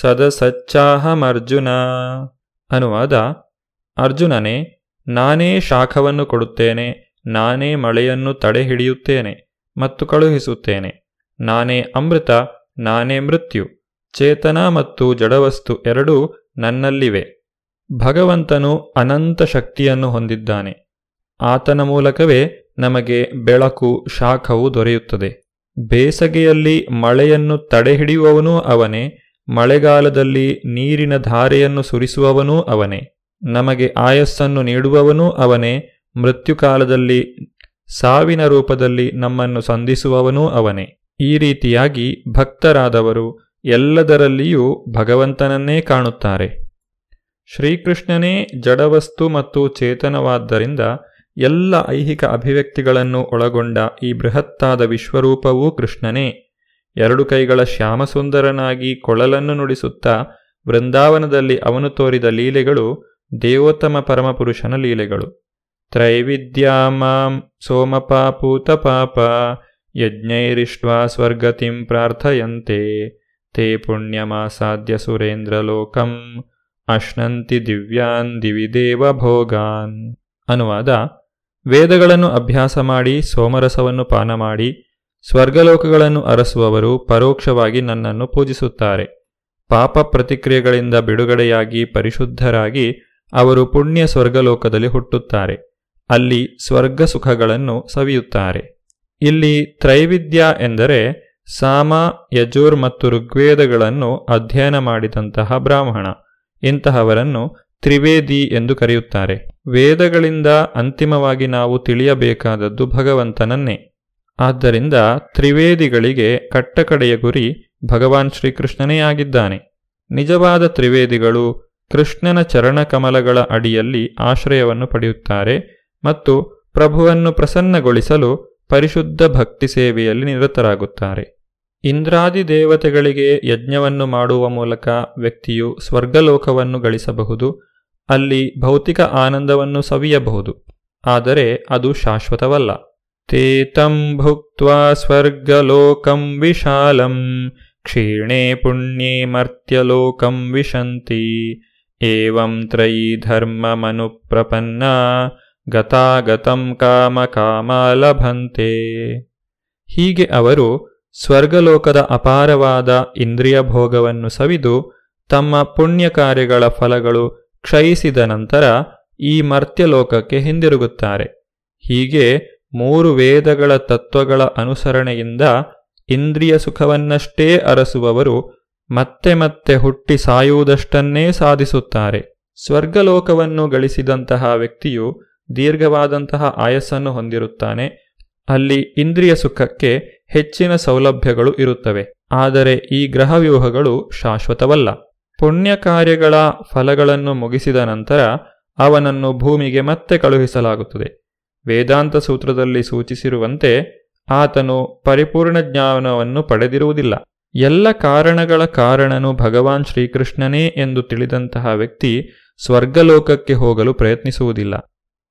ಸದಸಚ್ಚಾಹಮರ್ಜುನ ಅನುವಾದ ಅರ್ಜುನನೇ ನಾನೇ ಶಾಖವನ್ನು ಕೊಡುತ್ತೇನೆ, ನಾನೇ ಮಳೆಯನ್ನು ತಡೆಹಿಡಿಯುತ್ತೇನೆ ಮತ್ತು ಕಳುಹಿಸುತ್ತೇನೆ. ನಾನೇ ಅಮೃತ, ನಾನೇ ಮೃತ್ಯು, ಚೇತನ ಮತ್ತು ಜಡವಸ್ತು ಎರಡೂ ನನ್ನಲ್ಲಿವೆ. ಭಗವಂತನು ಅನಂತ ಶಕ್ತಿಯನ್ನು ಹೊಂದಿದ್ದಾನೆ. ಆತನ ಮೂಲಕವೇ ನಮಗೆ ಬೆಳಕು, ಶಾಖವು ದೊರೆಯುತ್ತದೆ. ಬೇಸಗೆಯಲ್ಲಿ ಮಳೆಯನ್ನು ತಡೆಹಿಡಿಯುವವನೂ ಅವನೇ. ಮಳೆಗಾಲದಲ್ಲಿ ನೀರಿನ ಧಾರೆಯನ್ನು ಸುರಿಸುವವನೂ ಅವನೇ. ನಮಗೆ ಆಯಸ್ಸನ್ನು ನೀಡುವವನೂ ಅವನೇ. ಮೃತ್ಯುಕಾಲದಲ್ಲಿ ಸಾವಿನ ರೂಪದಲ್ಲಿ ನಮ್ಮನ್ನು ಸಂಧಿಸುವವನೂ ಅವನೇ. ಈ ರೀತಿಯಾಗಿ ಭಕ್ತರಾದವರು ಎಲ್ಲದರಲ್ಲಿಯೂ ಭಗವಂತನನ್ನೇ ಕಾಣುತ್ತಾರೆ. ಶ್ರೀಕೃಷ್ಣನೇ ಜಡವಸ್ತು ಮತ್ತು ಚೇತನವಾದ್ದರಿಂದ ಎಲ್ಲ ಐಹಿಕ ಅಭಿವ್ಯಕ್ತಿಗಳನ್ನು ಒಳಗೊಂಡ ಈ ಬೃಹತ್ತಾದ ವಿಶ್ವರೂಪವೂ ಕೃಷ್ಣನೇ. ಎರಡು ಕೈಗಳ ಶ್ಯಾಮಸುಂದರನಾಗಿ ಕೊಳಲನ್ನು ನುಡಿಸುತ್ತಾ ವೃಂದಾವನದಲ್ಲಿ ಅವನು ತೋರಿದ ಲೀಲೆಗಳು ದೇವೋತ್ತಮ ಪರಮಪುರುಷನ ಲೀಲೆಗಳು. ತ್ರೈವಿದ್ಯಾ ಮಾಂ ಸೋಮಪಾಪೂತ ಪಾಪ ಯಜ್ಞೈರಿಷ್ಟ್ವಾ ಸ್ವರ್ಗತಿಂ ಪ್ರಾರ್ಥಯಂತೆ. ತೇ ಪುಣ್ಯಮಾಸಾದ್ಯ ಸುರೇಂದ್ರಲೋಕಂ ಅಶ್ನಂತಿ ದಿವ್ಯಾನ್ ದಿವಿದೇವ ಭೋಗಾನ್. ಅನುವಾದ, ವೇದಗಳನ್ನು ಅಭ್ಯಾಸ ಮಾಡಿ, ಸೋಮರಸವನ್ನು ಪಾನ ಮಾಡಿ, ಸ್ವರ್ಗಲೋಕಗಳನ್ನು ಅರಸುವವರು ಪರೋಕ್ಷವಾಗಿ ನನ್ನನ್ನು ಪೂಜಿಸುತ್ತಾರೆ. ಪಾಪ ಪ್ರತಿಕ್ರಿಯೆಗಳಿಂದ ಬಿಡುಗಡೆಯಾಗಿ ಪರಿಶುದ್ಧರಾಗಿ ಅವರು ಪುಣ್ಯ ಸ್ವರ್ಗಲೋಕದಲ್ಲಿ ಹುಟ್ಟುತ್ತಾರೆ. ಅಲ್ಲಿ ಸ್ವರ್ಗ ಸುಖಗಳನ್ನು ಸವಿಯುತ್ತಾರೆ. ಇಲ್ಲಿ ತ್ರೈವಿದ್ಯ ಎಂದರೆ ಸಾಮ, ಯಜುರ್ ಮತ್ತು ಋಗ್ವೇದಗಳನ್ನು ಅಧ್ಯಯನ ಮಾಡಿದಂತಹ ಬ್ರಾಹ್ಮಣ. ಇಂತಹವರನ್ನು ತ್ರಿವೇದಿ ಎಂದು ಕರೆಯುತ್ತಾರೆ. ವೇದಗಳಿಂದ ಅಂತಿಮವಾಗಿ ನಾವು ತಿಳಿಯಬೇಕಾದದ್ದು ಭಗವಂತನನ್ನೇ. ಆದ್ದರಿಂದ ತ್ರಿವೇದಿಗಳಿಗೆ ಕಟ್ಟಕಡೆಯ ಗುರಿ ಭಗವಾನ್ ಶ್ರೀಕೃಷ್ಣನೇ ಆಗಿದ್ದಾನೆ. ನಿಜವಾದ ತ್ರಿವೇದಿಗಳು ಕೃಷ್ಣನ ಚರಣಕಮಲಗಳ ಅಡಿಯಲ್ಲಿ ಆಶ್ರಯವನ್ನು ಪಡೆಯುತ್ತಾರೆ ಮತ್ತು ಪ್ರಭುವನ್ನು ಪ್ರಸನ್ನಗೊಳಿಸಲು ಪರಿಶುದ್ಧ ಭಕ್ತಿ ಸೇವೆಯಲ್ಲಿ ನಿರತರಾಗುತ್ತಾರೆ. ಇಂದ್ರಾದಿ ದೇವತೆಗಳಿಗೆ ಯಜ್ಞವನ್ನು ಮಾಡುವ ಮೂಲಕ ವ್ಯಕ್ತಿಯು ಸ್ವರ್ಗಲೋಕವನ್ನು ಗಳಿಸಬಹುದು, ಅಲ್ಲಿ ಭೌತಿಕ ಆನಂದವನ್ನು ಸವಿಯಬಹುದು, ಆದರೆ ಅದು ಶಾಶ್ವತವಲ್ಲ. ತೇತಂ ಭುಕ್ತ ಸ್ವರ್ಗಲೋಕಂ ವಿಶಾಲಂ, ಕ್ಷೀಣೆ ಪುಣ್ಯೇ ಮರ್ತ್ಯಲೋಕಂ ವಿಶಂತಿ, ಏವಂ ತ್ರಯೀ ಧರ್ಮಮನುಪ್ರಪನ್ನ, ಗತಾಗತಂ ಕಾಮ ಕಾಮ ಲಭಂತೆ ಹೀಗೆ ಅವರು ಸ್ವರ್ಗಲೋಕದ ಅಪಾರವಾದ ಇಂದ್ರಿಯ ಭೋಗವನ್ನು ಸವಿದು ತಮ್ಮ ಪುಣ್ಯ ಕಾರ್ಯಗಳ ಫಲಗಳು ಕ್ಷಯಿಸಿದ ನಂತರ ಈ ಮರ್ತ್ಯಲೋಕಕ್ಕೆ ಹಿಂದಿರುಗುತ್ತಾರೆ. ಹೀಗೆ ಮೂರು ವೇದಗಳ ತತ್ವಗಳ ಅನುಸರಣೆಯಿಂದ ಇಂದ್ರಿಯ ಸುಖವನ್ನಷ್ಟೇ ಅರಸುವವರು ಮತ್ತೆ ಮತ್ತೆ ಹುಟ್ಟಿ ಸಾಯುವುದಷ್ಟನ್ನೇ ಸಾಧಿಸುತ್ತಾರೆ. ಸ್ವರ್ಗಲೋಕವನ್ನು ಗಳಿಸಿದಂತಹ ವ್ಯಕ್ತಿಯು ದೀರ್ಘವಾದಂತಹ ಆಯಸ್ಸನ್ನು ಹೊಂದಿರುತ್ತಾನೆ. ಅಲ್ಲಿ ಇಂದ್ರಿಯ ಸುಖಕ್ಕೆ ಹೆಚ್ಚಿನ ಸೌಲಭ್ಯಗಳು ಇರುತ್ತವೆ. ಆದರೆ ಈ ಗ್ರಹವ್ಯೂಹಗಳು ಶಾಶ್ವತವಲ್ಲ. ಪುಣ್ಯ ಕಾರ್ಯಗಳ ಫಲಗಳನ್ನು ಮುಗಿಸಿದ ನಂತರ ಅವನನ್ನು ಭೂಮಿಗೆ ಮತ್ತೆ ಕಳುಹಿಸಲಾಗುತ್ತದೆ. ವೇದಾಂತ ಸೂತ್ರದಲ್ಲಿ ಸೂಚಿಸಿರುವಂತೆ ಆತನು ಪರಿಪೂರ್ಣ ಜ್ಞಾನವನ್ನು ಪಡೆದಿರುವುದಿಲ್ಲ. ಎಲ್ಲ ಕಾರಣಗಳ ಕಾರಣನು ಭಗವಾನ್ ಶ್ರೀಕೃಷ್ಣನೇ ಎಂದು ತಿಳಿದಂತಹ ವ್ಯಕ್ತಿ ಸ್ವರ್ಗಲೋಕಕ್ಕೆ ಹೋಗಲು ಪ್ರಯತ್ನಿಸುವುದಿಲ್ಲ.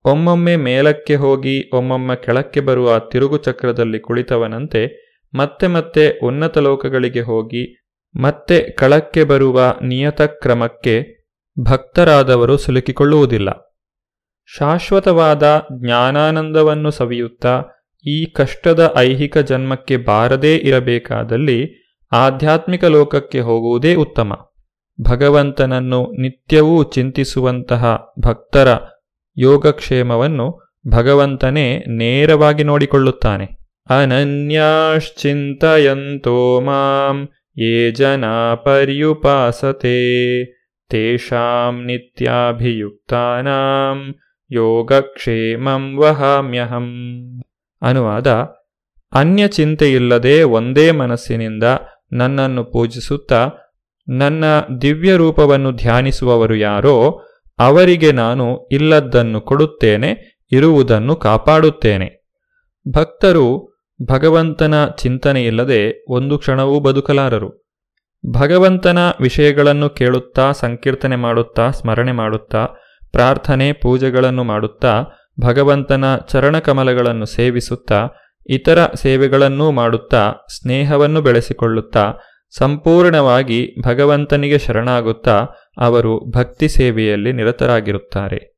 ಒಮ್ಮೊಮ್ಮೆ ಮೇಲಕ್ಕೆ ಹೋಗಿ ಒಮ್ಮೊಮ್ಮೆ ಕೆಳಕ್ಕೆ ಬರುವ ತಿರುಗು ಚಕ್ರದಲ್ಲಿ ಕುಳಿತವನಂತೆ ಮತ್ತೆ ಮತ್ತೆ ಉನ್ನತ ಲೋಕಗಳಿಗೆ ಹೋಗಿ ಮತ್ತೆ ಕಳಕ್ಕೆ ಬರುವ ನಿಯತ ಕ್ರಮಕ್ಕೆ ಭಕ್ತರಾದವರು ಸಿಲುಕಿಕೊಳ್ಳುವುದಿಲ್ಲ. ಶಾಶ್ವತವಾದ ಜ್ಞಾನಾನಂದವನ್ನು ಸವಿಯುತ್ತಾ ಈ ಕಷ್ಟದ ಐಹಿಕ ಜನ್ಮಕ್ಕೆ ಬಾರದೇ ಇರಬೇಕಾದಲ್ಲಿ ಆಧ್ಯಾತ್ಮಿಕ ಲೋಕಕ್ಕೆ ಹೋಗುವುದೇ ಉತ್ತಮ. ಭಗವಂತನನ್ನು ನಿತ್ಯವೂ ಚಿಂತಿಸುವಂತಹ ಭಕ್ತರ ಯೋಗಕ್ಷೇಮವನ್ನು ಭಗವಂತನೇ ನೇರವಾಗಿ ನೋಡಿಕೊಳ್ಳುತ್ತಾನೆ. ಅನನ್ಯಾಶ್ಚಿಂತಯಂತೋ ಮಾಂ, ಯೇ ಜನ ಪರ್ಯುಪಾಸತೆ, ತೇಷಾಂ ನಿತ್ಯಾಭಿಯುಕ್ತಾನಾಂ, ಯೋಗಕ್ಷೇಮಂ ವಹಾಮ್ಯಹಂ. ಅನುವಾದ ಅನ್ಯ ಚಿಂತೆಯಿಲ್ಲದೆ ಒಂದೇ ಮನಸ್ಸಿನಿಂದ ನನ್ನನ್ನು ಪೂಜಿಸುತ್ತಾ ನನ್ನ ದಿವ್ಯ ರೂಪವನ್ನು ಧ್ಯಾನಿಸುವವರು ಯಾರೋ ಅವರಿಗೆ ನಾನು ಇಲ್ಲದ್ದನ್ನು ಕೊಡುತ್ತೇನೆ, ಇರುವುದನ್ನು ಕಾಪಾಡುತ್ತೇನೆ. ಭಕ್ತರು ಭಗವಂತನ ಚಿಂತನೆಯಿಲ್ಲದೆ ಒಂದು ಕ್ಷಣವೂ ಬದುಕಲಾರರು. ಭಗವಂತನ ವಿಷಯಗಳನ್ನು ಕೇಳುತ್ತಾ, ಸಂಕೀರ್ತನೆ ಮಾಡುತ್ತಾ, ಸ್ಮರಣೆ ಮಾಡುತ್ತಾ, ಪ್ರಾರ್ಥನೆ, ಪೂಜೆಗಳನ್ನು ಮಾಡುತ್ತಾ, ಭಗವಂತನ ಚರಣಕಮಲಗಳನ್ನು ಸೇವಿಸುತ್ತಾ, ಇತರ ಸೇವೆಗಳನ್ನೂ ಮಾಡುತ್ತಾ, ಸ್ನೇಹವನ್ನು ಬೆಳೆಸಿಕೊಳ್ಳುತ್ತಾ ಸಂಪೂರ್ಣವಾಗಿ ಭಗವಂತನಿಗೆ ಶರಣಾಗುತ್ತಾ ಅವರು ಭಕ್ತಿ ಸೇವೆಯಲ್ಲಿ ನಿರತರಾಗಿರುತ್ತಾರೆ.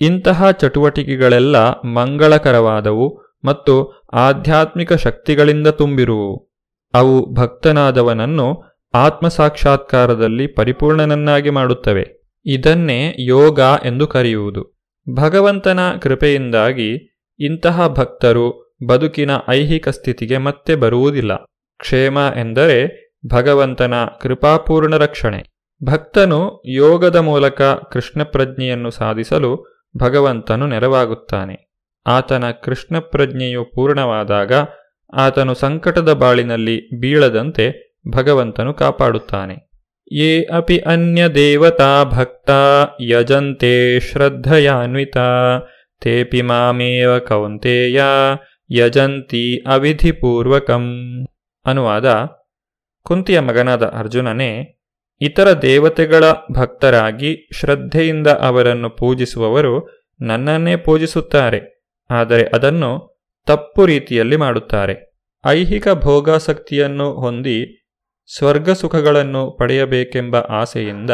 ಇಂತಹ ಚಟುವಟಿಕೆಗಳೆಲ್ಲ ಮಂಗಳಕರವಾದವು ಮತ್ತು ಆಧ್ಯಾತ್ಮಿಕ ಶಕ್ತಿಗಳಿಂದ ತುಂಬಿರುವು. ಅವು ಭಕ್ತನಾದವನನ್ನು ಆತ್ಮಸಾಕ್ಷಾತ್ಕಾರದಲ್ಲಿ ಪರಿಪೂರ್ಣನನ್ನಾಗಿ ಮಾಡುತ್ತವೆ. ಇದನ್ನೇ ಯೋಗ ಎಂದು ಕರೆಯುವುದು. ಭಗವಂತನ ಕೃಪೆಯಿಂದಾಗಿ ಇಂತಹ ಭಕ್ತರು ಬದುಕಿನ ಐಹಿಕ ಸ್ಥಿತಿಗೆ ಮತ್ತೆ ಬರುವುದಿಲ್ಲ. ಕ್ಷೇಮ ಎಂದರೆ ಭಗವಂತನ ಕೃಪಾಪೂರ್ಣ ರಕ್ಷಣೆ. ಭಕ್ತನು ಯೋಗದ ಮೂಲಕ ಕೃಷ್ಣ ಪ್ರಜ್ಞೆಯನ್ನು ಸಾಧಿಸಲು ಭಗವಂತನು ನೆರವಾಗುತ್ತಾನೆ. ಆತನ ಕೃಷ್ಣ ಪ್ರಜ್ಞೆಯು ಪೂರ್ಣವಾದಾಗ ಆತನು ಸಂಕಟದ ಬಾಳಿನಲ್ಲಿ ಬೀಳದಂತೆ ಭಗವಂತನು ಕಾಪಾಡುತ್ತಾನೆ. ಯೇ ಅಪಿ ಅನ್ಯ ದೇವತಾ ಭಕ್ತ ಯಜಂತೆ ಶ್ರದ್ಧಯಾನ್ವಿತ ತೇಪಿ ಮಾಮೇವ ಕೌಂತೆಯ ಯಜಂತಿ ಅವಿಧಿಪೂರ್ವಕಂ ಅನುವಾದ ಕುಂತಿಯ ಮಗನಾದ ಅರ್ಜುನನೇ, ಇತರ ದೇವತೆಗಳ ಭಕ್ತರಾಗಿ ಶ್ರದ್ಧೆಯಿಂದ ಅವರನ್ನು ಪೂಜಿಸುವವರು ನನ್ನನ್ನೇ ಪೂಜಿಸುತ್ತಾರೆ, ಆದರೆ ಅದನ್ನು ತಪ್ಪು ರೀತಿಯಲ್ಲಿ ಮಾಡುತ್ತಾರೆ. ಐಹಿಕ ಭೋಗಾಸಕ್ತಿಯನ್ನು ಹೊಂದಿ ಸ್ವರ್ಗ ಸುಖಗಳನ್ನು ಪಡೆಯಬೇಕೆಂಬ ಆಸೆಯಿಂದ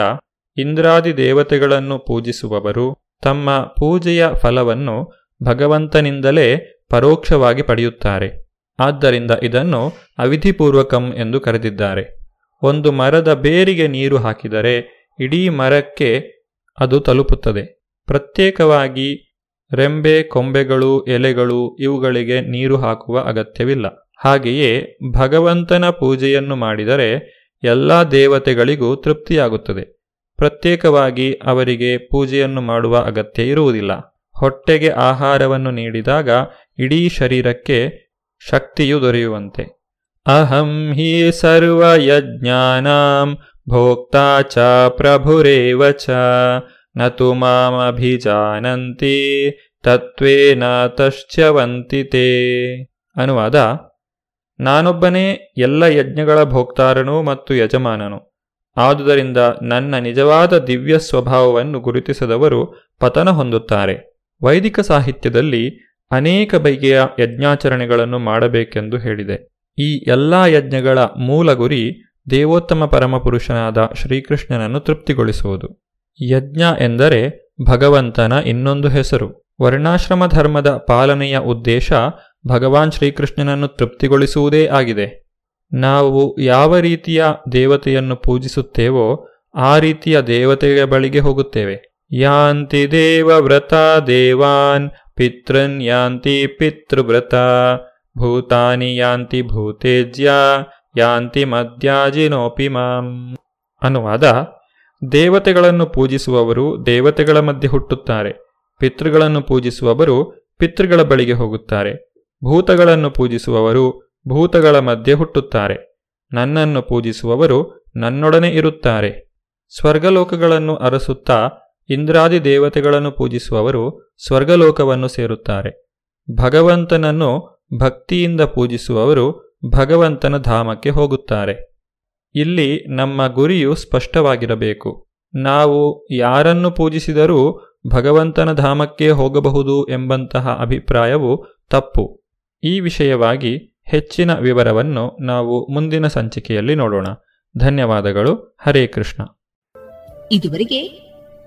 ಇಂದ್ರಾದಿ ದೇವತೆಗಳನ್ನು ಪೂಜಿಸುವವರು ತಮ್ಮ ಪೂಜೆಯ ಫಲವನ್ನು ಭಗವಂತನಿಂದಲೇ ಪರೋಕ್ಷವಾಗಿ ಪಡೆಯುತ್ತಾರೆ. ಆದ್ದರಿಂದ ಇದನ್ನು ಅವಿಧಿಪೂರ್ವಕಂ ಎಂದು ಕರೆದಿದ್ದಾರೆ. ಒಂದು ಮರದ ಬೇರಿಗೆ ನೀರು ಹಾಕಿದರೆ ಇಡೀ ಮರಕ್ಕೆ ಅದು ತಲುಪುತ್ತದೆ. ಪ್ರತ್ಯೇಕವಾಗಿ ರೆಂಬೆ, ಕೊಂಬೆಗಳು, ಎಲೆಗಳು ಇವುಗಳಿಗೆ ನೀರು ಹಾಕುವ ಅಗತ್ಯವಿಲ್ಲ. ಹಾಗೆಯೇ ಭಗವಂತನ ಪೂಜೆಯನ್ನು ಮಾಡಿದರೆ ಎಲ್ಲ ದೇವತೆಗಳಿಗೂ ತೃಪ್ತಿಯಾಗುತ್ತದೆ. ಪ್ರತ್ಯೇಕವಾಗಿ ಅವರಿಗೆ ಪೂಜೆಯನ್ನು ಮಾಡುವ ಅಗತ್ಯ ಇರುವುದಿಲ್ಲ. ಹೊಟ್ಟೆಗೆ ಆಹಾರವನ್ನು ನೀಡಿದಾಗ ಇಡೀ ಶರೀರಕ್ಕೆ ಶಕ್ತಿಯು ದೊರೆಯುವಂತೆ. ಅಹಂ ಹಿ ಸರ್ವಯಜ್ಞಾನಾಂ ಭೋಕ್ತಾ ಚ ಪ್ರಭುರೇವ ಚ ನ ತು ಮಾಮಭಿಜಾನಂತಿ ತತ್ವೇನ ತಶ್ಚ್ಯವಂತಿತೆ ಅನುವಾದ, ನಾನೊಬ್ಬನೇ ಎಲ್ಲ ಯಜ್ಞಗಳ ಭೋಕ್ತಾರನು ಮತ್ತು ಯಜಮಾನನು. ಆದುದರಿಂದ ನನ್ನ ನಿಜವಾದ ದಿವ್ಯ ಸ್ವಭಾವವನ್ನು ಗುರುತಿಸದವರು ಪತನ ಹೊಂದುತ್ತಾರೆ. ವೈದಿಕ ಸಾಹಿತ್ಯದಲ್ಲಿ ಅನೇಕ ಬಗೆಯ ಯಜ್ಞಾಚರಣೆಗಳನ್ನು ಮಾಡಬೇಕೆಂದು ಹೇಳಿದೆ. ಈ ಎಲ್ಲ ಯಜ್ಞಗಳ ಮೂಲ ಗುರಿ ದೇವೋತ್ತಮ ಪರಮಪುರುಷನಾದ ಶ್ರೀಕೃಷ್ಣನನ್ನು ತೃಪ್ತಿಗೊಳಿಸುವುದು. ಯಜ್ಞ ಎಂದರೆ ಭಗವಂತನ ಇನ್ನೊಂದು ಹೆಸರು. ವರ್ಣಾಶ್ರಮ ಧರ್ಮದ ಪಾಲನೆಯ ಉದ್ದೇಶ ಭಗವಾನ್ ಶ್ರೀಕೃಷ್ಣನನ್ನು ತೃಪ್ತಿಗೊಳಿಸುವುದೇ ಆಗಿದೆ. ನಾವು ಯಾವ ರೀತಿಯ ದೇವತೆಯನ್ನು ಪೂಜಿಸುತ್ತೇವೋ ಆ ರೀತಿಯ ದೇವತೆಯ ಬಳಿಗೆ ಹೋಗುತ್ತೇವೆ. ಯಾಂತಿ ದೇವವ್ರತ ದೇವಾನ್ ಪಿತೃನ್ ಯಾಂತಿ ಪಿತೃವ್ರತ ಭೂತಾನಿ ಯಾಂತಿ ಭೂತೇಜ್ಯ ಯಾಂತಿ ಮದ್ಯಾಜಿನೋಪಿ ಮಾಂ ಅನುವಾದ ದೇವತೆಗಳನ್ನು ಪೂಜಿಸುವವರು ದೇವತೆಗಳ ಮಧ್ಯೆ ಹುಟ್ಟುತ್ತಾರೆ, ಪಿತೃಗಳನ್ನು ಪೂಜಿಸುವವರು ಪಿತೃಗಳ ಬಳಿಗೆ ಹೋಗುತ್ತಾರೆ, ಭೂತಗಳನ್ನು ಪೂಜಿಸುವವರು ಭೂತಗಳ ಮಧ್ಯೆ ಹುಟ್ಟುತ್ತಾರೆ, ನನ್ನನ್ನು ಪೂಜಿಸುವವರು ನನ್ನೊಡನೆ ಇರುತ್ತಾರೆ. ಸ್ವರ್ಗಲೋಕಗಳನ್ನು ಅರಸುತ್ತಾ ಇಂದ್ರಾದಿ ದೇವತೆಗಳನ್ನು ಪೂಜಿಸುವವರು ಸ್ವರ್ಗಲೋಕವನ್ನು ಸೇರುತ್ತಾರೆ. ಭಗವಂತನನ್ನು ಭಕ್ತಿಯಿಂದ ಪೂಜಿಸುವವರು ಭಗವಂತನ ಧಾಮಕ್ಕೆ ಹೋಗುತ್ತಾರೆ. ಇಲ್ಲಿ ನಮ್ಮ ಗುರಿಯು ಸ್ಪಷ್ಟವಾಗಿರಬೇಕು. ನಾವು ಯಾರನ್ನು ಪೂಜಿಸಿದರೂ ಭಗವಂತನ ಧಾಮಕ್ಕೆ ಹೋಗಬಹುದು ಎಂಬಂತಹ ಅಭಿಪ್ರಾಯವು ತಪ್ಪು. ಈ ವಿಷಯವಾಗಿ ಹೆಚ್ಚಿನ ವಿವರವನ್ನು ನಾವು ಮುಂದಿನ ಸಂಚಿಕೆಯಲ್ಲಿ ನೋಡೋಣ. ಧನ್ಯವಾದಗಳು. ಹರೇ ಕೃಷ್ಣ. ಇದುವರೆಗೆ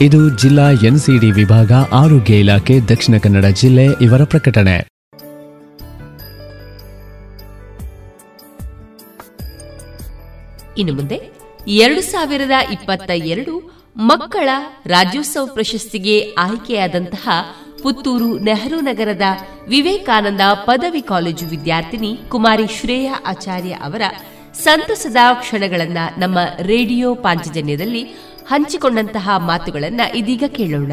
ಇದು ಜಿಲ್ಲಾ ಎನ್ಸಿಡಿ ವಿಭಾಗ ಆರೋಗ್ಯ ಇಲಾಖೆ ದಕ್ಷಿಣ ಕನ್ನಡ ಜಿಲ್ಲೆ ಇವರ ಪ್ರಕಟಣೆ. ಇನ್ನು ಮುಂದೆ ಎರಡು ಸಾವಿರದ ಇಪ್ಪತ್ತ ಎರಡು ಮಕ್ಕಳ ರಾಜ್ಯೋತ್ಸವ ಪ್ರಶಸ್ತಿಗೆ ಆಯ್ಕೆಯಾದಂತಹ ಪುತ್ತೂರು ನೆಹರು ನಗರದ ವಿವೇಕಾನಂದ ಪದವಿ ಕಾಲೇಜು ವಿದ್ಯಾರ್ಥಿನಿ ಕುಮಾರಿ ಶ್ರೇಯಾ ಆಚಾರ್ಯ ಅವರ ಸಂತಸದ ಕ್ಷಣಗಳನ್ನ ನಮ್ಮ ರೇಡಿಯೋ ಪಾಂಚಜನ್ಯದಲ್ಲಿ ಹಂಚಿಕೊಂಡಂತಹ ಮಾತುಗಳನ್ನ ಇದೀಗ ಕೇಳೋಣ.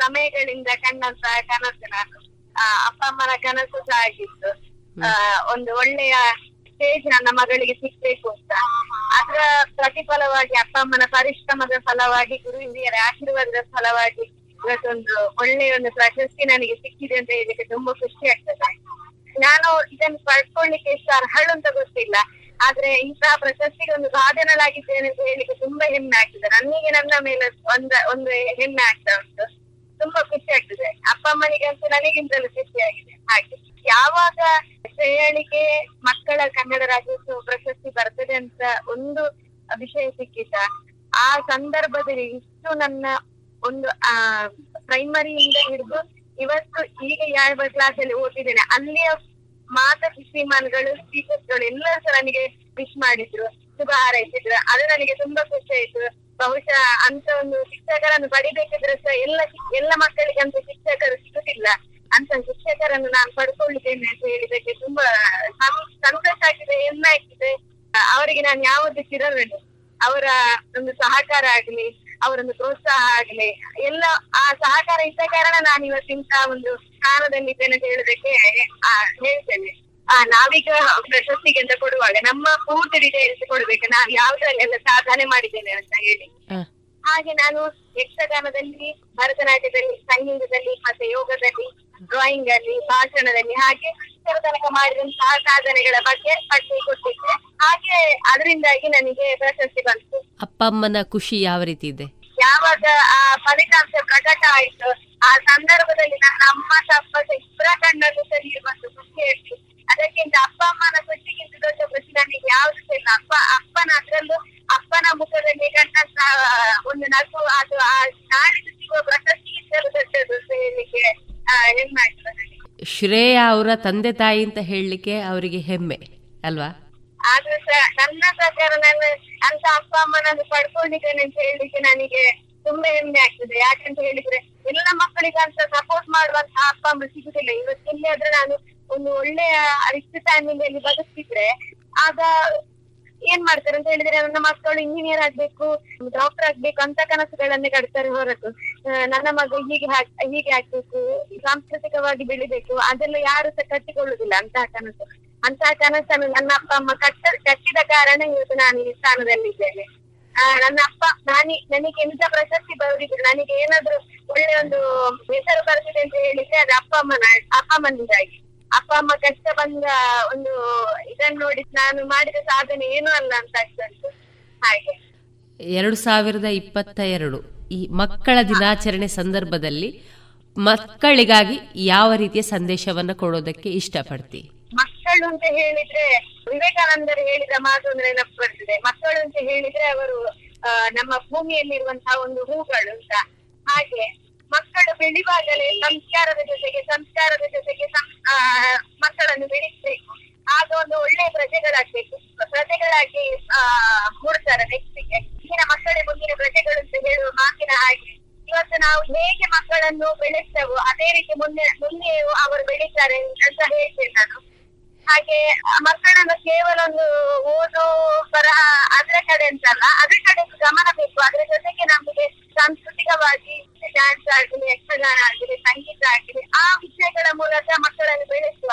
ಸಮಯಗಳಿಂದ ಕಂಡಂತಹ ಕನಸು ನಾನು. ಅಪ್ಪ ಅಮ್ಮನ ಕನಸು ಸಹ ಆಗಿತ್ತು. ಒಂದು ಒಳ್ಳೆಯ ಸ್ಟೇಜ್ ನನ್ನ ಮಗಳಿಗೆ ಸಿಗ್ಬೇಕು ಅಂತ. ಅದರ ಪ್ರತಿಫಲವಾಗಿ ಅಪ್ಪ ಅಮ್ಮನ ಪರಿಶ್ರಮದ ಫಲವಾಗಿ ಗುರು ಹಿರಿಯರ ಆಶೀರ್ವಾದದ ಫಲವಾಗಿ ಇವತ್ತೊಂದು ಒಳ್ಳೆಯ ಒಂದು ಪ್ರಶಸ್ತಿ ನನಗೆ ಸಿಕ್ಕಿದೆ ಅಂತ ಹೇಳಿಕ್ಕೆ ತುಂಬಾ ಖುಷಿ ಆಗ್ತದೆ. ನಾನು ಇದನ್ನು ಪಡ್ಕೊಳ್ಳಿಕ್ಕೆ ಎಷ್ಟು ಅರ್ಹಳು ಅಂತ ಗೊತ್ತಿಲ್ಲ. ಆದ್ರೆ ಇಂತಹ ಪ್ರಶಸ್ತಿಗೆ ಒಂದು ಭಾಜನಲಾಗಿದ್ದೇನೆ ಅಂತ ಹೇಳಿಕ್ಕೆ ತುಂಬಾ ಹೆಮ್ಮೆ ಆಗ್ತದೆ. ನನಗೆ ನನ್ನ ಮೇಲೆ ಒಂದ, ಒಂದು ಹೆಮ್ಮೆ ಆಗ್ತಾ ಉಂಟು. ತುಂಬಾ ಖುಷಿ ಆಗ್ತದೆ. ಅಪ್ಪ ಅಮ್ಮನಿಗಂತೂ ನನಗಿಂತಲೂ ಖುಷಿ ಆಗಿದೆ. ಹಾಗೆ ಯಾವಾಗ ಶ್ರೇಯಣಿಗೆ ಮಕ್ಕಳ ಕನ್ನಡ ರಾಜ್ಯೋತ್ಸವ ಪ್ರಶಸ್ತಿ ಬರ್ತದೆ ಅಂತ ಒಂದು ವಿಷಯ ಸಿಕ್ಕಿತ, ಆ ಸಂದರ್ಭದಲ್ಲಿ ಇಷ್ಟು ನನ್ನ ಒಂದು, ಆ ಪ್ರೈಮರಿಯಿಂದ ಹಿಡಿದು ಇವತ್ತು ಈಗ ಯಾವ ಕ್ಲಾಸ್ ಅಲ್ಲಿ ಓದಿದ್ದೇನೆ ಅಲ್ಲಿಯ ಮಾತ ಮನಗಳು ಟೀಚರ್ಸ್ಗಳು ಎಲ್ಲರೂ ಸಹ ನನಗೆ ವಿಶ್ ಮಾಡಿದ್ರು, ಶುಭ ಹಾರೈಸಿದ್ರು. ಅದು ನನಗೆ ತುಂಬಾ ಖುಷಿ ಆಯ್ತು. ಬಹುಶಃ ಅಂತ ಒಂದು ಶಿಕ್ಷಕರನ್ನು ಪಡಿಬೇಕಿದ್ರೆ ಸಹ ಎಲ್ಲ ಎಲ್ಲ ಮಕ್ಕಳಿಗೆ ಅಂತ ಶಿಕ್ಷಕರು ಸಿಗುದಿಲ್ಲ. ಅಂತ ಶಿಕ್ಷಕರನ್ನು ನಾನು ಪಡ್ಕೊಳ್ಳಿದ್ದೇನೆ ಅಂತ ಹೇಳಿದಕ್ಕೆ ತುಂಬಾ ಸಂತೋಷ ಆಗಿದೆ, ಹೆಮ್ಮೆ ಆಗ್ತಿದೆ ಅವರಿಗೆ ನಾನು ಚಿರಋಣಿ. ಅವರ ಒಂದು ಸಹಕಾರ ಆಗ್ಲಿ ಅವರೊಂದು ಪ್ರೋತ್ಸಾಹ ಆಗಲಿ. ಎಲ್ಲ ಆ ಸಹಕಾರ ಇದ್ದ ಕಾರಣ ನಾನು ಇವತ್ತಿಂತ ಒಂದು ಸ್ಥಾನದಲ್ಲಿದ್ದೇನೆ ಅಂತ ಹೇಳೋದಕ್ಕೆ ಆ, ಹೇಳ್ತೇನೆ. ಆ ನಾವೀಗ ಪ್ರಶಸ್ತಿಗೆ ಅಂತ ಕೊಡುವಾಗ ನಮ್ಮ ಪೂರ್ತಿ ಡೀಟೇಲ್ಸ್ ಕೊಡ್ಬೇಕು. ನಾವು ಯಾವ್ದ್ರಲ್ಲೆಲ್ಲ ಸಾಧನೆ ಮಾಡಿದ್ದೇನೆ ಅಂತ ಹೇಳಿ. ಹಾಗೆ ನಾನು ಯಕ್ಷಗಾನದಲ್ಲಿ ಭರತನಾಟ್ಯದಲ್ಲಿ ಸಂಗೀತದಲ್ಲಿ ಮತ್ತೆ ಯೋಗದಲ್ಲಿ ಡ್ರಾಯಿಂಗ್ ಅಲ್ಲಿ ಭಾಷಣದಲ್ಲಿ ಹಾಗೆ ತನಕ ಮಾಡಿದಂತಹ ಸಾಧನೆಗಳ ಬಗ್ಗೆ ಪಟ್ಟಿ ಕೊಟ್ಟಿದ್ದೆ. ಹಾಗೆ ಅದರಿಂದಾಗಿ ನನಗೆ ಪ್ರಶಸ್ತಿ ಬಂತು. ಅಪ್ಪ ಅಮ್ಮನ ಖುಷಿ ಯಾವ ರೀತಿ ಇದೆ? ಯಾವಾಗ ಆ ಫಲಿತಾಂಶ ಪ್ರಕಟ ಆಯ್ತು ಆ ಸಂದರ್ಭದಲ್ಲಿ ನನ್ನ ಅಮ್ಮ ತಪ್ಪ ಇಬ್ಬರ ಕಣ್ಣಲ್ಲೂ ಸಹ ನೀರು ಬಂತು ಖುಷಿ ಆಯ್ತು ಅದಕ್ಕಿಂತ ಅಪ್ಪ ಅಮ್ಮನ ಖುಷಿಗಿಂತ ದೊಡ್ಡ ಖುಷಿ ನನಗೆ ಯಾವ್ದು ಇಲ್ಲ. ಅಪ್ಪ ಅಪ್ಪನ ಅದ್ರಲ್ಲೂ ಅಪ್ಪನ ಮುಖದಲ್ಲಿ ಕಂಡಂತ ಒಂದು ನಗು ಅದು ಆ ನಾಡಿದ್ದು ಸಿಗುವ ಪ್ರಶಸ್ತಿಗಿಂತಲೂ ದೊಡ್ಡದು ಅಂತ ಶ್ರೇಯಾ ಅವರ ತಂದೆ ತಾಯಿ ಅಂತ ಹೇಳಲಿಕ್ಕೆ ಅವರಿಗೆ ಹೆಮ್ಮೆ ಅಲ್ವಾ? ಆದ್ರೂ ಸಹ ನನ್ನ ಪ್ರಕಾರ ನಾನು ಅಂತ ಅಪ್ಪ ಅಮ್ಮನನ್ನು ಪಡ್ಕೊಂಡಿದ್ದೇನೆ ಅಂತ ಹೇಳಲಿಕ್ಕೆ ನನಗೆ ತುಂಬಾ ಹೆಮ್ಮೆ ಆಗ್ತದೆ. ಯಾಕಂತ ಹೇಳಿದ್ರೆ ಎಲ್ಲ ಮಕ್ಕಳಿಗೆ ಅಂತ ಸಪೋರ್ಟ್ ಮಾಡುವಂತ ಅಪ್ಪ ಅಮ್ಮ ಸಿಗುದಿಲ್ಲ. ಇವತ್ತಿಲ್ಲಿ ಆದ್ರೆ ನಾನು ಒಂದು ಒಳ್ಳೆಯ ರಿಚ್ ಫ್ಯಾಮಿಲಿಯಲ್ಲಿ ಬದುಕ್ತಿದ್ರೆ ಆಗ ಏನ್ ಮಾಡ್ತಾರೆ ಅಂತ ಹೇಳಿದ್ರೆ ನನ್ನ ಮಕ್ಕಳು ಇಂಜಿನಿಯರ್ ಆಗ್ಬೇಕು ಡಾಕ್ಟರ್ ಆಗ್ಬೇಕು ಅಂತ ಕನಸುಗಳನ್ನೇ ಕಟ್ತಾರೆ ಹೊರತು. ನನ್ನ ಮಗು ಹೀಗೆ ಹೀಗೆ ಆಗ್ಬೇಕು, ಸಾಂಸ್ಕೃತಿಕವಾಗಿ ಬೆಳಿಬೇಕು, ಅದೆಲ್ಲ ಯಾರು ಸಹ ಕಟ್ಟಿಕೊಳ್ಳುದಿಲ್ಲ ಅಂತ ಕನಸು. ಅಂತ ಕನಸನ್ನು ನನ್ನ ಅಪ್ಪ ಅಮ್ಮ ಕಟ್ಟ, ಕಟ್ಟಿದ ಕಾರಣ ಇವತ್ತು ನಾನು ಈ ಸ್ಥಾನದಲ್ಲಿದ್ದೇನೆ. ನನ್ನ ಅಪ್ಪ, ನಾನಿ, ನನಗೆ ಎಂತ ಪ್ರಶಸ್ತಿ ಬರುದಿದ್ರು ನನಗೆ ಏನಾದ್ರು ಒಳ್ಳೆ ಒಂದು ಹೆಸರು ಬರ್ತದೆ ಅಂತ ಹೇಳಿದ್ರೆ ಅದು ಅಪ್ಪ ಅಮ್ಮನ, ಅಪ್ಪ ಅಮ್ಮನಿಂದಾಗಿ. ಅಪ್ಪ ಅಮ್ಮ ಕಷ್ಟ ಬಂದ ಒಂದು ಇದನ್ನ ನೋಡಿ ನಾನು ಮಾಡಿದ ಸಾಧನೆ ಏನು ಅಲ್ಲ ಅಂತ ಆಗ್ತಾ ಉಂಟು ಹಾಗೆ. ಎರಡು ಸಾವಿರದ ಇಪ್ಪತ್ತ ಎರಡು ಈ ಮಕ್ಕಳ ದಿನಾಚರಣೆ ಸಂದರ್ಭದಲ್ಲಿ ಮಕ್ಕಳಿಗಾಗಿ ಯಾವ ರೀತಿಯ ಸಂದೇಶವನ್ನ ಕೊಡೋದಕ್ಕೆ ಇಷ್ಟಪಡ್ತಿ? ಮಕ್ಕಳು ಅಂತ ಹೇಳಿದ್ರೆ ವಿವೇಕಾನಂದರು ಹೇಳಿದ ಮಾತು ಅಂದ್ರೆ ನೆನಪು ಬರ್ತದೆ. ಮಕ್ಕಳು ಅಂತ ಹೇಳಿದ್ರೆ ಅವರು ನಮ್ಮ ಭೂಮಿಯಲ್ಲಿರುವಂತಹ ಒಂದು ಹೂಗಳು ಅಂತ. ಹಾಗೆ. ಮಕ್ಕಳು ಬೆಳಿವಾಗಲೇ ಸಂಸ್ಕಾರದ ಜೊತೆಗೆ ಸಂಸ್ಕಾರದ ಜೊತೆಗೆ ಮಕ್ಕಳನ್ನು ಬೆಳೆಸಬೇಕು. ಆಗ ಒಂದು ಒಳ್ಳೆ ಪ್ರಜೆಗಳಾಗ್ಬೇಕು. ಪ್ರಜೆಗಳಾಗಿ, ಆ, ಮೂಡ್ತಾರೆ ವ್ಯಕ್ತಿಗೆ. ಈಗಿನ ಮಕ್ಕಳೇ ಮುಂದಿನ ಪ್ರಜೆಗಳು ಅಂತ ಹೇಳುವ ಮಾತಿನ ಹಾಗೆ. ಇವತ್ತು ನಾವು ಹೇಗೆ ಮಕ್ಕಳನ್ನು ಬೆಳೆಸ್ತೇವೋ, ಅದೇ ರೀತಿ ಮುಂದೆ, ಮುಂದೆಯೂ ಅವರು ಬೆಳೀತಾರೆ ಅಂತ ಹೇಳ್ತೇನೆ ನಾನು. ಹಾಗೆ ಮಕ್ಕಳನ್ನು ಕೇವಲ ಒಂದು ಓದು ಬರಹ ಅದ್ರ ಕಡೆ ಅಂತಲ್ಲ ಅದ್ರ ಕಡೆ ಗಮನ ಬೇಕು ಅದ್ರ ಜೊತೆಗೆ ನಮಗೆ ಸಾಂಸ್ಕೃತಿಕವಾಗಿ ಡ್ಯಾನ್ಸ್ ಆಗಲಿ ಯಕ್ಷಗಾನ ಆಗಲಿ ಸಂಗೀತ ಆಗಲಿ ಆ ವಿಷಯಗಳ ಮೂಲಕ ಮಕ್ಕಳನ್ನು ಬೆಳೆಸುವ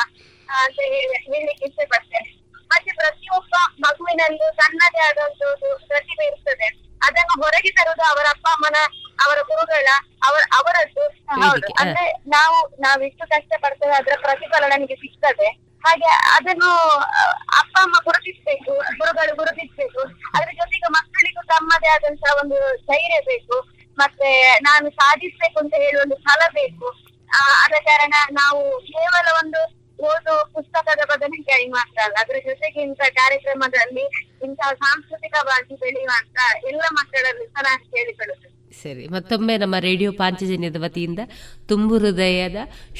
ಅಂತ ಹೇಳಿ ಹೇಳಲಿಕ್ಕೆ ಇಷ್ಟಪಡ್ತೇನೆ. ಮತ್ತೆ ಪ್ರತಿಯೊಬ್ಬ ಮಗುವಿನಲ್ಲೂ ತನ್ನದೇ ಒಂದು ಪ್ರತಿಭೆ ಇರ್ತದೆ. ಅದನ್ನು ಹೊರಗೆ ತರುವುದು ಅವರ ಅಪ್ಪ ಅಮ್ಮನ ಅವರ ಗುರುಗಳ ಅವರ ಅವರದ್ದು. ಹೌದು. ಅಂದ್ರೆ ನಾವು ನಾವು ಎಷ್ಟು ಕಷ್ಟ ಪಡ್ತೇವೆ ಅದರ ಪ್ರತಿಫಲ ನನಗೆ ಸಿಗ್ತದೆ. ಹಾಗೆ ಅದನ್ನು ಅಪ್ಪ, ಅಮ್ಮ ಗುರುತಿಸ್ಬೇಕು, ಗುರುಗಳು ಗುರುತಿಸ್ಬೇಕು. ಅದ್ರ ಜೊತೆಗೆ ಮಕ್ಕಳಿಗೂ ತಮ್ಮದೇ ಆದಂತಹ ಒಂದು ಧೈರ್ಯ ಬೇಕು. ಮತ್ತೆ ನಾನು ಸಾಧಿಸ್ಬೇಕು ಅಂತ ಹೇಳುವ ಒಂದು ಫಲ ಬೇಕು. ಆದ ಕಾರಣ ನಾವು ಕೇವಲ ಒಂದು ಓದು ಪುಸ್ತಕದ ಬದನೆಕಾಯಿ ಮಾತ್ರ ಅಲ್ಲ. ಅದ್ರ ಜೊತೆಗೆ ಇಂಥ ಕಾರ್ಯಕ್ರಮದಲ್ಲಿ ಇಂತಹ ಸಾಂಸ್ಕೃತಿಕವಾಗಿ ಬೆಳೆಯುವಂತ ಎಲ್ಲ ಮಕ್ಕಳಲ್ಲಿ ಸಹ ನಾನು ಕೇಳಿಕೊಳ್ಳುತ್ತೇನೆ. ಸರಿ, ಮತ್ತೊಮ್ಮೆ ನಮ್ಮ ರೇಡಿಯೋ ಪಾಂಚಜನ್ಯದ ವತಿಯಿಂದ ತುಂಬು ಹೃದಯದ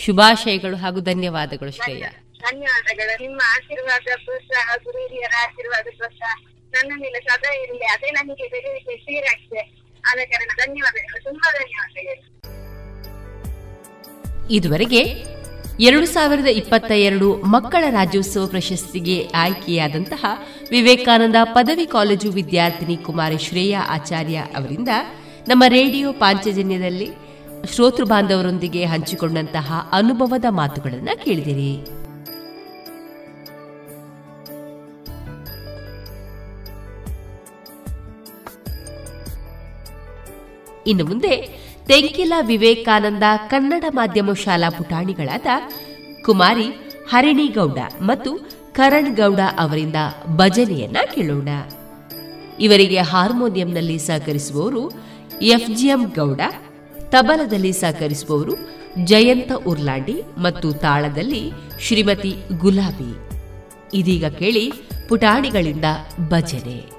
ಶುಭಾಶಯಗಳು ಹಾಗೂ ಧನ್ಯವಾದಗಳು ಶ್ರೇಯ. ಧನ್ಯವಾದಗಳು. ನಿಮ್ಮ ಆಶೀರ್ವಾದ ಪ್ರೋತ್ಸಾಹ ಗುರು ಹಿರಿಯರ ಆಶೀರ್ವಾದ ಪ್ರೋತ್ಸಾಹ ನನ್ನ ಮೇಲೆ ಸದಾ ಇರಲಿ. ಅದೇ ನನಗೆ ಬೆಳೆಯಲಿಕ್ಕೆ ಸೇರಾಗಿದೆ. ಆದ ಕಾರಣ ಧನ್ಯವಾದಗಳು. ತುಂಬಾ ಧನ್ಯವಾದಗಳು. ಇದುವರೆಗೆ ಎರಡು ಸಾವಿರದ ಇಪ್ಪತ್ತ ಎರಡು ಮಕ್ಕಳ ರಾಜ್ಯೋತ್ಸವ ಪ್ರಶಸ್ತಿಗೆ ಆಯ್ಕೆಯಾದಂತಹ ವಿವೇಕಾನಂದ ಪದವಿ ಕಾಲೇಜು ವಿದ್ಯಾರ್ಥಿನಿ ಕುಮಾರಿ ಶ್ರೇಯಾ ಆಚಾರ್ಯ ಅವರಿಂದ ನಮ್ಮ ರೇಡಿಯೋ ಪಾಂಚಜನ್ಯದಲ್ಲಿ ಶ್ರೋತೃ ಬಾಂಧವರೊಂದಿಗೆ ಹಂಚಿಕೊಂಡಂತಹ ಅನುಭವದ ಮಾತುಗಳನ್ನು ಕೇಳಿದಿರಿ. ಇನ್ನು ಮುಂದೆ ತೆಂಕಿಲ ವಿವೇಕಾನಂದ ಕನ್ನಡ ಮಾಧ್ಯಮ ಶಾಲಾ ಪುಟಾಣಿಗಳಾದ ಕುಮಾರಿ, ಹರಿಣಿಗೌಡ ಮತ್ತು ಕರಣ್ ಗೌಡ ಅವರಿಂದ ಭಜನೆಯನ್ನ ಕೇಳೋಣ. ಇವರಿಗೆ ಹಾರ್ಮೋನಿಯಂನಲ್ಲಿ ಸಹಕರಿಸುವವರು ಎಫ್ಜಿಎಂ ಗೌಡ, ತಬಲದಲ್ಲಿ ಸಹಕರಿಸುವವರು ಜಯಂತ ಉರ್ಲಾಂಡಿ ಮತ್ತು ತಾಳದಲ್ಲಿ ಶ್ರೀಮತಿ ಗುಲಾಬಿ. ಇದೀಗ ಕೇಳಿ ಪುಟಾಣಿಗಳಿಂದ ಭಜನೆ.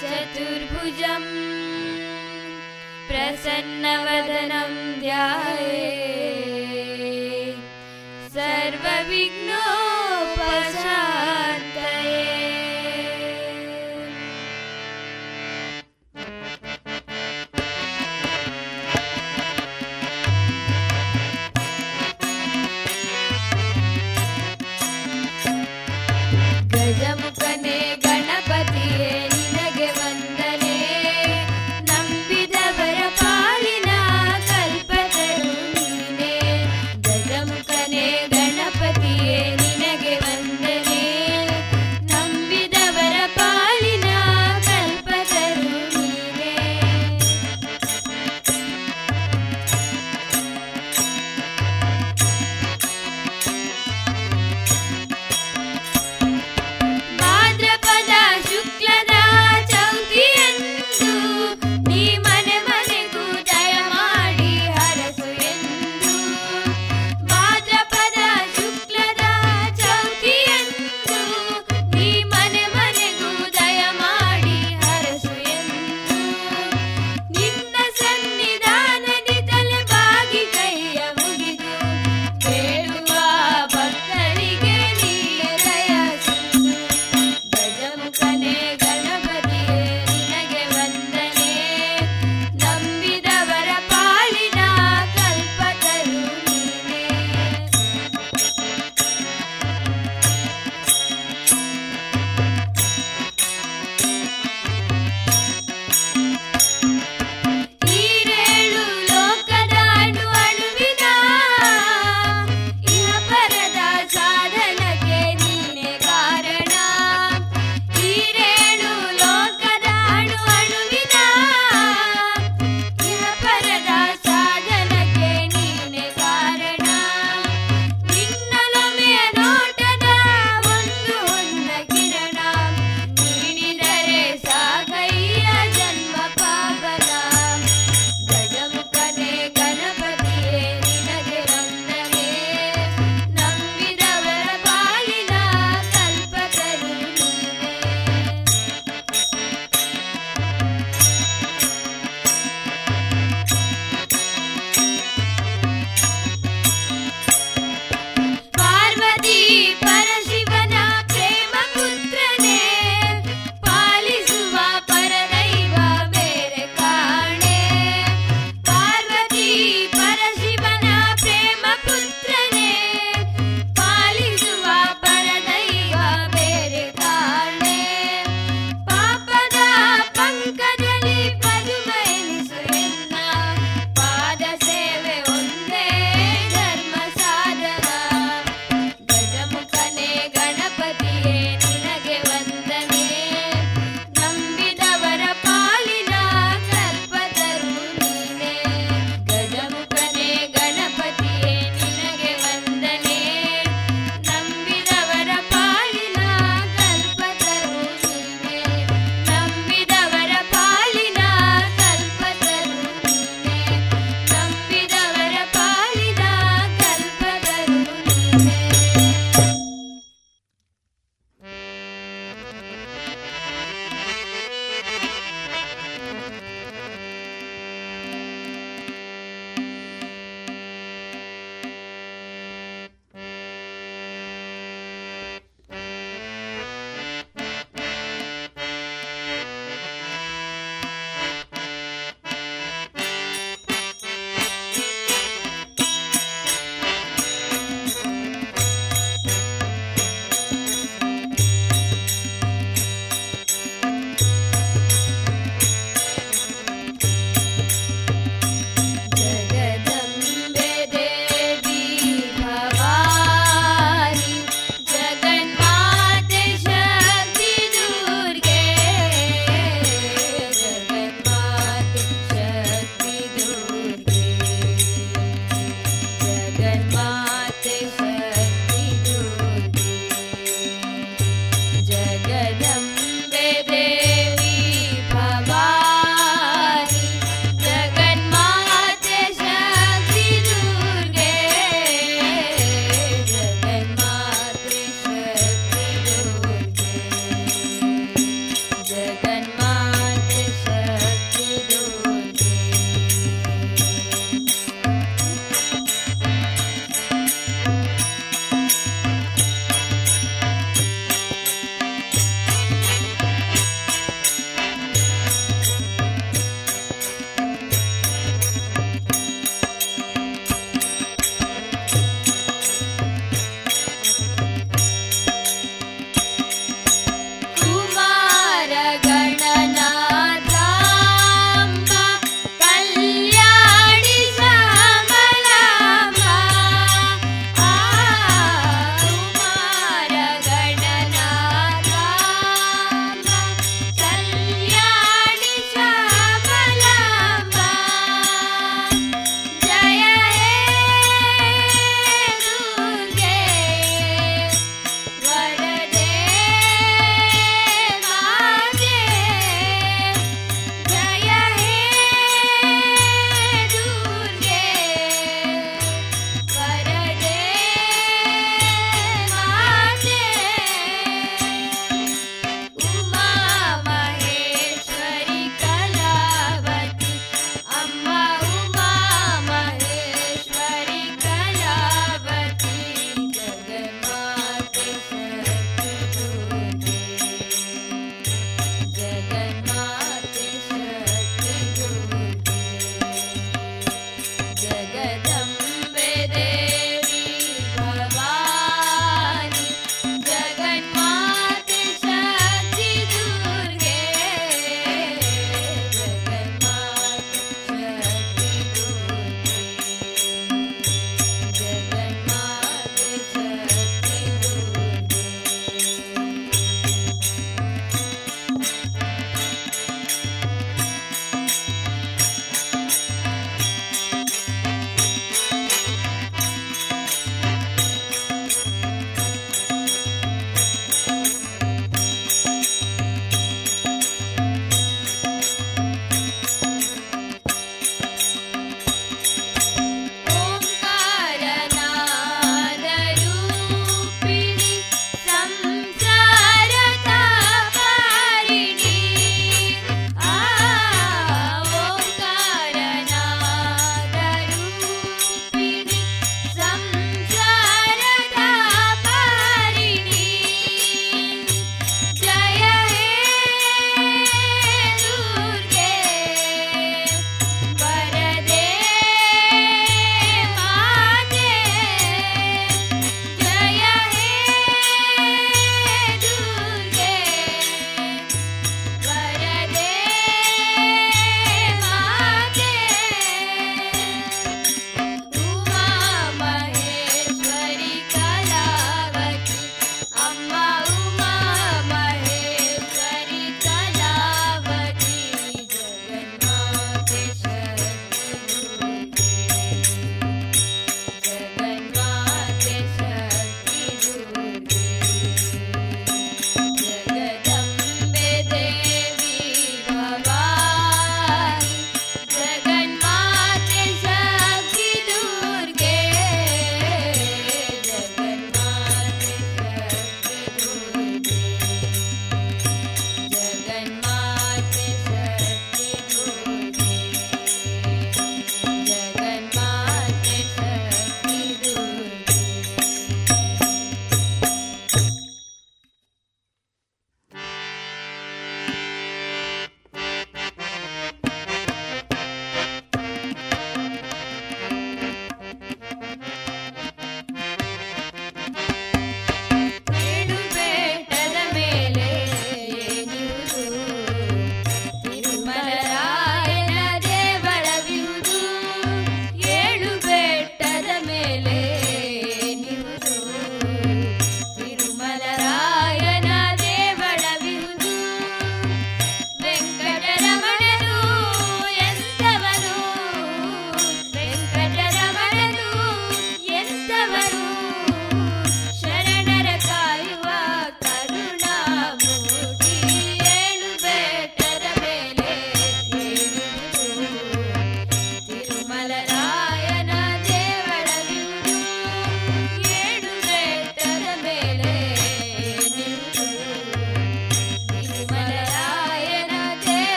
चतुर्भुजम् प्रसन्नवदनं ध्याये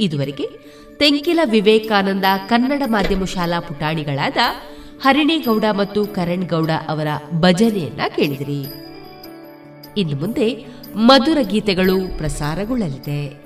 ಇದುವರೆಗೆ ತೆಂಕಿಲ ವಿವೇಕಾನಂದ ಕನ್ನಡ ಮಾಧ್ಯಮ ಶಾಲಾ ಪುಟಾಣಿಗಳಾದ ಹರಿಣೇಗೌಡ ಮತ್ತು ಕರಣ್ ಗೌಡ ಅವರ ಭಜನೆಯನ್ನ ಕೇಳಿದಿರಿ. ಇನ್ನು ಮುಂದೆ ಮಧುರ ಗೀತೆಗಳು ಪ್ರಸಾರಗೊಳ್ಳಲಿದೆ.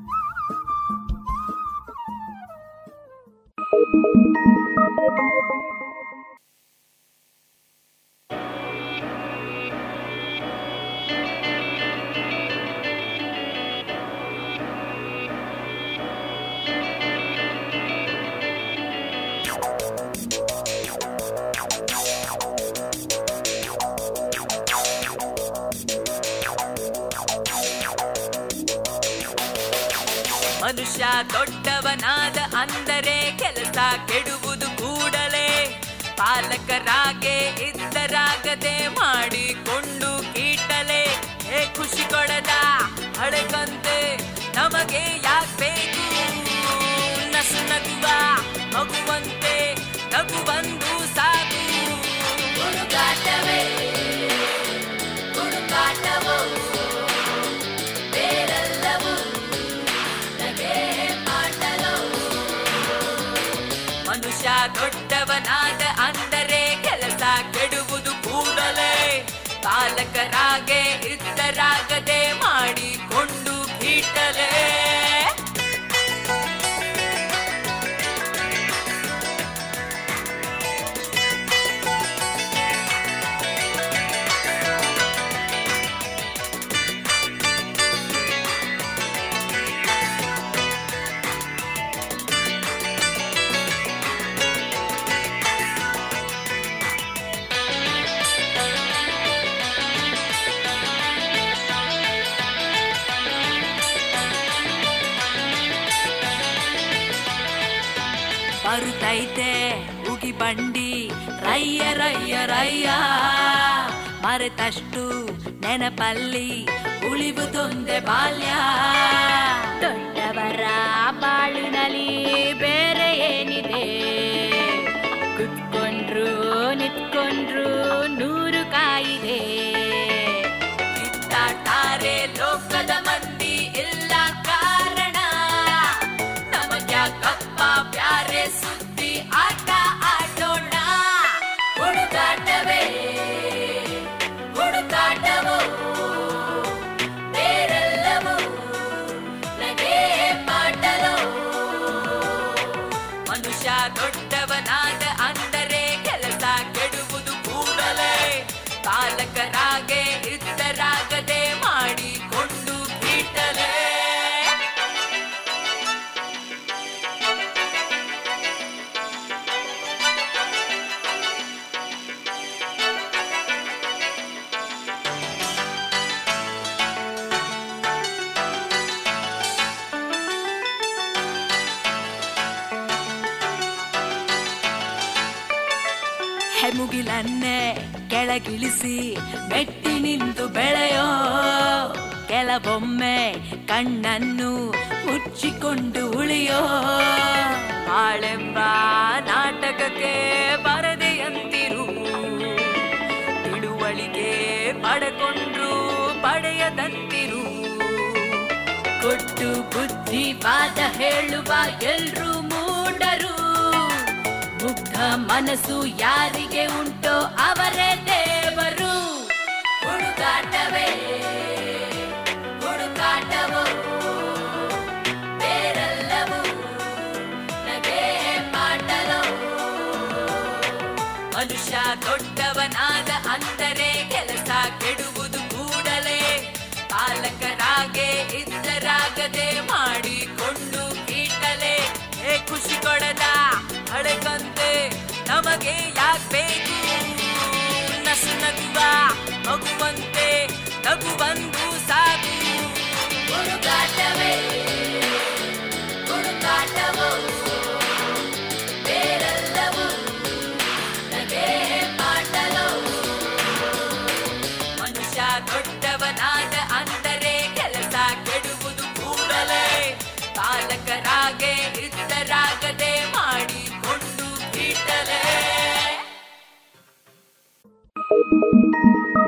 ಬಾಲಕರಾಗೆ ಇದ್ದರಾಗದೆ ಮಾಡಿಕೊಂಡು ಕೀಟಲೆ ಏ, ಖುಷಿ ಕೊಡದ ಹಳೆಗಂತೆ ನಮಗೆ ಯಾಕೆ ಬೇಕು? ನಸು ನಗುವ ಮಗುವಂತೆ, ನಗು ಬಂದು ಸಾಕು ಹುಡುಗಾಟವೇ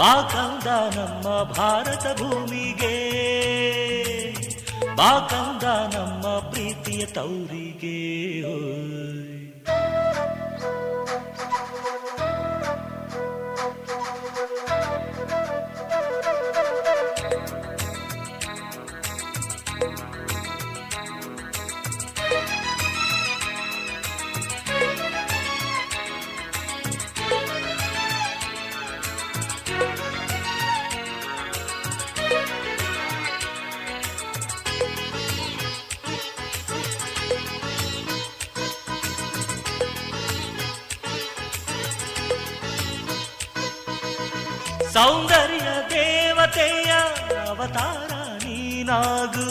ಬಾಕಂದ ನಮ್ಮ ಭಾರತ ಭೂಮಿಗೆ ಬಾಕಂದ ನಮ್ಮ ಪ್ರೀತಿಯ ತೌರಿಗೆ. ಸೌಂದರ್ಯ ದೇವತೆಯ ಅವತಾರ ನೀನಾಗು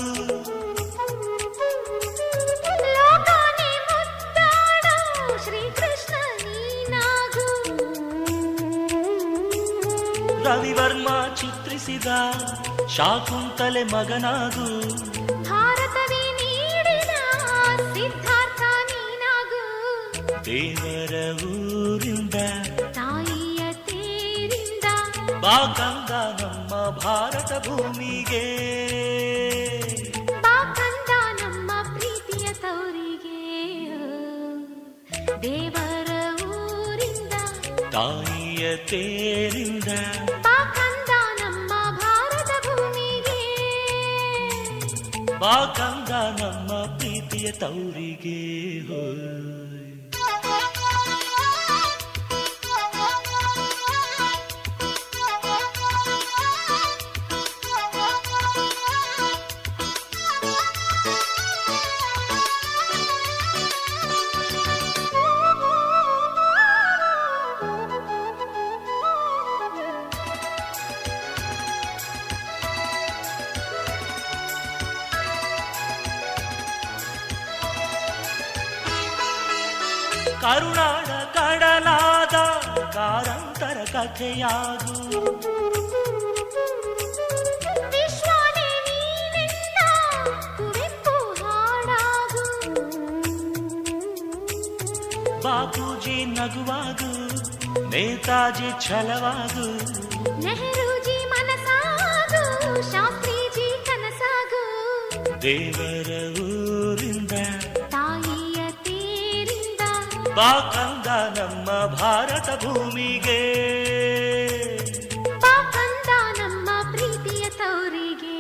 ಲೋಕಾನೆ ಮುದ್ದಾಡೋ ಶ್ರೀಕೃಷ್ಣ ನೀನಾಗು ರವಿವರ್ಮ ಚಿತ್ರಿಸಿದ ಶಾಕುಂತಲೆ ಮಗನಾಗು ಭಾರತವೇ ನೀಡಿದ ಸಿದ್ಧಾರ್ಥ ನೀನಾಗು ದೇವರ ಬಾಕಂದ ನಮ್ಮ ಭಾರತ ಭೂಮಿಗೆ. ಬಾಕಂದ ನಮ್ಮ ಪ್ರೀತಿಯ ತೌರಿಗೆ ದೇವರ ಊರಿಂದ. ತಾಯಿಯ ತೇರಿಂದ. ಬಾಕಂದ ನಮ್ಮ ಭಾರತ ಭೂಮಿಗೆ. ಬಾಕಂದ ನಮ್ಮ ಪ್ರೀತಿಯ ತೌರಿಗೆ ಹೋಯ್ ಕರುಣಾಡ ಕಡಲಾದ ಕಾರಂತರ ಕಥೆಯಾದು ಬಾಪೂಜಿ ನಗುವಾಗು ನೇತಾಜಿ ಛಲವಾಗು. ನೆಹರೂಜಿ ಮನಸಾಗು ಶಾಸ್ತ್ರೀಜಿ ಕನಸಾಗು. ದೇವರ ಬಾಕಂದ ನಮ್ಮ ಭಾರತ ಭೂಮಿಗೆ. ಬಾಕಂದ ನಮ್ಮ ಪ್ರೀತಿಯ ತವರಿಗೆ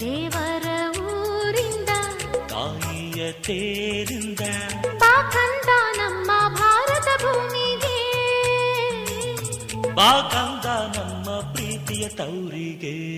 ದೇವರ ಊರಿಂದ ತಾಯಿಯ ತೇರಿಂದ. ಬಾಕಂದ ನಮ್ಮ ಭಾರತ ಭೂಮಿಗೆ. ಬಾ ಕಂದ ನಮ್ಮ ಪ್ರೀತಿಯ ತೌರಿಗೆ.